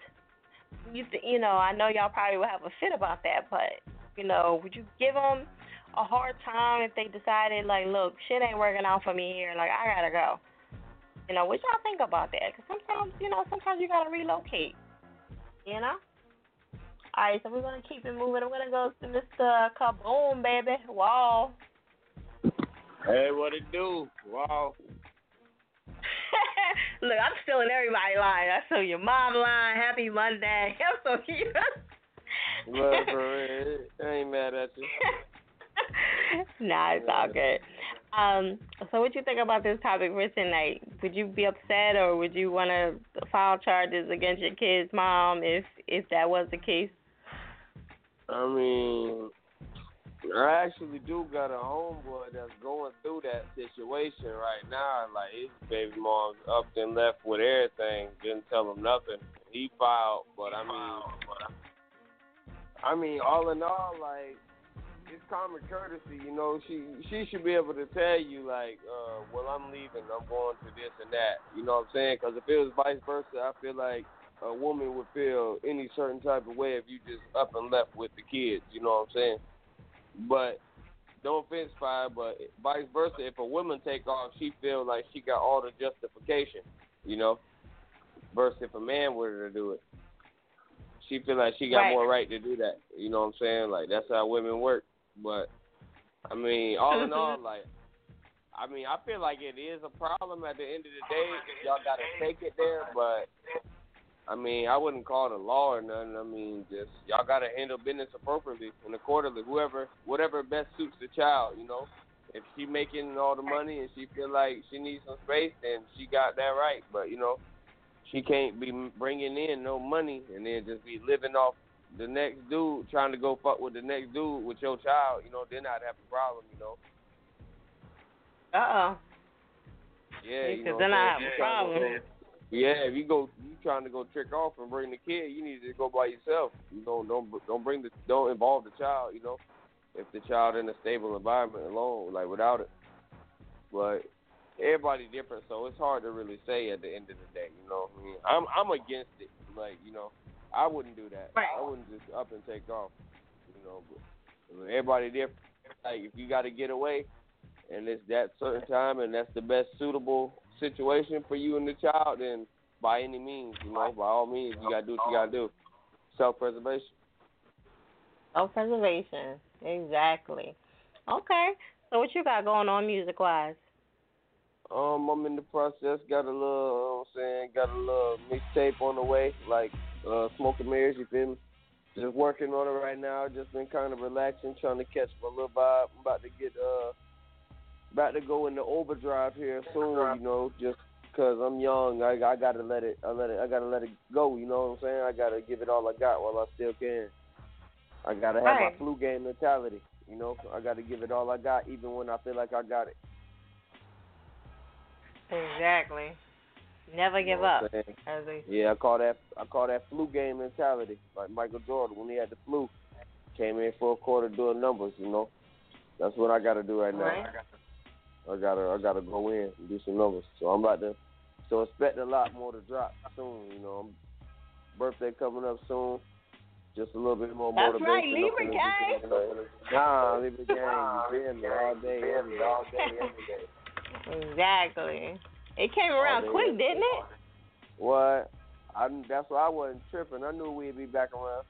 you th- you know, I know y'all probably will have a fit about that, but you know, would you give them a hard time if they decided like, look, shit ain't working out for me here, like I gotta go. You know, what y'all think about that? Because sometimes, you know, sometimes you gotta relocate. You know. All right, so we're gonna keep it moving. I'm gonna go to Mr. Kaboom, baby. Wow. Hey, what it do? Wow. *laughs* Look, I'm stealing everybody line. I stole your mom line. Happy Monday. *laughs* I'm so cute. For real, I ain't mad at you. *laughs* nah, it's all good. Um, so what do you think about this topic for tonight? Would you be upset or would you want to file charges against your kid's mom if if that was the case? I mean, I actually do got a homeboy that's going through that situation right now. Like his baby mom's up and left with everything, didn't tell him nothing. He filed, but I mean, I mean, all in all, like it's common courtesy. You know, she she should be able to tell you like, uh, well, I'm leaving. I'm going to this and that. You know what I'm saying? Because if it was vice versa, I feel like a woman would feel any certain type of way if you just up and left with the kids. You know what I'm saying? But no offense, fire, but vice versa. If a woman take off, she feel like she got all the justification. You know, versus if a man were to do it, she feel like she got Right. more right to do that. You know what I'm saying? Like that's how women work. But I mean, all in all, *laughs* like. I mean, I feel like it is a problem at the end of the day. Y'all got to take it there, but I mean, I wouldn't call it a law or nothing. I mean, just y'all got to handle business appropriately and accordingly. Whoever, whatever best suits the child, you know. If she making all the money and she feel like she needs some space, then she got that right. But you know, she can't be bringing in no money and then just be living off the next dude, trying to go fuck with the next dude with your child. You know, then I'd have a problem. You know. Uh oh. Yeah, you Because know then I have a problem. Yeah, if you go, you trying to go trick off and bring the kid, you need to go by yourself. You know, don't don't bring the don't involve the child. You know, if the child in a stable environment alone, like without it. But everybody different, so it's hard to really say at the end of the day. You know, I mean, I'm I'm against it. Like you know, I wouldn't do that. I wouldn't just up and take off. You know, but I mean, everybody different. Like if you got to get away, and it's that certain time, and that's the best suitable situation for you and the child, then by any means, you know, by all means, you gotta do what you gotta do. Self preservation. Self preservation. Exactly. Okay. So what you got going on music wise? Um, I'm in the process. Got a little, you know I'm saying, got a little mixtape on the way, like uh, Smoking Mirrors. You feel me? Just working on it right now. Just been kind of relaxing, trying to catch my little vibe. I'm about to get uh, about to go into overdrive here soon. You know, just because I'm young, I I gotta let it, I let it, I gotta let it go. You know what I'm saying? I gotta give it all I got while I still can. I gotta have Right. my flu game mentality. You know, I gotta give it all I got, even when I feel like I got it. Exactly. Never give know up. what I'm saying? As Yeah, I call that I call that flu game mentality. Like Michael Jordan when he had the flu, came in for a quarter doing numbers. You know, that's what I got to do right now. I gotta I gotta go in and do some numbers. So I'm about to. So expect a lot more to drop soon. You know, birthday coming up soon. Just a little bit more That's motivation. right, Libra gang. Nah, Libra gang. You feel me? All day, every day. All day, every day. Exactly. It came around quick, didn't it? What? I that's why I wasn't tripping. I knew we'd be back around.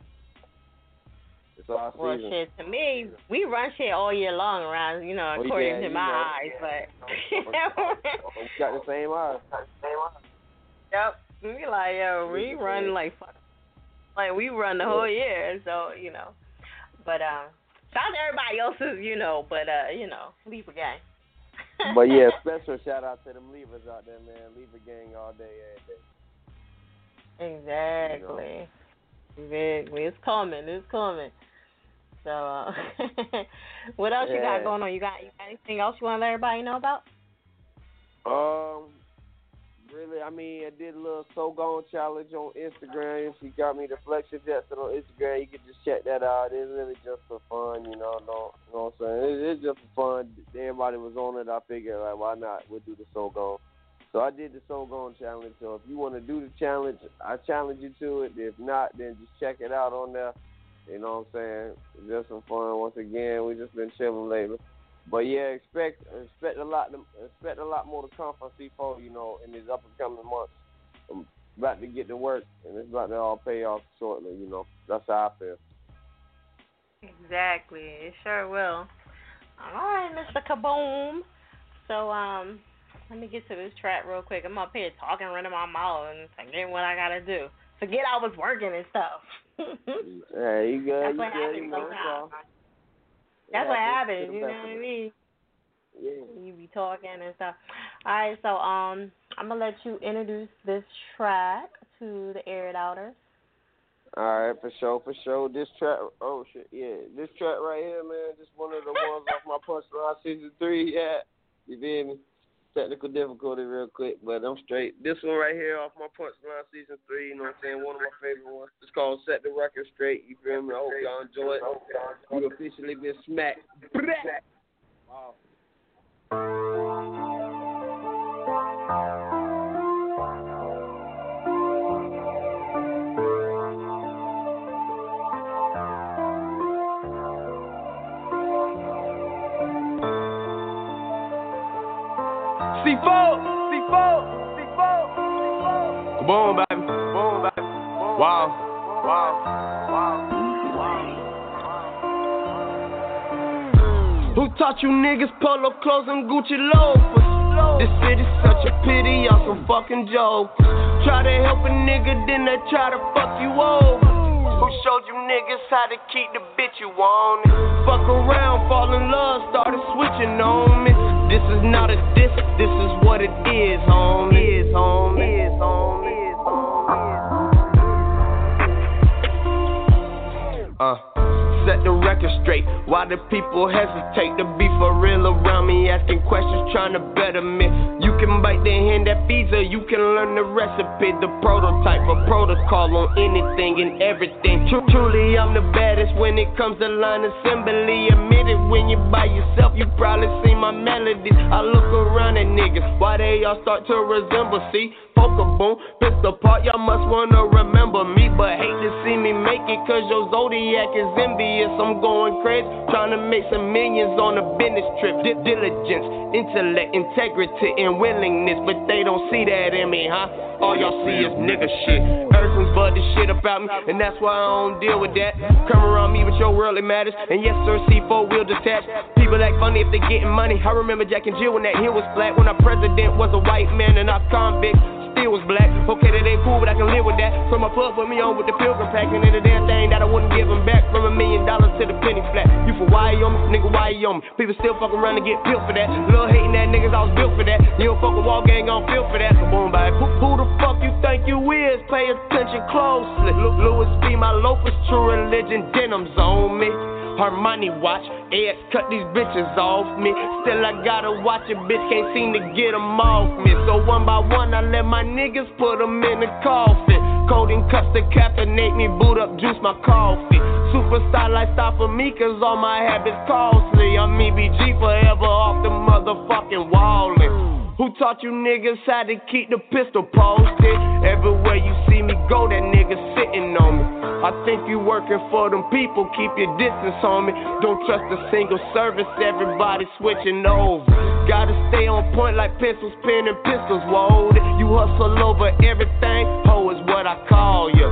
It's our Well, shit. To me, we run shit all year long around, you know, Oh, according yeah, to my know. eyes. But *laughs* *laughs* We got the same eyes. yep, we like yo, we run like fuck, like we run the whole year. So you know, but um, shout out to everybody else's, you know, but uh, you know, Libra gang. But yeah, *laughs* special shout out to them Libras out there, man. Libra gang all day, every day. Exactly. It's coming. It's coming. So, uh, *laughs* what else you got going on? You got, you got anything else you want to let everybody know about? Um, really, I mean, I did a little So Gone challenge on Instagram. She got me the Flexion Jetson on Instagram. You can just check that out. It's really just for fun, you know. No, you know what I'm saying? It, it's just for fun. Everybody was on it. I figured, like, why not? We'll do the So Gone. So I did the So Gone challenge. So if you want to do the challenge, I challenge you to it. If not, then just check it out on there. You know what I'm saying? Just some fun. Once again, we just been chilling lately. But yeah, expect expect a lot expect a lot more to come from C4, you know, in these up and coming months. I'm about to get to work and it's about to all pay off shortly, you know. That's how I feel. Exactly. It sure will. All right, Mr. Kaboom. So, um, let me get to this track real quick. I'm up here talking, running my mouth, and forgetting what I gotta do. Forget I was working and stuff. *laughs* Yeah, you good, That's you what happens you know, sometimes. That's Yeah, what happens. You know what I mean? Yeah. You be talking and stuff. All right, so um, I'm gonna let you introduce this track to the air it outers. All right, for sure, for sure. This track, oh shit, yeah, this track right here, man, just one of the ones off my punchline season three. Yeah, you feel me? Technical difficulty, real quick, but I'm straight. This one right here off my punchline season three. You know what I'm saying? One of my favorite ones. It's called "Set the Record Straight." You feel me? I hope y'all enjoy it. You officially been smacked. Wow. Boom, baby. Boom, baby. Wow. Wow. Wow. Who taught you niggas polo clothes and Gucci loafers? This city's such a pity, y'all some fucking jokers. Try to help a nigga, then they try to fuck you over. Who showed you niggas how to keep the bitch you want? Fuck around, fall in love, started switching on me. This is not a diss, this is what it is, homie. Is, homie. Is, homie. Is, homie. Uh. Set the record straight. Why do people hesitate to be for real around me? Asking questions, trying to better me. You can bite the hand that feeds her, you can learn the recipe, the prototype, a protocol on anything and everything. Tru- Truly, I'm the baddest when it comes to line assembly. Admit it when you're by yourself, you probably seen my melodies. I look around at niggas, why they all start to resemble? See, poker boom, pistol part, y'all must wanna remember me, but hate to see me make it, cause your zodiac is I'm going crazy, trying to make some millions on a business trip. Di- diligence, intellect, integrity, and willingness, but they don't see that in me, huh? All y'all see is nigga shit. Earthlings but this shit about me, and that's why I don't deal with that. Come around me with your worldly matters, and yes, sir, C4 will detach. People act funny if they getting money. I remember Jack and Jill when that hill was flat, when our president was a white man and our convict still was black. Okay, that ain't cool, but I can live with that. So my plug put me on with the pilgrim pack, and then the damn thing that I wouldn't give him back from a million dollars to the penny flat. You on me, nigga, me? People still fuck around and get built for that. Little hating that niggas, I was built for that. You don't fuck with wall gang, on feel for that. On, baby. Who, who the fuck you think you is? Pay attention closely. Louis B, my locals, true religion, denims on me. Armani watch, Ed cut these bitches off me. Still I gotta watch a bitch, can't seem to get 'em off me. So one by one, I let my niggas put 'em in the coffin. Codeine cuts to caffeinate me, boot up, juice my coffee. Superstar lifestyle for me, cause all my habits costly. I'm EBG forever off the motherfucking wallin'. Who taught you niggas how to keep the pistol posted? Everywhere you go, that nigga sitting on me. I think you working for them people, keep your distance on me. Don't trust a single service, everybody switching over. Gotta stay on point like pencils, pen, and pistols, whoa. You hustle over everything, ho is what I call you.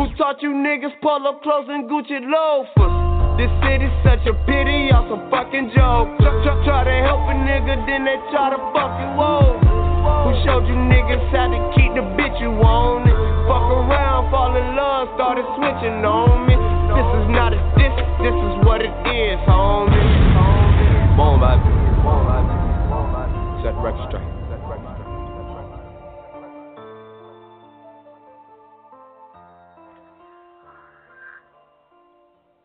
Who taught you niggas polo clothes and Gucci loafers? This city's such a pity, y'all some fucking jokes. Try, try, try to help a nigga, then they try to fuck you over. Who showed you niggas how to keep the bitch you want it? Fuck around, fall in love, started switching on me. This is not a diss, this is what it is, homie. Boom, baby. Set record straight.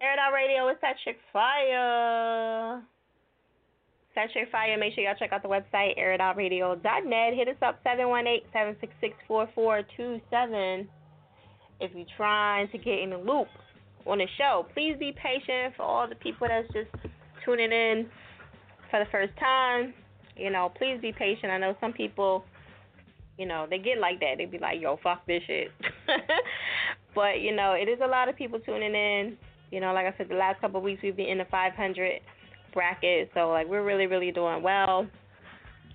It Out Radio, it's that chick fire. It's that chick fire. Make sure y'all check out the website, airitoutradio.net. Hit us up, 718-766-4427. If you're trying to get in the loop on the show, please be patient for all the people that's just tuning in for the first time. You know, please be patient. I know some people, you know, they get like that. They'd be like, yo, fuck this shit. *laughs* but, you know, it is a lot of people tuning in. You know, like I said, the last couple of weeks we've been in the 500 bracket, so like we're really, really doing well,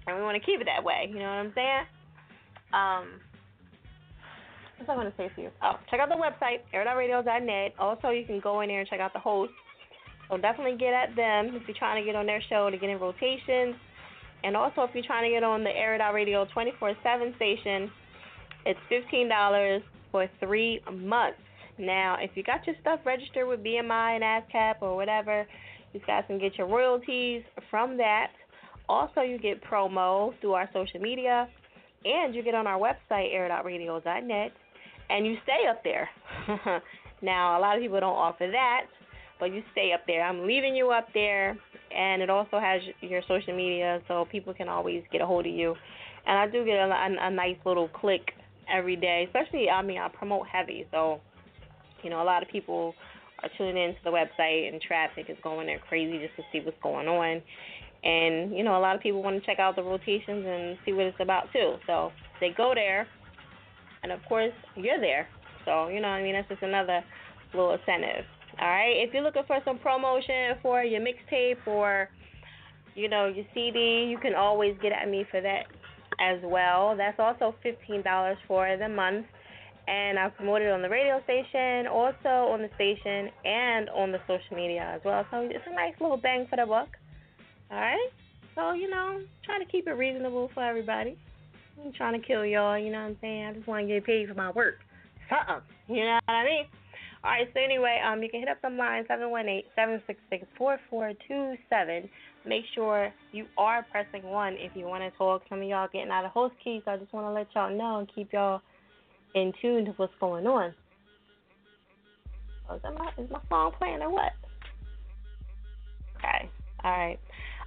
and we want to keep it that way. You know what I'm saying? Um, what's I want to say to you? Oh, check out the website airitoutradio.net. Also, you can go in there and check out the hosts. So definitely get at them if you're trying to get on their show to get in rotations, and also if you're trying to get on the Air It Radio 24/7 station, it's fifteen dollars for three months. Now, if you got your stuff registered with BMI and ASCAP or whatever, You guys can get your royalties from that. Also, you get promo through our social media, and you get on our website, air.radio.net, and you stay up there. *laughs* now, a lot of people don't offer that, but you stay up there. I'm leaving you up there, and it also has your social media, so people can always get a hold of you. And I do get a, a, a nice little click every day, especially, I mean, I promote heavy, so, you know, a lot of people are tuning into the website, and traffic is going there crazy just to see what's going on. And, you know, a lot of people want to check out the rotations and see what it's about, too. So they go there, and of course, you're there. So, you know I mean? That's just another little incentive. All right. If you're looking for some promotion for your mixtape or, you know, your CD, you can always get at me for that as well. That's also $15 for the month. And I promote it on the radio station, also on the station, and on the social media as well. So it's a nice little bang for the buck. All right. So, you know, trying to keep it reasonable for everybody. I'm trying to kill y'all, you know what I'm saying? I just want to get paid for my work. Something. You know what I mean? All right, so anyway, um, you can hit up the line 718-766-4427. Make sure you are pressing 1 if you want to talk. Some of y'all getting out of host key, so I just want to let y'all know and keep y'all in tune to what's going on. Oh, is, my, is my song playing or what? Okay, all right.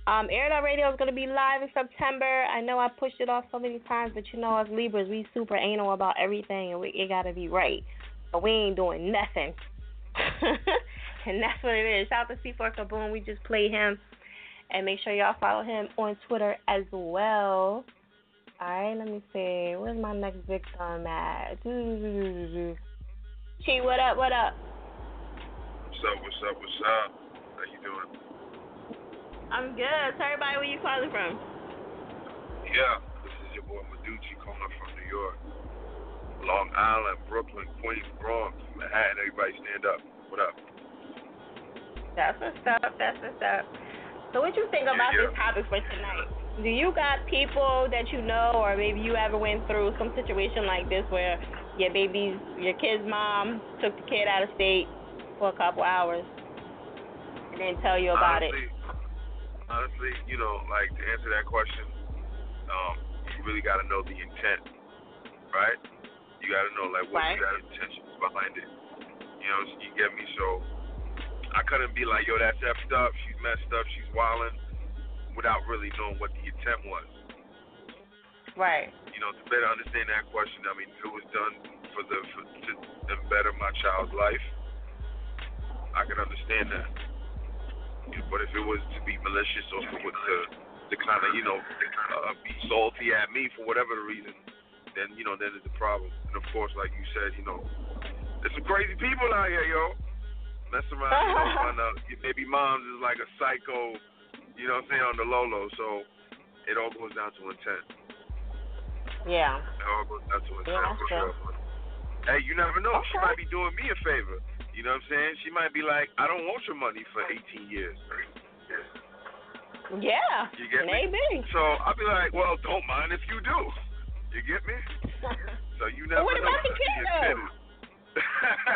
Um, Air Radio is going to be live in September. I know I pushed it off so many times, but you know, us Libras, we super anal about everything, and we, it got to be right. But we ain't doing nothing. *laughs* and that's what it is. Shout out to C4 Kaboom. We just played him. And make sure y'all follow him on Twitter as well. Alright, let me see. Where's my next victim at? Chi, what up, what up? What's up, what's up, what's up? How you doing? I'm good. Tell everybody where you calling from. Yeah, this is your boy Meducci calling from New York. Long Island, Brooklyn, Queens, Bronx, Manhattan, everybody stand up. What up? That's what's up. That's what's up. So what you think about yeah. this topic for tonight? Do you got people that you know or maybe you ever went through some situation like this where your baby's your kid's mom took the kid out of state for a couple hours and didn't tell you about honestly, it? Honestly, you know, like to answer that question, um, you really gotta know the intent, right? You gotta know like what right. the intentions behind it. You know, you get me? So I couldn't be like, yo, that's effed up. She's messed up. She's wilding, without really knowing what the intent was. Right. You know, to better understand that question, I mean, if it was done for the for, to better my child's life, I can understand that. But if it was to be malicious or for to to kind of you know uh, be salty at me for whatever the reason, then you know then there's a problem. And of course, like you said, you know, there's some crazy people out here, yo. Mess around, you know, *laughs* find out baby mom's is like a psycho, you know what I'm saying, on the low low. So it all goes down to intent. Yeah. It all goes down to intent Yeah, for sure. Hey, you never know. She might be doing me a favor. You know what I'm saying? She might be like, I don't want your money for 18 years. Yeah. You get me? Maybe. So I'll be like, well, don't mind if you do. You get me? So you never what know. about the kid, though?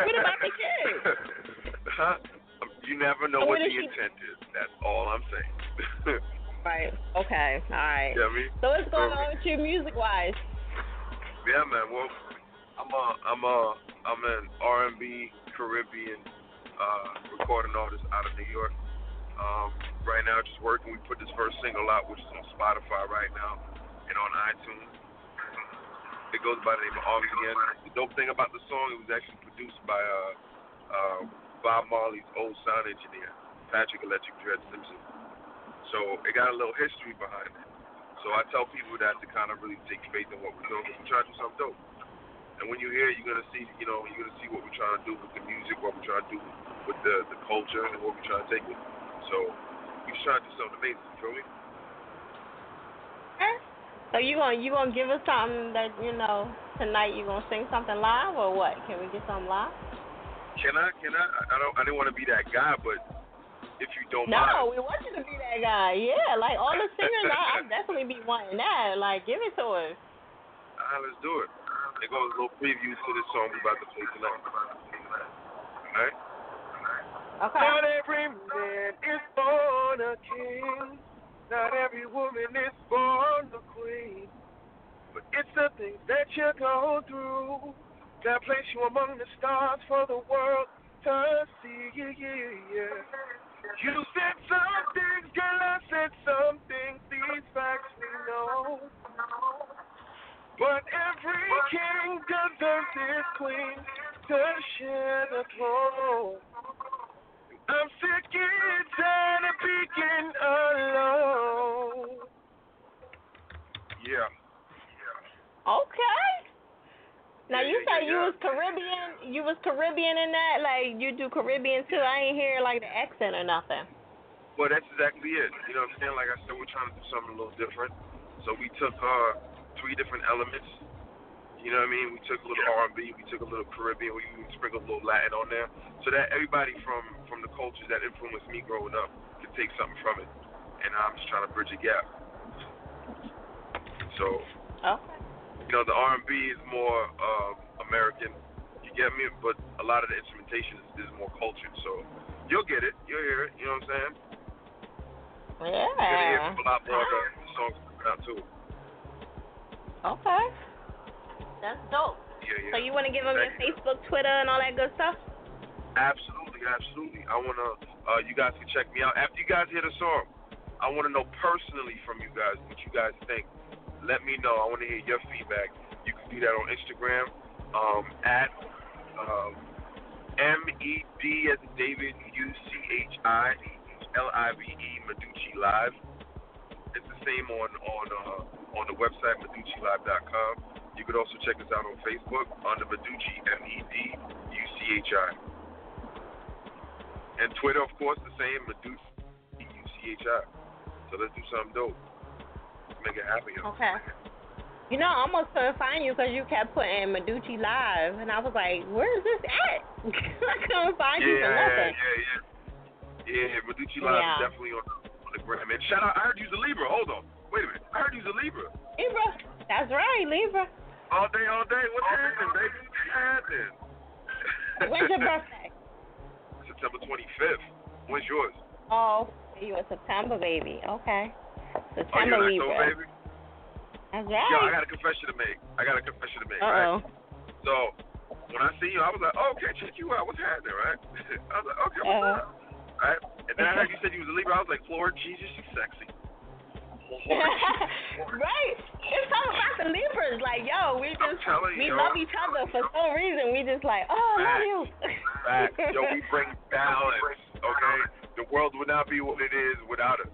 What about the kid? *laughs* huh? You never know what what the if she- intent is. That's all I'm saying. Right. Okay. All right. Get me? So what's going So- on with you music wise? Yeah, man. Well, I'm a, I'm a, I'm an R&B Caribbean uh, recording artist out of New York. Um, right now, just working. We put this first single out, which is on Spotify right now and on iTunes. It goes by the name of Armageddon. The dope thing about the song, it was actually produced by uh, uh, Bob Marley's old sound engineer, Patrick Electric Dread Simpson. So it got a little history behind it. So I tell people that to kind of really take faith in what we're doing because we're trying to do something dope. And when you hear it, you're gonna see, you know, you're gonna see what we're trying to do with the music, what we're trying to do with the the culture, and what we're trying to take it. So we're trying to do something amazing. You feel me? So you gonna you gonna give us something that you know tonight? You gonna sing something live or what? Can we get something live? Can I? Can I? I don't. I didn't want to be that guy, but if you don't No, mind, we want you to be that guy. Yeah, like all the singers, I, I *laughs* definitely be wanting that. Like, give it to us. ah, let's do it. There goes a little preview to this song we're about to play tonight. All right. Okay. Not every man is born a king. Not every woman is born a queen. But it's the things that you go through that place you among the stars for the world to see. Yeah, yeah, yeah. You said some things, girl, I said some things. These facts we know. But every king deserves his queen to share the throne. I'm sick and tired of being alone. Yeah. Okay. Now you say you was Caribbean. You was Caribbean in that, like you do Caribbean too. I ain't hear like the accent or nothing. Well, that's exactly it. You know what I'm saying? Like I said, we're trying to do something a little different. So we took uh three different elements. You know what I mean? We took a little R&B, we took a little Caribbean, we even sprinkled a little Latin on there, so that everybody from from the cultures that influenced me growing up could take something from it. And I'm just trying to bridge a gap. So, Okay. You know, the R&B is more uh, American. You get me? But a lot of the instrumentation is, is more cultured. So you'll get it. You'll hear it. You know what I'm saying? Yeah. You're gonna hear a lot more of the songs coming out too. Okay. That's dope. Yeah, yeah. So you want to give them your you. Facebook, Twitter, and all that good stuff? Absolutely, absolutely. I wanna. Uh, you guys can check me out after you guys hear the song. I want to know personally from you guys what you guys think. Let me know. I want to hear your feedback. You can do that on Instagram um, at um, M E D as David U C H I L I V E Meducci Live. It's the same on on uh, on the website meduccilive.com. You could also check us out on Facebook under Meducci M E D U C H I. And Twitter, of course, the same Meducci U C H I. So let's do something dope. Make it happen. Okay. You know, I almost couldn't find you because you kept putting Meducci live, and I was like, "Where is this at?" *laughs* I couldn't find you yeah, for nothing. yeah, yeah. Yeah, Meducci Live Yeah. is definitely on, on the gram. And shout out, I heard you's a Libra. Hold on. Wait a minute. I heard you's a Libra. Libra. That's right, Libra. All day, all day. What's happening, baby? What's happening? When's your *laughs* birthday? September 25th. When's yours? Oh, you in September, baby. Okay. Oh, September you're October, Libra. baby? That's Yo, I got a confession to make. I got a confession to make, Uh right? oh. So, when I see you, I was like, oh, okay, check you out. What's happening, right? *laughs* I was like, okay, what's Uh. up? Right? And then I heard you said you was a Libra. I was like, Lord Jesus, you sexy. *laughs* right. It's something about the Libras. Like, yo, we just we love each other for some reason. We just like, oh, I love you. Fact. Yo, we bring *laughs* balance, okay? The world would not be what it is without us.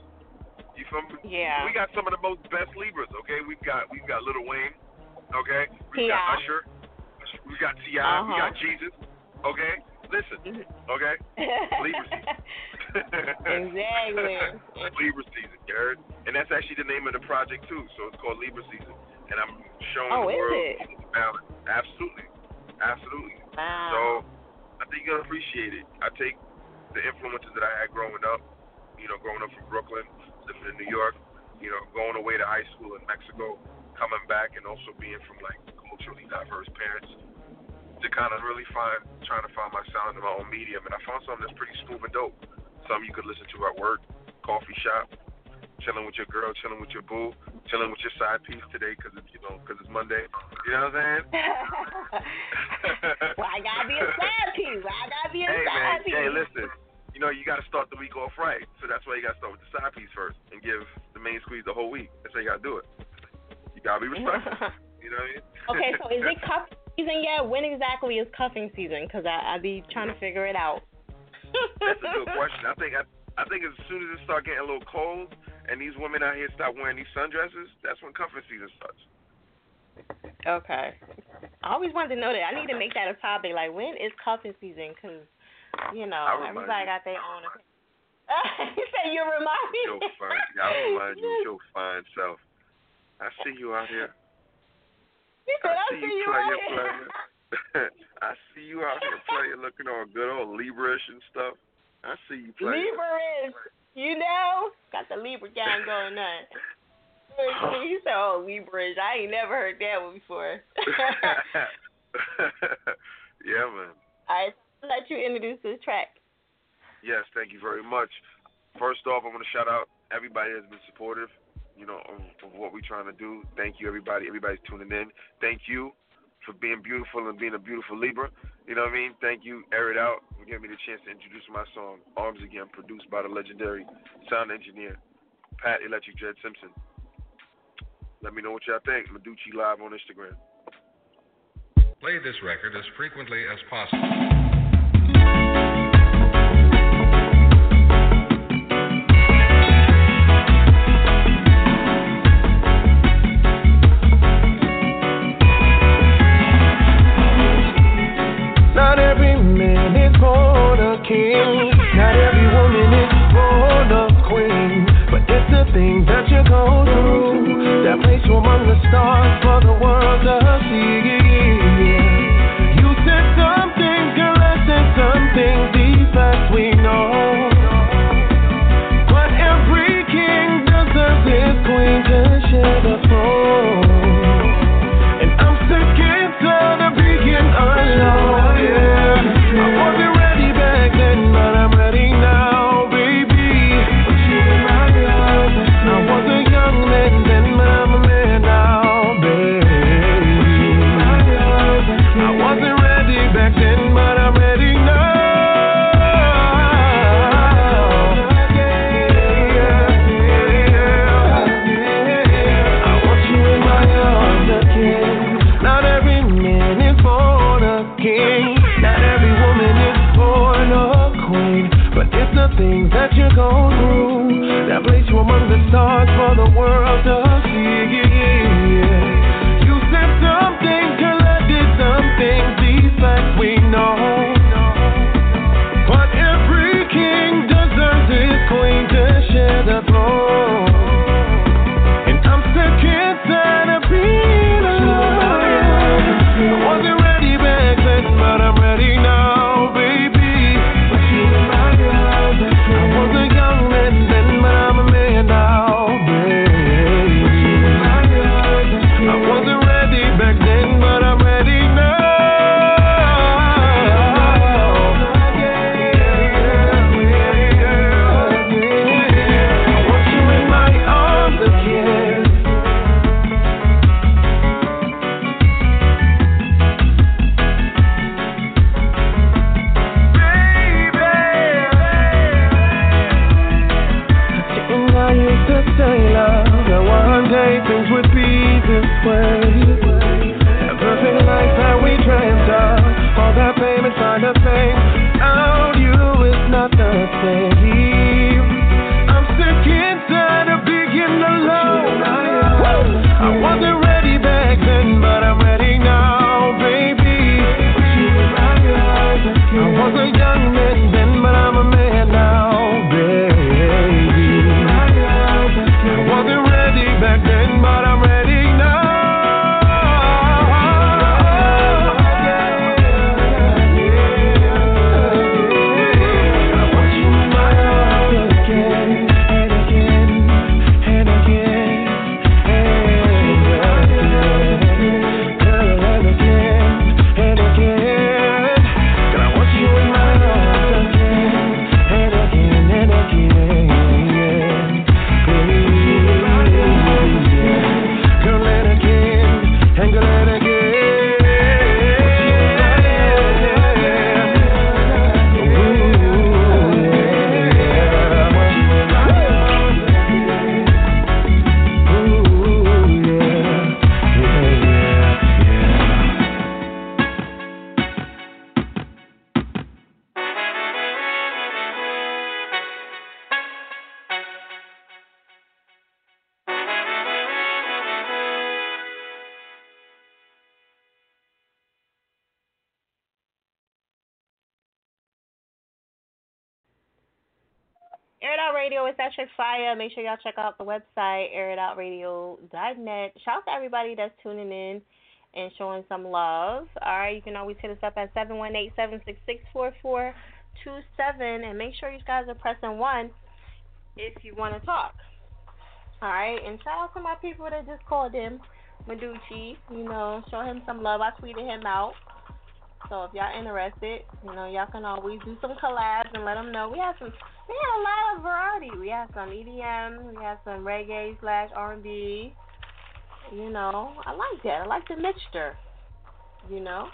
You feel me? Yeah. We got some of the most best Libras, okay? We've got we've got Lil Wayne, okay? We've got Usher. We got Ti. We Uh-huh. got Jesus. Okay? Listen. Okay? *laughs* Libra season. *laughs* exactly. Libra season, you heard? And that's actually the name of the project too. So it's called Libra season. And I'm showing Oh, the world it? balance. Absolutely. Absolutely. Wow. So I think you're gonna appreciate it. I take the influences that I had growing up, you know, growing up from Brooklyn, living in New York, you know, going away to high school in Mexico, coming back and also being from like culturally diverse parents to kind of really find trying to find my sound in my own medium and I found something that's pretty smooth and dope. Something you could listen to at work, coffee shop, chilling with your girl, chilling with your boo, chilling with your side piece today because it's you know because it's Monday. You know what I'm saying? *laughs* *laughs* well, I gotta be a side piece. I gotta be a hey man, side piece. hey listen, you know you got to start the week off right, so that's why you got to start with the side piece first and give the main squeeze the whole week. That's how you got to do it. You gotta be *laughs* respectful. you know what I mean? okay, so is it *laughs* cuffing season yet? When exactly is cuffing season? Because I I be trying to figure it out. *laughs* That's a good question. I think I, I think as soon as it start getting a little cold and these women out here stop wearing these sundresses, that's when cuffing season starts. Okay. I always wanted to know that. I need to make that a topic. Like, when is cuffing season? Because, you know, I everybody you. got their own. *laughs* you said you remind me. Your fine, I remind you *laughs* of your fine self. I see you out here. You said, I see see you you here. playing. *laughs* I see you out here playing, looking all good, all Libra-ish and stuff. I see you playing. Libra is, you know, got the Libra gang going on. You said, oh, Libra. I ain't never heard that one before. yeah, man. Right, let you introduce this track. Yes, thank you very much. First off, I want to shout out everybody that's been supportive, you know, of, of what we're trying to do. Thank you, everybody. Everybody's tuning in. Thank you for being beautiful and being a beautiful Libra. You know what I mean? Thank you, Air It Out, for giving me the chance to introduce my song, Armageddon, produced by the legendary sound engineer, Pat Electric Dread Simpson. Let me know what y'all think. Meducci Live on Instagram. Play this record as frequently as possible. Out the website, airitoutradio.net. Shout out to everybody that's tuning in and showing some love. All right, you can always hit us up at 718-766-4427. And make sure you guys are pressing 1 if you want to talk. All right, and shout out to my people that just called him, Meducci. You know, show him some love. I tweeted him out. So if y'all interested, you know, y'all can always do some collabs and let them know. We have some, we have a lot of variety. We have some EDM, we have some reggae slash R&B. You know, I like that. I like the mixture. You know,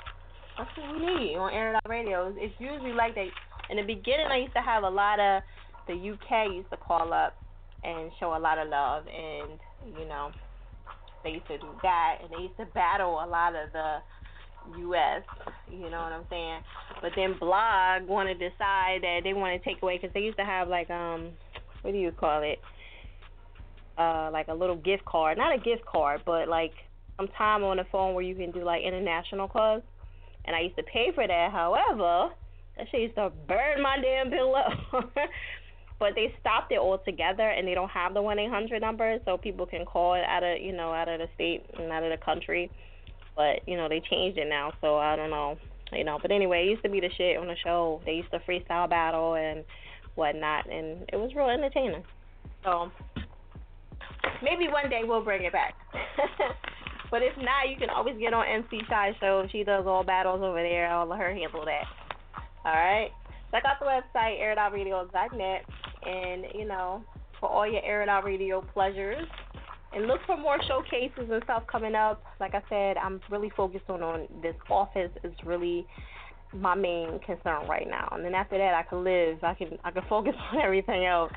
that's what we need on Air It Out Radio. It's- It's usually like they. In the beginning, I used to have a lot of the UK used to call up and show a lot of love, and you know, they used to do that, and they used to battle a lot of the U.S. You know what I'm saying? But then Blog want to decide that they want to take away because they used to have like um, what do you call it? Uh, like a little gift card, not a gift card, but like some time on the phone where you can do like international calls. And I used to pay for that. However, that shit used to burn my damn pillow. *laughs* but they stopped it altogether, and they don't have the one eight hundred number, so people can call it out of you know out of the state and out of the country. But you know they changed it now, so I don't know. You know, but anyway, it used to be the shit on the show. They used to freestyle battle and whatnot, and it was real entertaining. So maybe one day we'll bring it back. *laughs* but if not, you can always get on MC Shy Show. She does all battles over there. I'll let her handle that. All right. Check out the website airitoutradio.net, and you know for all your Air Radio pleasures. And look for more showcases and stuff coming up. Like I said, I'm really focused on on this office. is really my main concern right now. And then after that, I can live. I can I can focus *laughs* on everything else.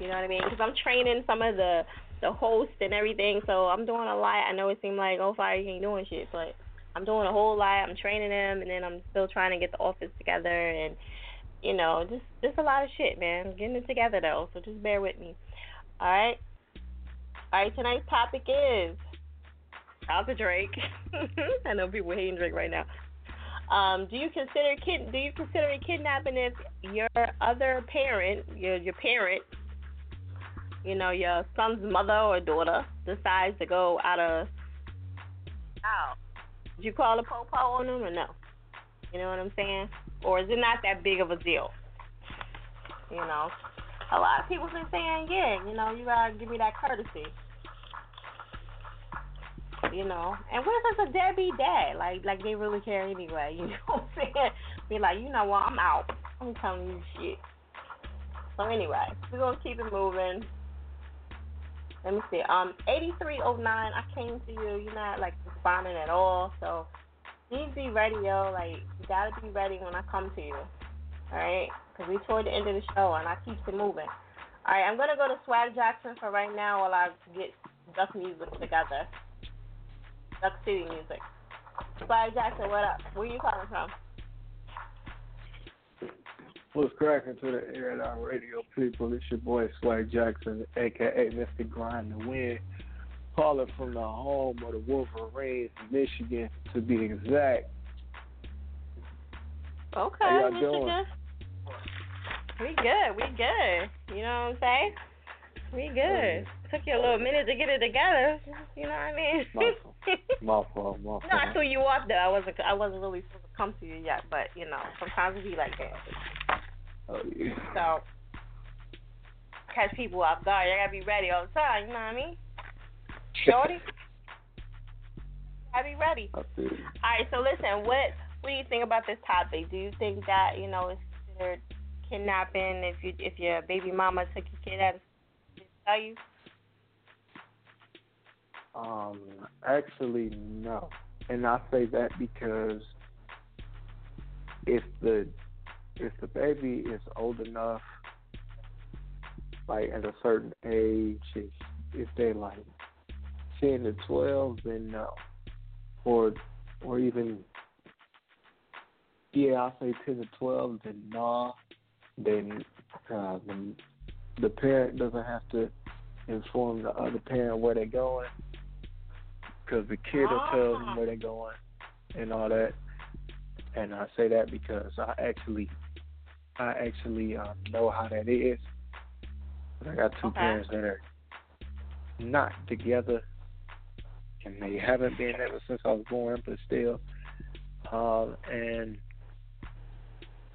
You know what I mean? Because I'm training some of the the hosts and everything, so I'm doing a lot. I know it seemed like oh fire, you ain't doing shit, but I'm doing a whole lot. I'm training them, and then I'm still trying to get the office together, and you know, just just a lot of shit, man. Getting it together though, so just bear with me. All right. All right. Tonight's topic is out to Drake. *laughs* I know people hating Drake right now. Um, do you consider kid? Do you consider it kidnapping if your other parent, your your parent, you know, your son's mother or daughter decides to go out of out? Did you call the popo on them or no? You know what I'm saying? Or is it not that big of a deal? You know, a lot of people been saying, yeah, you know, you gotta give me that courtesy. You know, and what if it's a deadbeat dad? Like, like they really care anyway. *laughs* You know what I'm saying? Be like, you know what? I'm out. I'm telling you shit. So anyway, we're gonna keep it moving. Let me see. Um, 8309. I came to you. You're not like responding at all. So please be ready, yo. Like you gotta be ready when I come to you. All right? Because we toward the end of the show and I keep it moving. All right, I'm gonna go to Swag Jackson for right now while I get Duck music together. Duck City music. Swag Jackson, what up? Where you calling from? What's cracking to the Air Out Radio people? It's your boy Swag Jackson, aka Mr. Grind to Win, Calling from the home of the Wolverines, Michigan, to be exact. Okay, How y'all Michigan. doing? We good, we good. You know what I'm saying? We good. Oh, took you a little minute to get it together. You know what I mean? My *laughs* My fault, my fault. no, I threw you off there. I wasn't. I wasn't really supposed to come to you yet, but you know, sometimes it be like that. Oh, yeah. So catch people off guard. You gotta be ready all the time. You know what I mean? Shorty, *laughs* gotta be ready. I. All right. So listen, what what do you think about this topic? Do you think that you know it's considered kidnapping if you if your baby mama took your kid out of Um, actually, no. And I say that because if the if the baby is old enough, like at a certain age, if, if they like ten to twelve, then no. Or or even yeah, I say ten to twelve, then no. Then uh, the parent doesn't have to inform the other parent where they're going because the kid will tell them where they're going and all that. And I say that because I actually, I actually um, know how that is. I got two Okay. parents that are not together, and they haven't been ever since I was born, but still. Um, and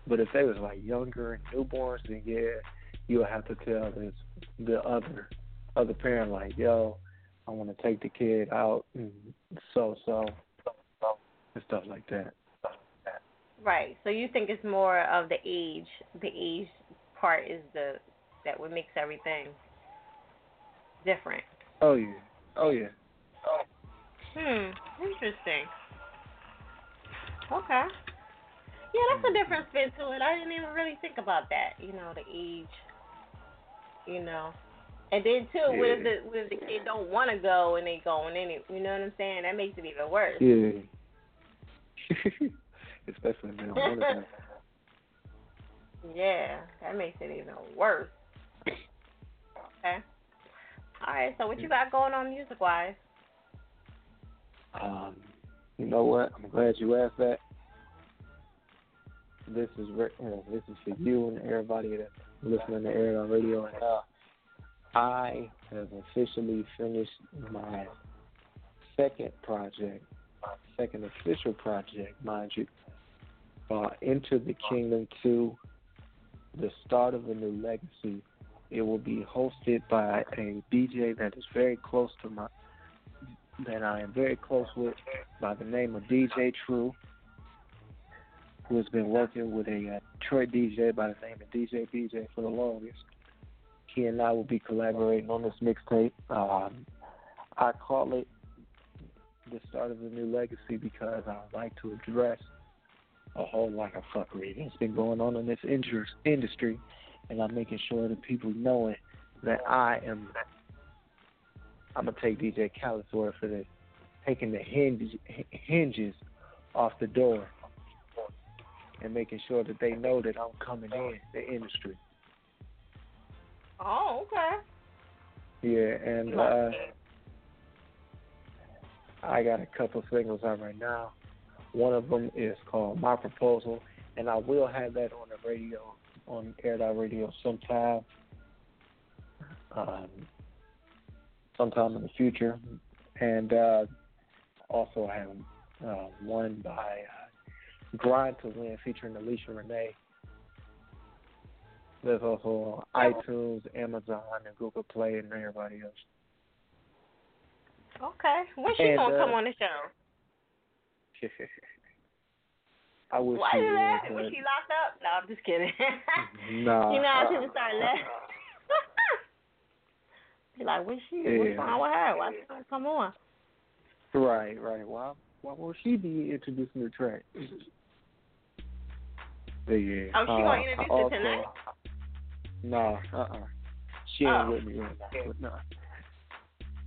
but if they was like younger and newborns, then yeah, you'll have to tell this the other other parent like, yo, I want to take the kid out and so so and stuff like that. Right. So you think it's more of the age. The age part is the that what makes everything different. Oh yeah. Oh yeah. Hmm. Interesting. Okay. Yeah, that's a different spin to it. I didn't even really think about that. You know, the age. You know. And then too, what if the what if the kid don't want to go and they going any? You know what I'm saying? That makes it even worse. Yeah. *laughs* Especially if they don't want to. *laughs* Yeah, that makes it even worse. Okay. All right. So what you got going on music wise? Um, you know what? I'm glad you asked that. This is re- uh, this is for you and everybody that's listening to Air on Radio. Uh, I have officially finished my second project, my second official project, mind you. Uh, Into the Kingdom 2, the start of a new legacy. It will be hosted by a DJ that is very close to my that I am very close with by the name of DJ True, who has been working with a uh, Detroit DJ by the name of DJ BJ for the longest. He and I will be collaborating on this mixtape. Um, I call it the start of a new legacy because I would like to address a whole lot of fuckery that's been going on in this industry, and I'm making sure that people know it that I am I'm gonna take DJ Khaled's word for this, taking the hinges hinges off the door and making sure that they know that I'm coming in the industry. Oh, okay. Yeah, and uh, I got a couple singles out right now. One of them is called My Proposal, and I will have that on the radio, on Air Dot Radio sometime. Um, sometime in the future. And uh, also I have uh, one by Grind to Win featuring Alicia Renee. There's also iTunes, Amazon, and Google Play, and everybody else. Okay. When she And, gonna uh, come on the show? *laughs* I wish Why she that? Was she locked up? No, I'm just kidding. *laughs* Nah, you know how uh, people start laughing. Be like, where's she? Yeah. What's wrong with her? Why she don't come on? Right, right. Why, why won't she be introducing the track? *laughs* Yeah. Oh, she uh, gonna introduce it tonight? No, uh uh She ain't Oh. with me right now. But no.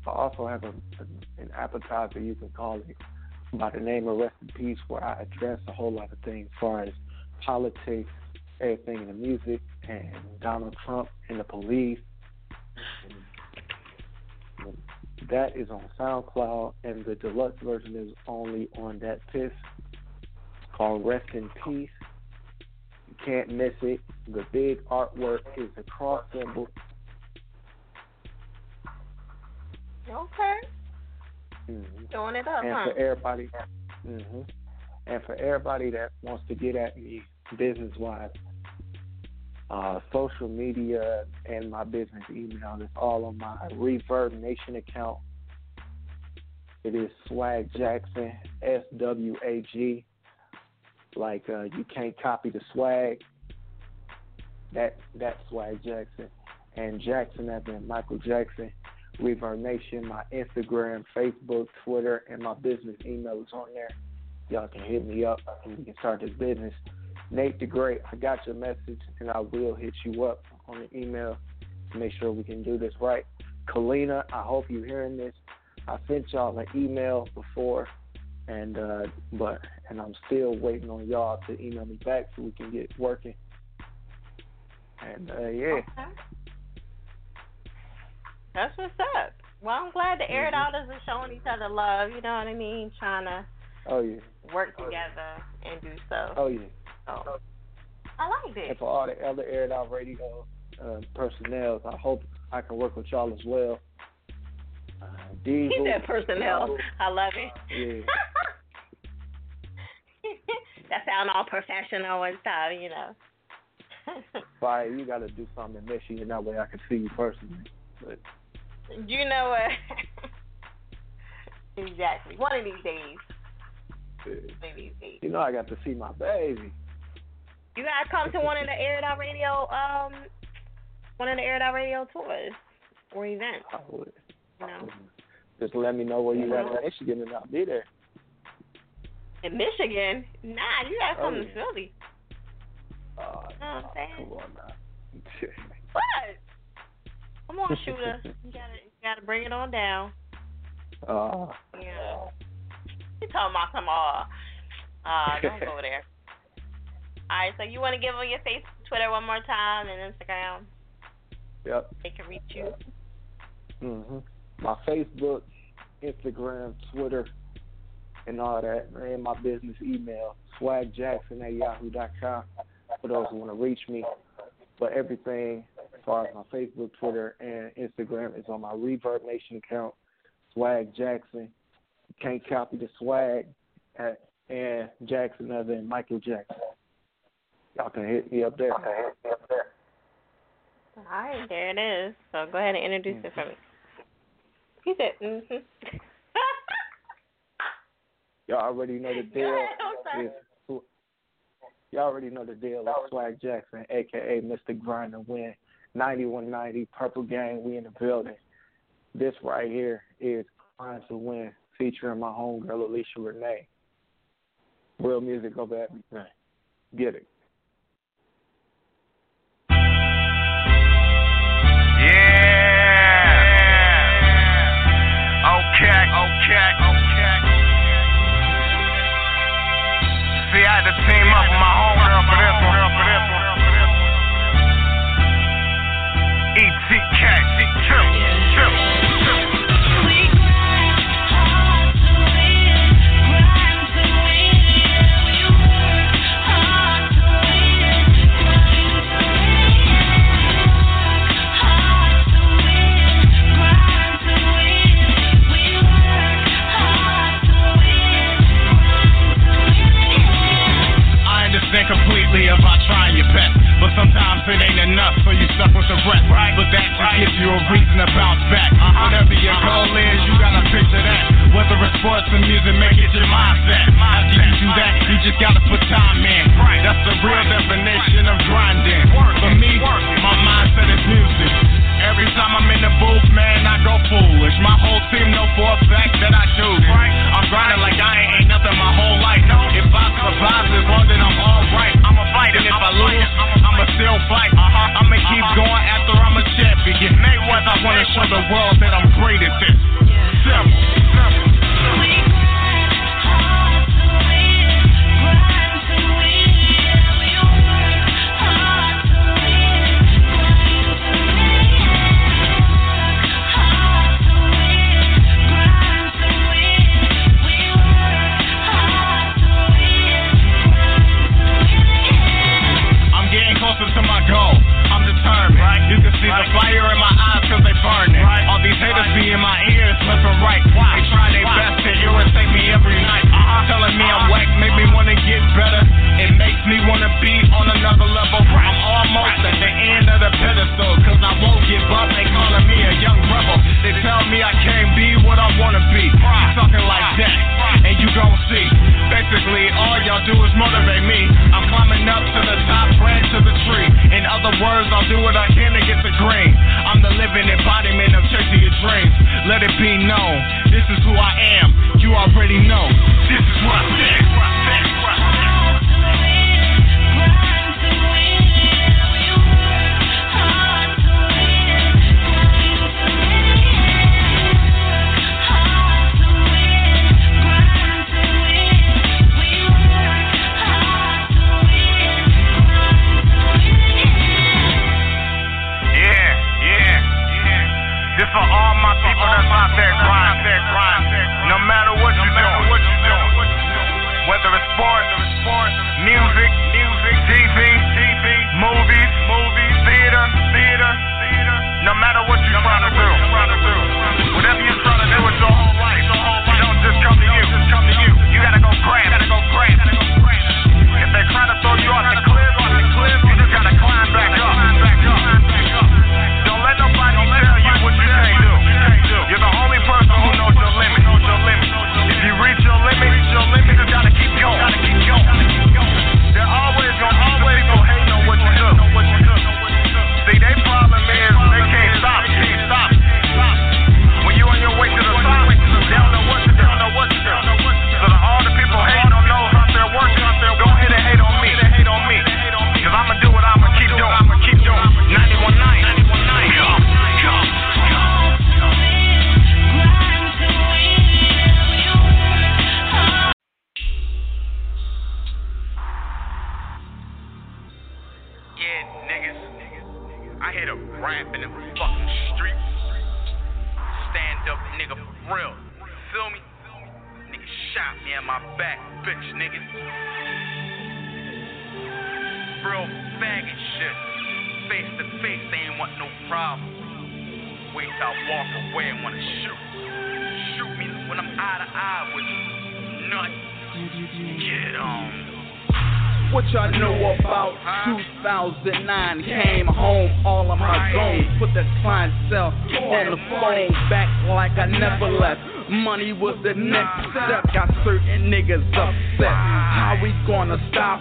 I also have a, a, an appetizer, you can call it, by the name of Rest in Peace, where I address a whole lot of things as far as politics, everything in the music, and Donald Trump and the police. And that is on SoundCloud, and the deluxe version is only on that piss. Called Rest in Peace. Can't miss it. The big artwork is the cross symbol. Okay. Mm-hmm. Throwing it up, and huh? for everybody, hmm and for everybody that wants to get at me business wise, uh, social media and my business email is all on my ReverbNation account. It is Swag Jackson, S W A G. Like uh, you can't copy the swag. That that's Swag Jackson, and Jackson as in Michael Jackson. ReverbNation, my Instagram, Facebook, Twitter, and my business email is on there. Y'all can hit me up and we can start this business. Nate the Great, I got your message and I will hit you up on the email to make sure we can do this right. Kalina, I hope you're hearing this. I sent y'all an email before and uh but and I'm still waiting on y'all to email me back so we can get working. And uh yeah. Okay. That's what's up. Well, I'm glad the Air Mm-hmm. Out is showing each other love. You know what I mean? Trying to Oh yeah. work together and do so. Oh yeah. So I like And for all the other aired out radio uh, personnel, I hope I can work with y'all as well. Uh, He Diesel, said personnel. I love it. Yeah. *laughs* that sound all professional and stuff, you know. *laughs* Fire, you got to do something to miss you, and that way I can see you personally. But you know what? *laughs* exactly. One of these days. You know I got to see my baby. You gotta come to one of the Air Out Radio, um, one of the Air Out Radio tours or events. I would. You know, Just let me know where you're at in Michigan and I'll be there. in Michigan. Nah, you gotta come Oh, to yeah. Uh, You know what I'm saying? come on now. *laughs* What? Come on, shooter. You gotta, you gotta bring it on down. uh, *laughs* Yeah. You talking about some uh uh don't go *laughs* there. Alright, so you wanna give them your Facebook, Twitter one more time and Instagram. yep. They can reach you. hmm My Facebook, Instagram, Twitter, and all that, and my business email, swagjackson at yahoo.com for those who want to reach me. But everything as far as my Facebook, Twitter, and Instagram is on my ReverbNation account, Swag Jackson. You can't copy the swag at and Jackson other than Michael Jackson. Y'all can hit me up there. Alright, there it is. So go ahead and introduce mm-hmm. it for me. He said, mm-hmm. *laughs* Y'all already know the deal. ahead. Y'all already know the deal. It's Swag Jackson, aka Mr. Grind and Win. 9190 Purple Gang, we in the building. This right here is Grind to Win, featuring my homegirl Alicia Renee. Real music over everything. Get it. Okay. See, I had to team up with my homegirl it ain't enough, so you stuck with the rest. Right. But that just gives you a reason to bounce back. Uh-huh. Whatever your uh-huh. goal is, you gotta picture that. Whether it's sports or music, make it your mindset. After you do that, you just gotta put time in. That's the real definition of grinding. For me, my mindset is music. Every time I'm in the booth, man, I go foolish. My whole team know for a fact that I do this. I'm grinding like I ain't, ain't nothing my whole life. If I survive this long, then I'm alright. I'm a fighter. And if I lose, I'ma still fight. Uh-huh. I'ma keep uh-huh. going after I'm a champion. Mayweather, I wanna show the world that I'm great at this. Simple. Simple.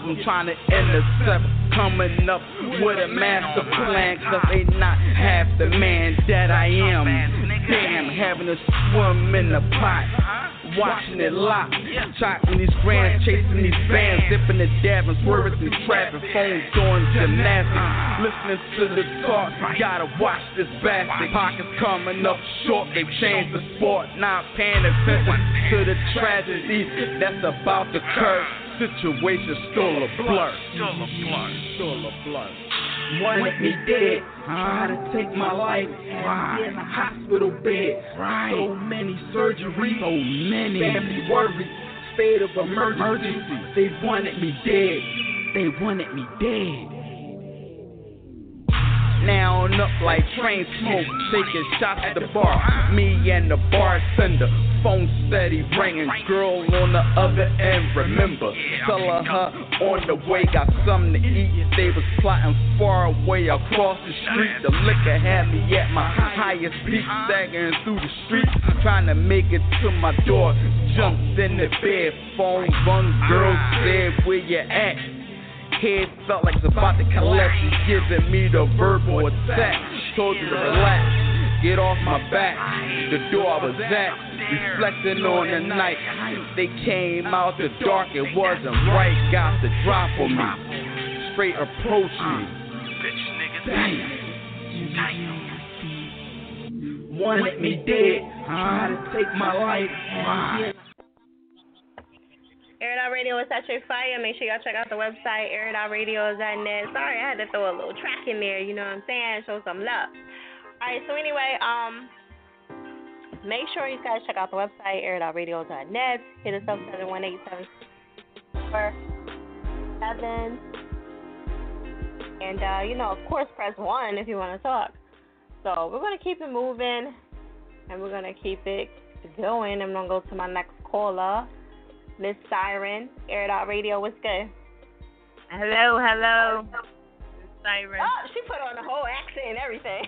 Them trying to intercept? Coming up with a master plan, cause they not half the man that I am. Damn, having to swim in the pot watching it lock. Chopping these grands, chasing these bands, dipping the dab and swerving through traffic, phones doing gymnastics. Listening to the talk, gotta watch this bastard. Pockets coming up short, they changed the sport. Not paying attention to the tragedy that's about to occur. Situation still a blur. Still a blur. Still a blur. Wanted me dead, try to take my life. Right. In a hospital bed, right. So many surgeries, so many. Family worried, state of emergency. They wanted me dead, they wanted me dead. Now on up like train smoke, taking shots at the bar. Me and the bartender, phone steady ringing. Girl on the other end, remember. Tell her her on the way, got something to eat. They was plotting far away across the street. The liquor had me at my highest peak, staggering through the streets, trying to make it to my door. Jumped in the bed, phone rung, girl said, Where you at? Head felt like it's about to collapse. She's giving me the verbal attack. Told you to relax, get off my back. The door I was at, reflecting on the night. They came out the dark, it wasn't right. Got the drop on me, straight approach me. Bitch niggas, damn. damn. Wanted me dead, tried to take my life. Why? Air It Out Radio is at your fire. Make sure y'all check out the website, airitoutradio.net. Sorry, I had to throw a little track in there, you know what I'm saying? Show some love. Alright, so anyway, um make sure you guys check out the website, airitoutradio.net. Hit us up seven one eight seven four seven. And uh, you know, of course press one if you want to talk. So we're gonna keep it moving and we're gonna keep it going. I'm gonna go to my next caller. Miss Siren, Air It Radio. What's good? Hello, hello. Siren. Oh, she put on the whole accent and everything.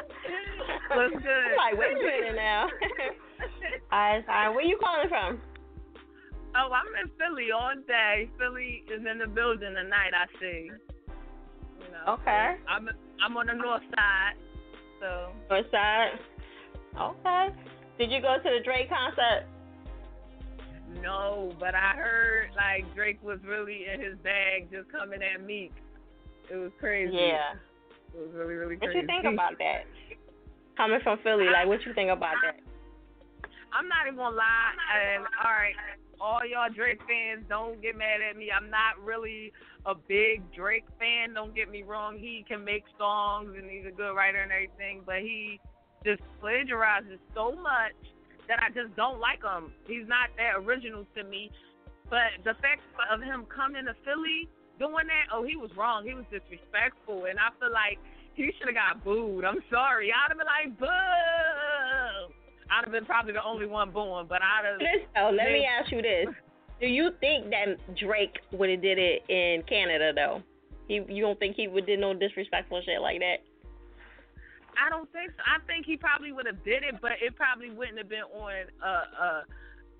*laughs* What's good? I'm like, wait a minute now. *laughs* Alright, Siren, where you calling from? Oh, I'm in Philly all day. Philly is in the building tonight. I see. You know, Okay. I'm I'm on the north side, so. North side. Okay. Did you go to the Drake concert? No, but I heard like Drake was really in his bag, just coming at Meek. It was crazy. Yeah. It was really really crazy. What you think about that? *laughs* Coming from Philly, like what you think about that? I'm not even gonna lie. And all right, all y'all Drake fans, don't get mad at me. I'm not really a big Drake fan. Don't get me wrong. He can make songs and he's a good writer and everything, but he just plagiarizes so much that I just don't like him. He's not that original to me. But the fact of him coming to Philly doing that, oh, he was wrong. He was disrespectful, and I feel like he should have got booed. I'm sorry. I'd have been like, boo. I'd have been probably the only one booing, but I'd have. Oh, let me ask you this: Do you think that Drake would have did it in Canada though? He, you don't think he would did no disrespectful shit like that? I don't think so. I think he probably would have did it, but it probably wouldn't have been on uh uh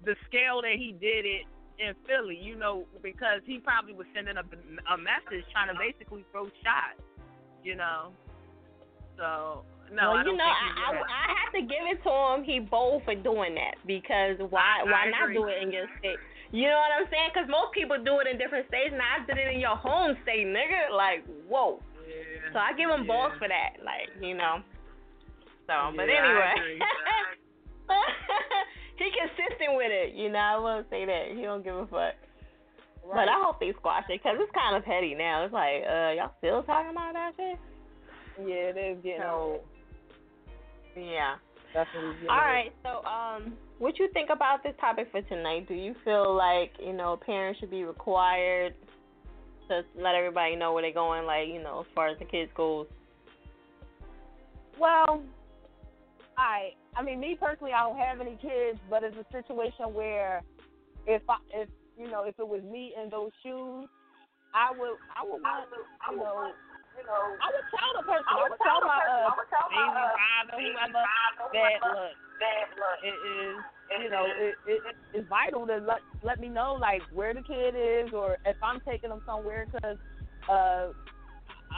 the scale that he did it in Philly. You know, because he probably was sending a a message trying to basically throw shots. You know, so no, well, I you know, I, I have. I have to give it to him. He bold for doing that because why why not do it in your state? You know what I'm saying? Because most people do it in different states, and I did it in your home state, nigga. Like, whoa. So I give him balls for that, like you know. So, but Yeah, I anyway, *laughs* he consistent with it. You know, I will say that he don't give a fuck. But I hope they squash it because it's kind of petty now. It's like, uh, y'all still talking about that shit? Yeah, it is getting old. Yeah. Definitely All right. So, um, what you think about this topic for tonight? Do you feel like you know parents should be required to let everybody know where they're going, like you know, as far as the kids goes? Well, I I mean, me personally, I don't have any kids, but it's a situation where if I if you know if it was me in those shoes, I would I would want you know. you know, I would tell the person, I would tell my uh, baby father, whoever, that look, it is, you know, it, it it's vital to let let me know like where the kid is, or if I'm taking them somewhere, because uh,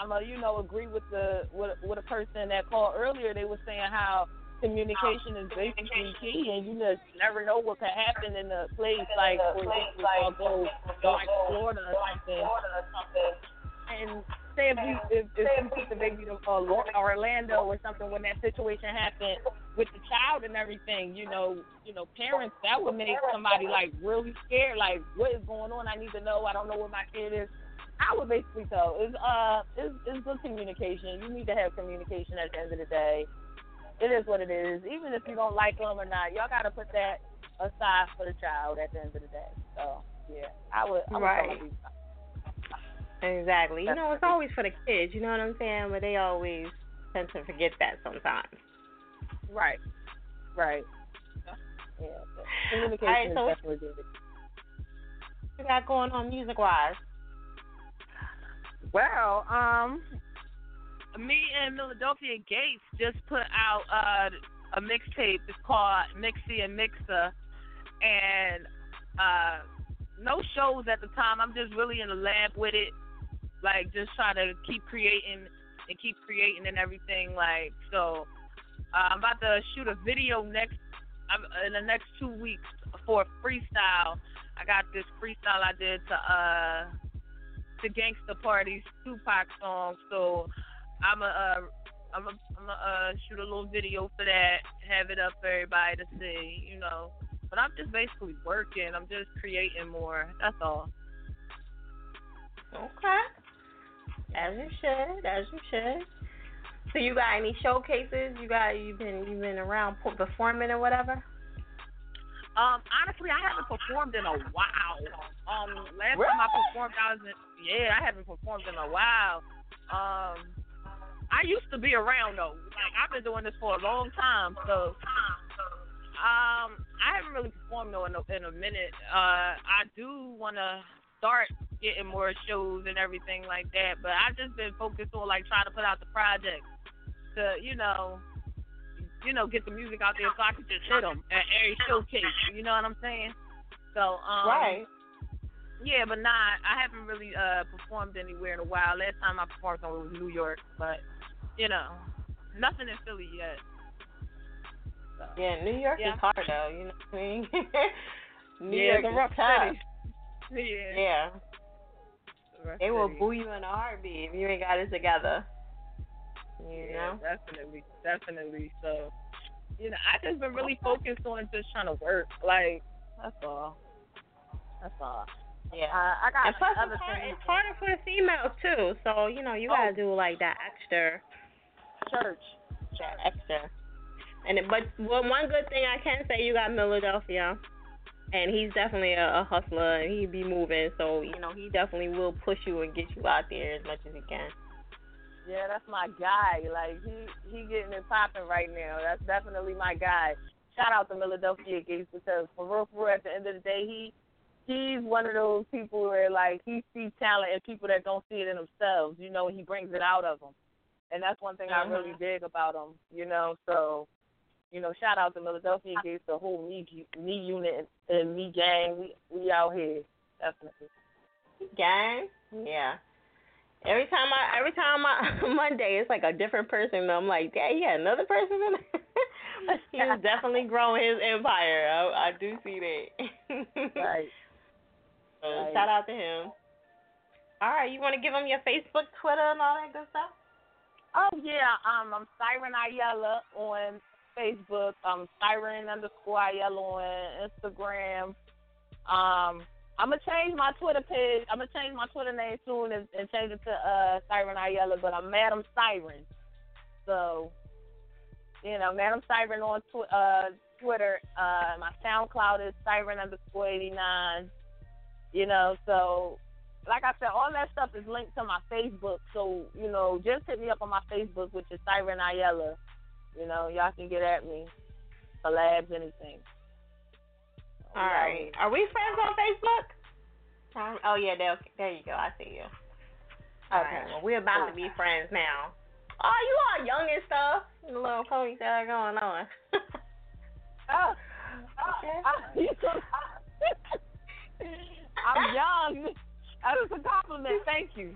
I'm a you know agree with the with, with a person that called earlier. They were saying how communication is basically key, and you just never know what could happen in a place like for example, I'll go go like Florida or something. And say if we if, if we took the baby to uh, Orlando or something when that situation happened with the child and everything, you know, you know, parents that would make somebody like really scared. Like, what is going on? I need to know. I don't know where my kid is. I would basically tell is uh is is good communication. You need to have communication at the end of the day. It is what it is. Even if you don't like them or not, y'all got to put that aside for the child at the end of the day. So yeah, I would. I would Right. tell them Exactly. You know, it's always for the kids. You know what I'm saying? But they always tend to forget that sometimes. Right. Right. Yeah. Communication All right, is so- definitely good. What you got going on music wise? Well, um, me and Philadelphia Gates just put out uh, a mixtape. It's called Mixie and Mixer, and uh, no shows at the time. I'm just really in the lab with it, like just trying to keep creating and keep creating and everything. Like so, uh, I'm about to shoot a video next in the next two weeks for freestyle. I got this freestyle I did to uh to Gangsta Party's Tupac song. So I'm a uh, I'm a I'm a uh, shoot a little video for that, have it up for everybody to see, you know. But I'm just basically working. I'm just creating more. That's all. Okay. As you should, as you should. So you got any showcases? You got you been you been around performing or whatever? Um, honestly, I haven't performed in a while. Um, last time I performed, I was in, yeah, I haven't performed in a while. Um, I used to be around though. Like I've been doing this for a long time, so um, I haven't really performed though in a, in a minute. Uh, I do want to start getting more shows and everything like that, but I've just been focused on like trying to put out the project to, you know, you know, get the music out there so I can just hit them at every showcase. You know what I'm saying? So, um, Right. Yeah, but nah, I haven't really uh performed anywhere in a while. Last time I performed somewhere was New York, but you know, nothing in Philly yet. So, Yeah, New York yeah. is hard though. You know what I mean? *laughs* New Yeah, York a is rough. *laughs* Yeah. Yeah. It's a rough They will city. boo you in a heartbeat if you ain't got it together. You Yeah, know? definitely, definitely. So, you know, I just been really focused on just trying to work. Like, that's all. That's all. Yeah. Uh, I got and plus, other it's, hard, things. it's harder for the females too. So you know, you Oh. gotta do like that extra, Church. that extra. And but well, one good thing I can say, you got Philadelphia, and he's definitely a, a hustler, and he be moving. So you know, he definitely will push you and get you out there as much as he can. Yeah, that's my guy. Like he he getting it popping right now. That's definitely my guy. Shout out to Philadelphia Gates because for real, for real, at the end of the day, he he's one of those people where like he sees talent in people that don't see it in themselves. You know, he brings it out of them, and that's one thing I mm-hmm. really dig about him. You know, so you know, shout out to Philadelphia Gates, the whole me me unit and me gang. We we out here definitely. Gang, yeah. Every time I, every time I *laughs* Monday, it's like a different person. I'm like, yeah, yeah, another person in there. *laughs* He's *laughs* definitely growing his empire. I, I do see that. Right. So Right. shout out to him. All right, you want to give him your Facebook, Twitter, and all that good stuff? Oh yeah, um, I'm Siren Ayala on Facebook. I'm Siren underscore Ayala on Instagram. Um, I'm gonna change my Twitter page. I'm gonna change my Twitter name soon and, and change it to uh Siren Ayala, but I'm Madam Siren. So, you know, Madam Siren on tw- uh Twitter. Uh, my SoundCloud is Siren underscore eighty nine. You know, so like I said, all that stuff is linked to my Facebook. So, you know, just hit me up on my Facebook, which is Siren Ayala. You know, y'all can get at me. Collabs, anything. All right. Are we friends on Facebook? Um, oh yeah, there, there you go. I see you. Okay, well we're about to be friends now. Oh, you all young and stuff. The little ponytail going on. *laughs* oh, *laughs* I'm young. That is a compliment. Thank you.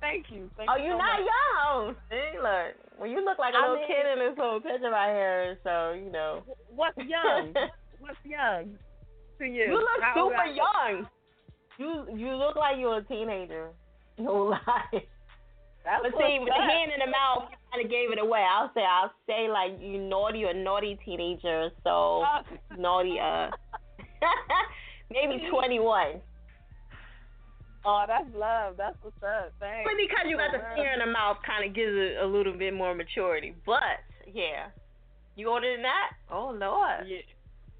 Thank you. Thank oh, you you're so not much. young. See, look. Well, you look like a I little mean- kid in this little picture right here. So you know. What's young? *laughs* What's young to you? You look How super you? young. You you look like you're a teenager. No lie. That's but see, with the hand in the mouth, you kind of gave it away. I'll say I'll say like you naughty or naughty teenager. So naughty, uh, *laughs* *laughs* maybe twenty one. Oh, that's love. That's what's up. Thanks. But because you got the finger in the mouth, kind of gives it a little bit more maturity. But yeah, you older than that? Oh Lord. Yeah.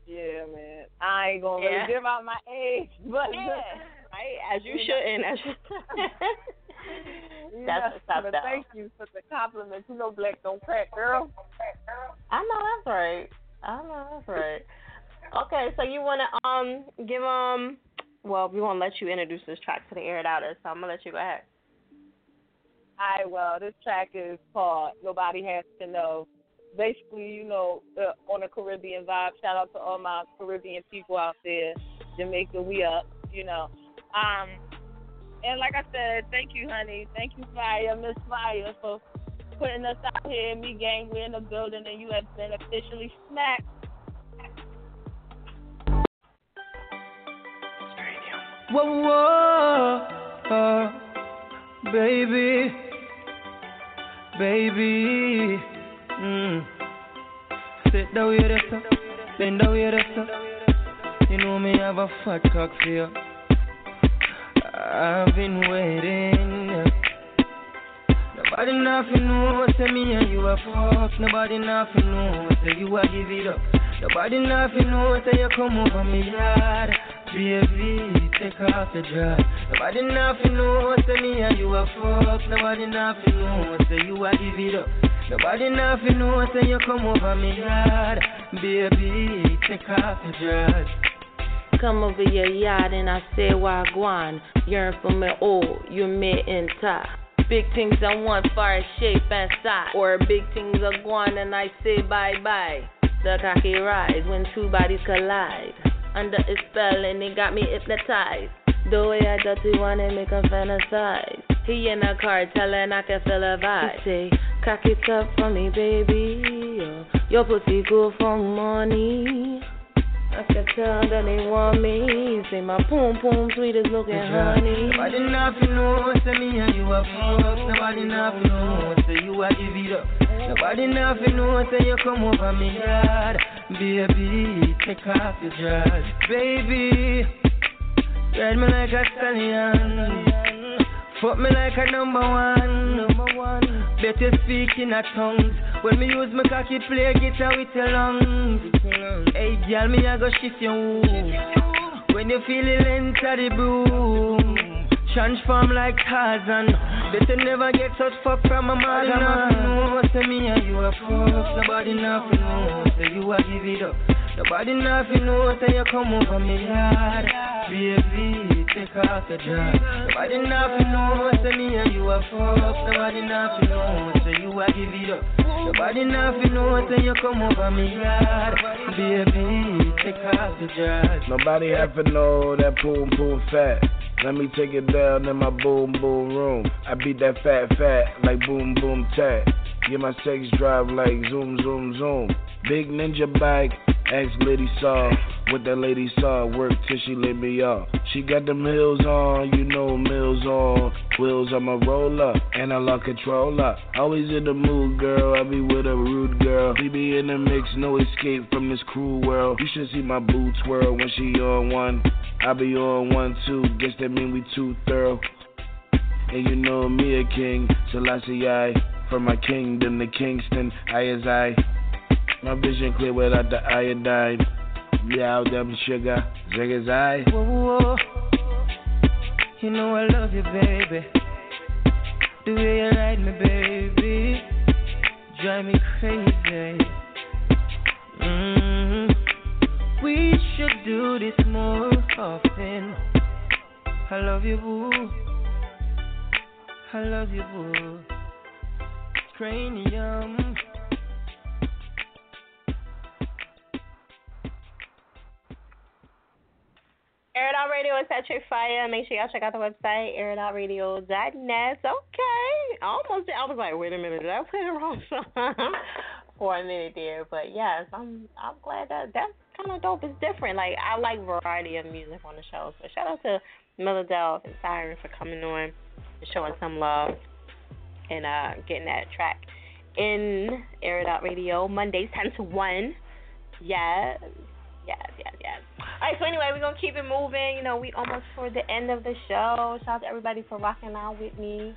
Yeah, man. I ain't gonna Yeah. really give out my age, *laughs* but Yeah. Right, as you *laughs* know. shouldn't. As you *laughs* You That's know, what's up, but. Thank you for the compliment. You know, black don't crack, girl. I know that's right. I know that's right. Okay, so you wanna um give um well we wanna let you introduce this track to the air it outers, so I'm gonna let you go ahead. All right, well, this track is called Nobody Has to Know. Basically, you know, uh, on a Caribbean vibe. Shout out to all my Caribbean people out there. Jamaica, we up, you know. Um, and like I said, thank you, honey. Thank you, Fire, Miss Fire, for putting us out here. Me gang, we're in the building, and you have been officially smacked. Whoa, whoa, uh, baby, baby. Mm. Sit down here, that's up. Bend down here, that's up. You know me have a fat cock for you. I've been waiting. Nobody nothing know, say me and you a fuck. Nobody nothing know, say you a give it up. Nobody nothing know, say you come over me yard. Baby, take off your dress. Nobody nothing know, say me and you a fuck. Nobody nothing know, say you a give it up. Nobody nothing know, say you come over me yard. Baby, take off your dress. Come over your yard and I say wagwan. Yearn for me, oh, you in top. Big things I want for a shape and size. Or big things are gone and I say bye bye. The cocky rise when two bodies collide. Under its spell and it got me hypnotized. The way I dirty one and make 'em fantasize. He in a car telling I can feel a vibe. He say, cock it up for me, baby. Your pussy good for money. I can tell that they want me. Say my poom poom sweet as looking honey. Nobody nothing know, say me and you a fuck. Nobody nothing know, say you a give it up. Nobody nothing know, say you come over me yard. Baby, take off your dress. Baby, ride me like a stallion. Fuck me like a number one. Number one. Better speak in a tongues. When me use my cocky play guitar with your lungs. Hey, girl, me a go shift womb. When you feel the length of the broom. Transform like Tarzan. Better never get such fuck from a mother man. Uh. No, say me and you a fuck. Nobody nothing know. Say you a give it up. Nobody nothing know. Say you come over me yard. Baby, take off your dress. Nobody nothing know. Say me and you a fuck. Nobody nothing know. Say you a give it up. Nobody nothing know. Say you come over me yard. Baby, take off your dress. Nobody have to know that boom boom fat. Let me take it down in my boom boom room. I beat that fat fat like boom boom tat. Get my sex drive like zoom zoom zoom. Big ninja bike, ex lady saw. What that lady saw, work till she lit me off. She got them heels on, you know mills on. Wheels on my roller, analog controller. Always in the mood, girl. I be with a rude girl. We be in the mix, no escape from this cruel world. You should see my boots whirl when she on one. I be on one, two, guess that mean we too thorough. And you know me a king, Selassie I. From my kingdom to Kingston, I as I. My vision clear without the iodine. Yeah, them sugar, zig as I. Whoa, whoa. You know I love you, baby. The way you ride me, baby, drive me crazy. hmm We should do this more often. I love you, boo. I love you. Cranium. Air It Out Radio is Patrick Fire. Make sure y'all check out the website, airitoutradio.net. Okay. Almost, I was like, wait a minute, did I play the wrong *laughs* song for a minute there? But yes, I'm I'm glad that that's kind of dope. It's different. Like, I like variety of music on the show. So shout out to Melodel and Siren for coming on showing some love and uh, getting that track in Air It Out Radio, Mondays 10 to 1. Yes, yes, yes, yes. All right, so anyway, we're going to keep it moving. You know, we almost toward the end of the show. Shout out to everybody for rocking out with me.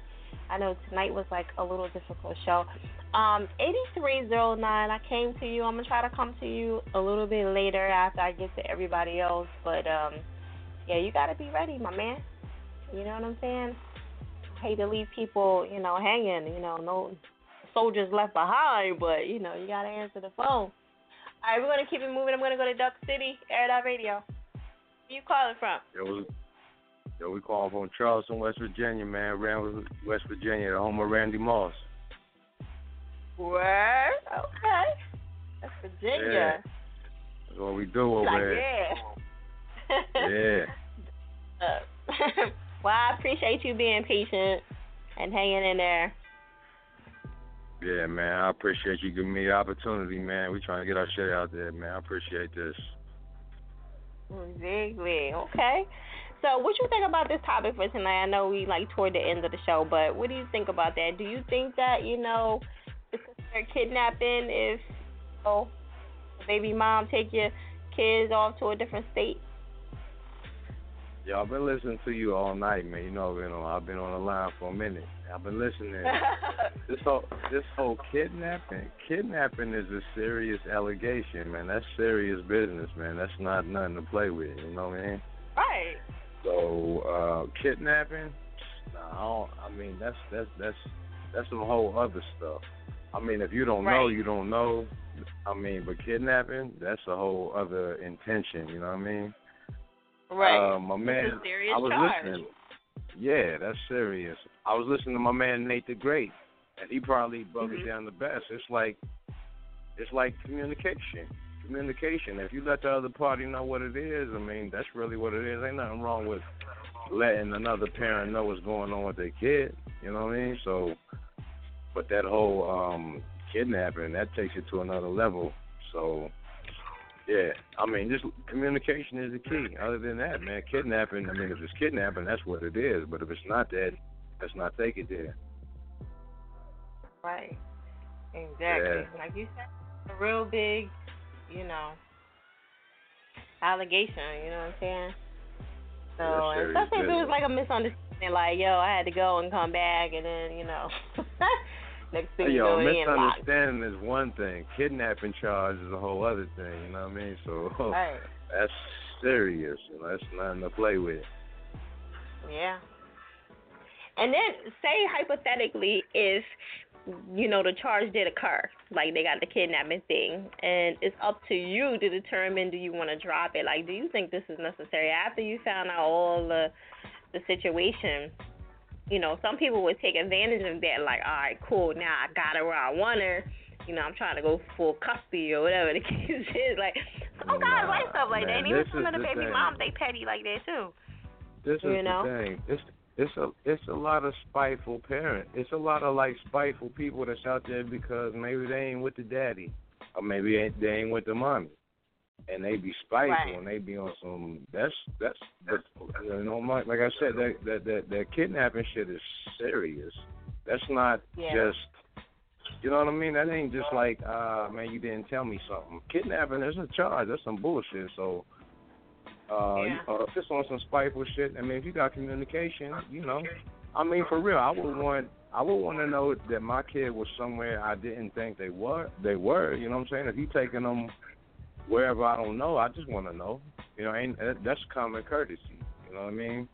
I know tonight was like a little difficult show. Um, 8309, I came to you. I'm going to try to come to you a little bit later after I get to everybody else. But, um, yeah, you got to be ready, my man. You know what I'm saying? Hate to leave people, you know, hanging. You know, no soldiers left behind, but, you know, you got to answer the phone. All right, we're going to keep it moving. I'm going to go to Duck City, Air Out Radio. Where you calling from? Yo, yo, we calling from Charleston, West Virginia, man. Rand, West Virginia, the home of Randy Moss. Where? Okay. That's Virginia. Yeah. That's what we do over Like, there. yeah. Yeah. *laughs* Uh, *laughs* well, I appreciate you being patient and hanging in there. Yeah, man. I appreciate you giving me the opportunity, man. We trying to get our shit out there, man. I appreciate this. Exactly. Okay. So, what you think about this topic for tonight? I know we like toward the end of the show, but what do you think about that? Do you think that you know it's considered kidnapping if oh, the baby mom take your kids off to a different state? I've been listening to you all night, man. You know, I've been on, I've been on the line for a minute. I've been listening. *laughs* this whole this whole kidnapping, kidnapping is a serious allegation, man. That's serious business, man. That's not nothing to play with. You know what I mean? Right. So uh, kidnapping, nah, I, don't, I mean that's that's that's that's some whole other stuff. I mean, if you don't know, you don't know. I mean, but kidnapping, that's a whole other intention. You know what I mean? Right. Uh, my man, I was charge. listening. Yeah, that's serious. I was listening to my man Nate the Great, and he probably broke Mhm. it down the best. It's like, it's like communication. Communication. If you let the other party know what it is, I mean, that's really what it is. Ain't nothing wrong with letting another parent know what's going on with their kid. You know what I mean? So, but that whole um kidnapping that takes it to another level. So, yeah, I mean, just communication is the key. Other than that, man, kidnapping. I mean, if it's kidnapping, that's what it is. But if it's not that, let's not take it there. Right. Exactly. Yeah. Like you said, a real big, you know, allegation. You know what I'm saying? So, Yeah, and serious especially if it was like a misunderstanding, like, yo, I had to go and come back, and then, you know, *laughs* next thing you Yo, know, in locked. misunderstanding is one thing. Kidnapping charge is a whole other thing. You know what I mean? So *laughs* Right. that's serious. You know, that's nothing to play with. Yeah. And then say hypothetically if you know the charge did occur, like they got the kidnapping thing, and it's up to you to determine do you want to drop it. Like, do you think this is necessary after you found out all the the situation? You know, some people would take advantage of that. Like, all right, cool, now I got her where I want her. You know, I'm trying to go full custody or whatever the *laughs* case is. Like, oh some guys Nah, like stuff like that. And even some of the the baby thing. moms, they petty like that too. This is You know? the thing. It's it's a it's a lot of spiteful parents. It's a lot of like spiteful people that's out there because maybe they ain't with the daddy, or maybe they ain't with the mommy, and they be spiteful Right. and they be on some. That's that's that's you know like, like I said that that that that kidnapping shit is serious. That's not Yeah. just. You know what I mean? That ain't just like, uh, man, you didn't tell me something. Kidnapping is a charge. That's some bullshit. So, Uh, Yeah. uh, if it's on some spiteful shit, I mean, if you got communication, you know, I mean, for real, I would want, I would want to know that my kid was somewhere I didn't think they were. They were, you know what I'm saying? If you taking them wherever I don't know, I just want to know. You know, ain't that's common courtesy. You know what I mean?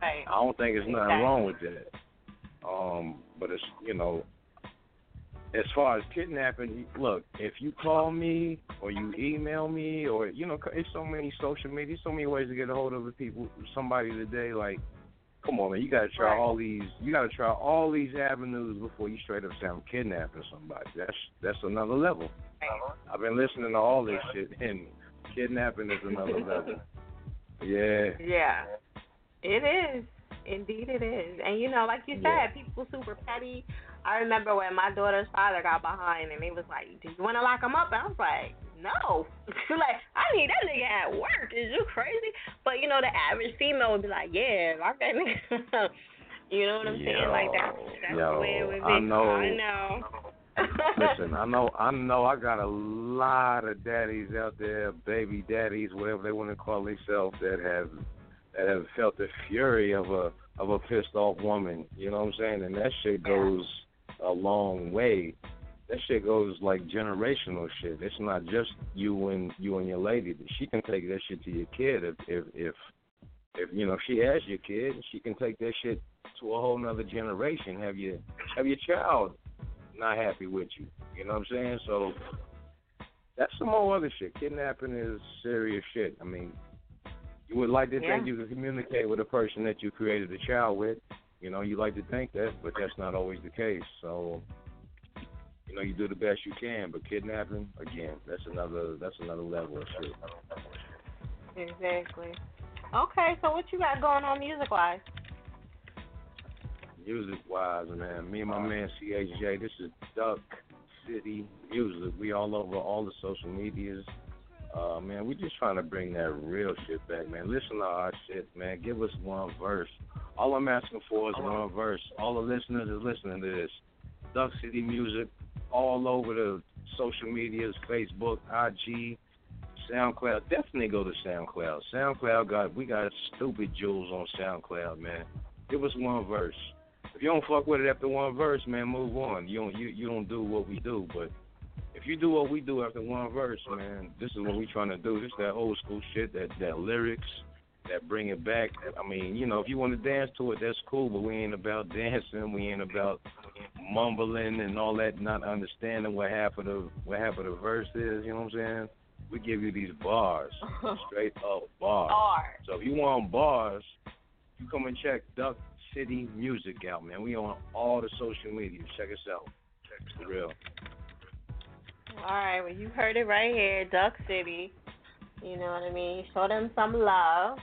Right. I don't think there's nothing Exactly. wrong with that. Um, but it's you know, as far as kidnapping, look, if you call me or you email me or you know, it's so many social media, so many ways to get a hold of the people, somebody today. Like, come on, man, you got to try Right. all these. You got to try all these avenues before you straight up say I'm kidnapping somebody. That's that's another level. I've been listening to all this shit, and kidnapping is another level. Yeah. Yeah. It is. Indeed it is. And you know, like you said, Yeah. people super petty. I remember when my daughter's father got behind and they was like, Do you wanna lock him up? And I was like, No. *laughs* like, I need that nigga at work. Is you crazy? But you know, the average female would be like, Yeah, lock that nigga *laughs* You know what I'm saying? Like that's that's yo, the way it would be. I know. I know. Listen, *laughs* I know, I know, I got a lot of daddies out there, baby daddies, whatever they want to call themselves, that have that have felt the fury of a of a pissed off woman. You know what I'm saying? And that shit goes a long way. That shit goes like generational shit. It's not just you and you and your lady. She can take that shit to your kid if if if if you know if she has your kid, she can take that shit to a whole nother generation. Have your have your child not happy with you. You know what I'm saying? So that's some more other shit. Kidnapping is serious shit. I mean, you would like to think you can communicate with a person that you created a child with. You know, you like to think that, but that's not always the case. So, you know, you do the best you can. But kidnapping, again, that's another that's another level of shit. Exactly. Okay, so what you got going on music wise? Music wise, man, me and my man CHJ, this is Duck City Music. We all over all the social medias. Uh, man, we just trying to bring that real shit back, man. Listen to our shit, man. Give us one verse. All I'm asking for is one verse. All the listeners is listening to this. Duck City Music, all over the social medias, Facebook, IG, SoundCloud. Definitely go to SoundCloud. SoundCloud got we got stupid jewels on SoundCloud, man. Give us one verse. If you don't fuck with it after one verse, man, move on. You don't you, you don't do what we do, but if you do what we do after one verse, man, this is what we trying to do. This that old school shit, that that lyrics, that bring it back. I mean, you know, if you want to dance to it, that's cool, but we ain't about dancing. We ain't about mumbling and all that, not understanding what half of the what half of the verse is. You know what I'm saying? We give you these bars, *laughs* straight up bars. Bars. So if you want bars, you come and check Duck City Music out, man. We on all the social media. Check us out. Check us for real. All right, well you heard it right here, Duck City. You know what I mean? Show them some love.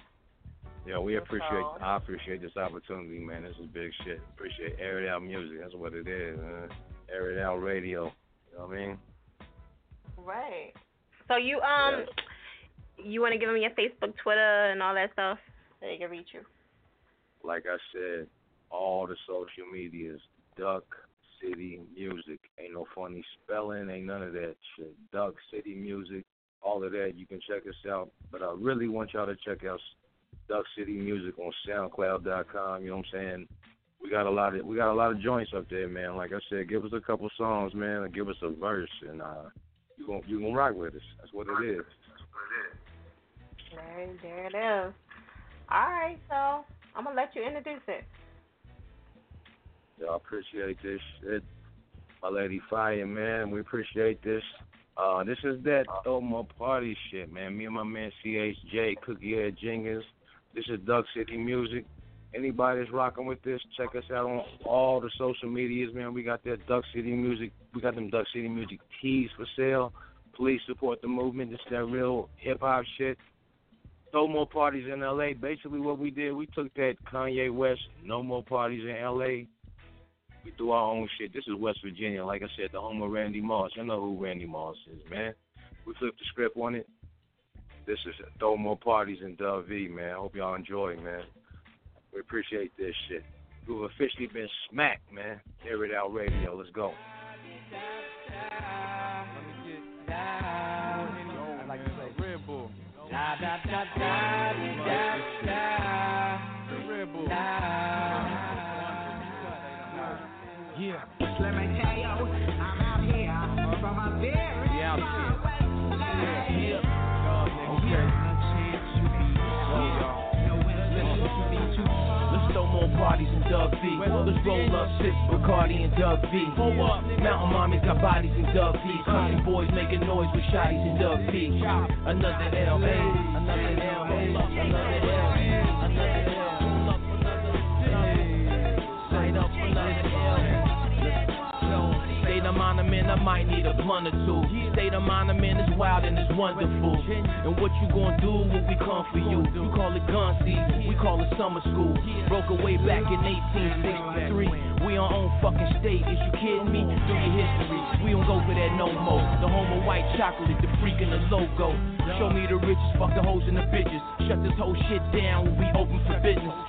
Yeah, we appreciate. I appreciate this opportunity, man. This is big shit. Appreciate air it out music. That's what it is, man. Air it out radio. You know what I mean? Right. So you um you wanna give them your Facebook, Twitter and all that stuff so they can reach you. Like I said, all the social medias, Duck City Music. Ain't no funny spelling. Ain't none of that shit. Duck City Music. All of that. You can check us out. But I really want y'all to check out Duck City Music on SoundCloud.com. You know what I'm saying? We got a lot of we got a lot of joints up there, man. Like I said, give us a couple songs, man, and give us a verse, and uh, you gonna you gonna rock with us. That's what it is. There, there it is. All right, so I'm gonna let you introduce it. Y'all appreciate this shit. My lady Fire, man, we appreciate this. Uh, this is that throw more party shit, man. Me and my man CHJ, Cookie Head Jingers. This is Duck City Music. Anybody that's rocking with this, check us out on all the social medias, man. We got that Duck City Music. We got them Duck City Music tees for sale. Please support the movement. Is that real hip hop shit. No more parties in LA. Basically, what we did, we took that Kanye West, no more parties in LA. We do our own shit. This is West Virginia. Like I said, the home of Randy Moss. You know who Randy Moss is, man. We flipped the script on it. This is Throw More Parties in Dub V, man. Hope y'all enjoy, man. We appreciate this shit. We've officially been smacked, man. Air it out radio. Let's go. I Dub Let's roll up, sip Bacardi and Dub V. Mountain mommies got bodies in Dub V. Uh. Country boys making noise with shotties in Dub V. Another L, hey, another L, hey, another L, might need a blunt or two. State of mind I'm in is wild and it's wonderful. And what you gonna do when we come for you? You call it gun season, we call it summer school. Broke away back in 1863. We our own fucking state. Is you kidding me? Do your history. We don't go for that no more. The home of white chocolate, the freak and the logo. Show me the riches, fuck the hoes and the bitches. Shut this whole shit down we open for business.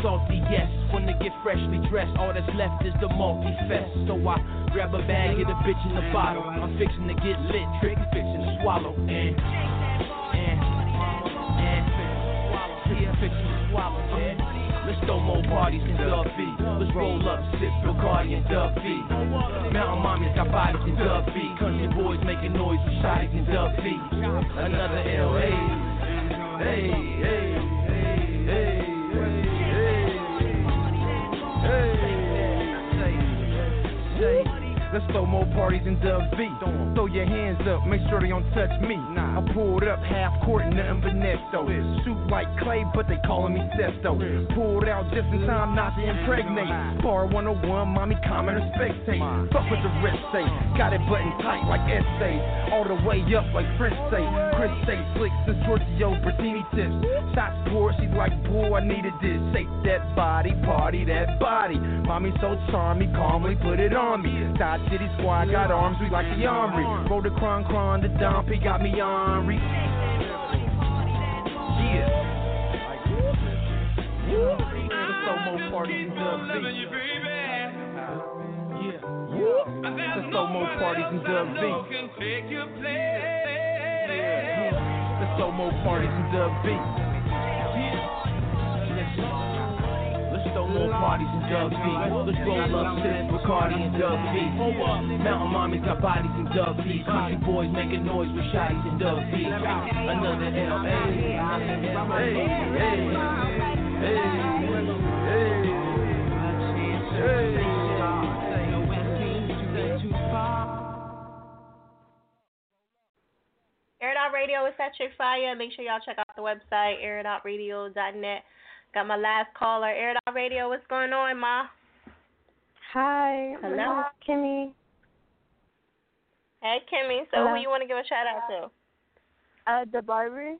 Salty, yes. When they get freshly dressed, all that's left is the multi fest. So I grab a bag, get a bitch in the bottle. I'm fixing to get lit, trick fixing to swallow. And, and, and, fixing to swallow. Let's throw more parties in Dub. Let's roll up, sip Bacardi and Dub V. Mountain mommies got bodies in Dub. Country boys making noise with shotties in Dub. Another L, hey, hey, hey, hey, hey, hey. Let's throw more parties in Dub V. Throw your hands up, make sure they don't touch me. Nah. I pulled up half court, nothing but Nesto. Shoot like clay, but they calling me Sesto. Pulled out just in time not to impregnate. Bar 101, mommy comment or spectate. Fuck what the rest say. Got it button tight like essays. All the way up like French say. Chris say slick since Giorgio Bertini tips. Shots poured, she's like, boy, I needed this. Shake that body, party that body. Mommy so charming, calmly put it on me. Dodge City Squad got arms, we like the armory. Roll the cron cron, the dumpy got me ornery. Yeah. Throw more parties in Dub. Let's throw more parties in Dub V. Let's throw more parties in Dub V. More parties in Dub V. Let's roll up, sip Bacardi and Dub V. Mountain mommies got bodies in Dub V. Country boys making noise with shotties in Dub V. Another L, hey, hey, hey, hey, hey, hey. Air Radio is that chick fire. Make sure y'all check out the website, airitoutradio.net. Got my last caller, Air Out Radio. What's going on, Ma? Hi. Hello. Is Kimmy. Hey, Kimmy. So Hello. who you want to give a shout out to? Uh, the barber.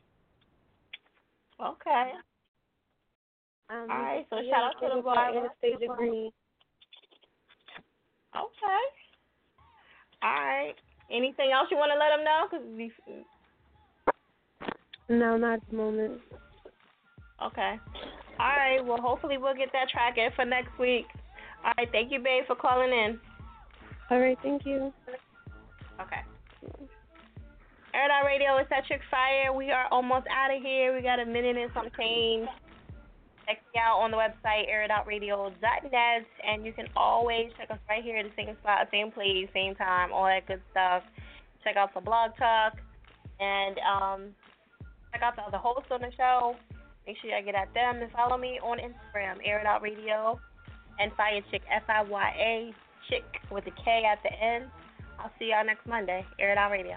Okay. Um, All right, so he shout out to the a barber. Anastasia Green. Okay. All right. Anything else you want to let them know? Cause we, No, not at the moment. okay. All right. Well, hopefully we'll get that track in for next week. All right. Thank you, babe, for calling in. All right, thank you. Okay. Air Out Radio is that chick fire. We are almost out of here. We got a minute and some change. Check me out on the website, airitoutradio.net, and you can always check us right here at the same spot, same place, same time, all that good stuff. Check out the blog talk, and um, check out the other hosts on the show. Make sure y'all get at them and follow me on Instagram, Air It Out Radio, and Fire Chick, F I Y A Chick with a K at the end. I'll see y'all next Monday. Air It Out Radio.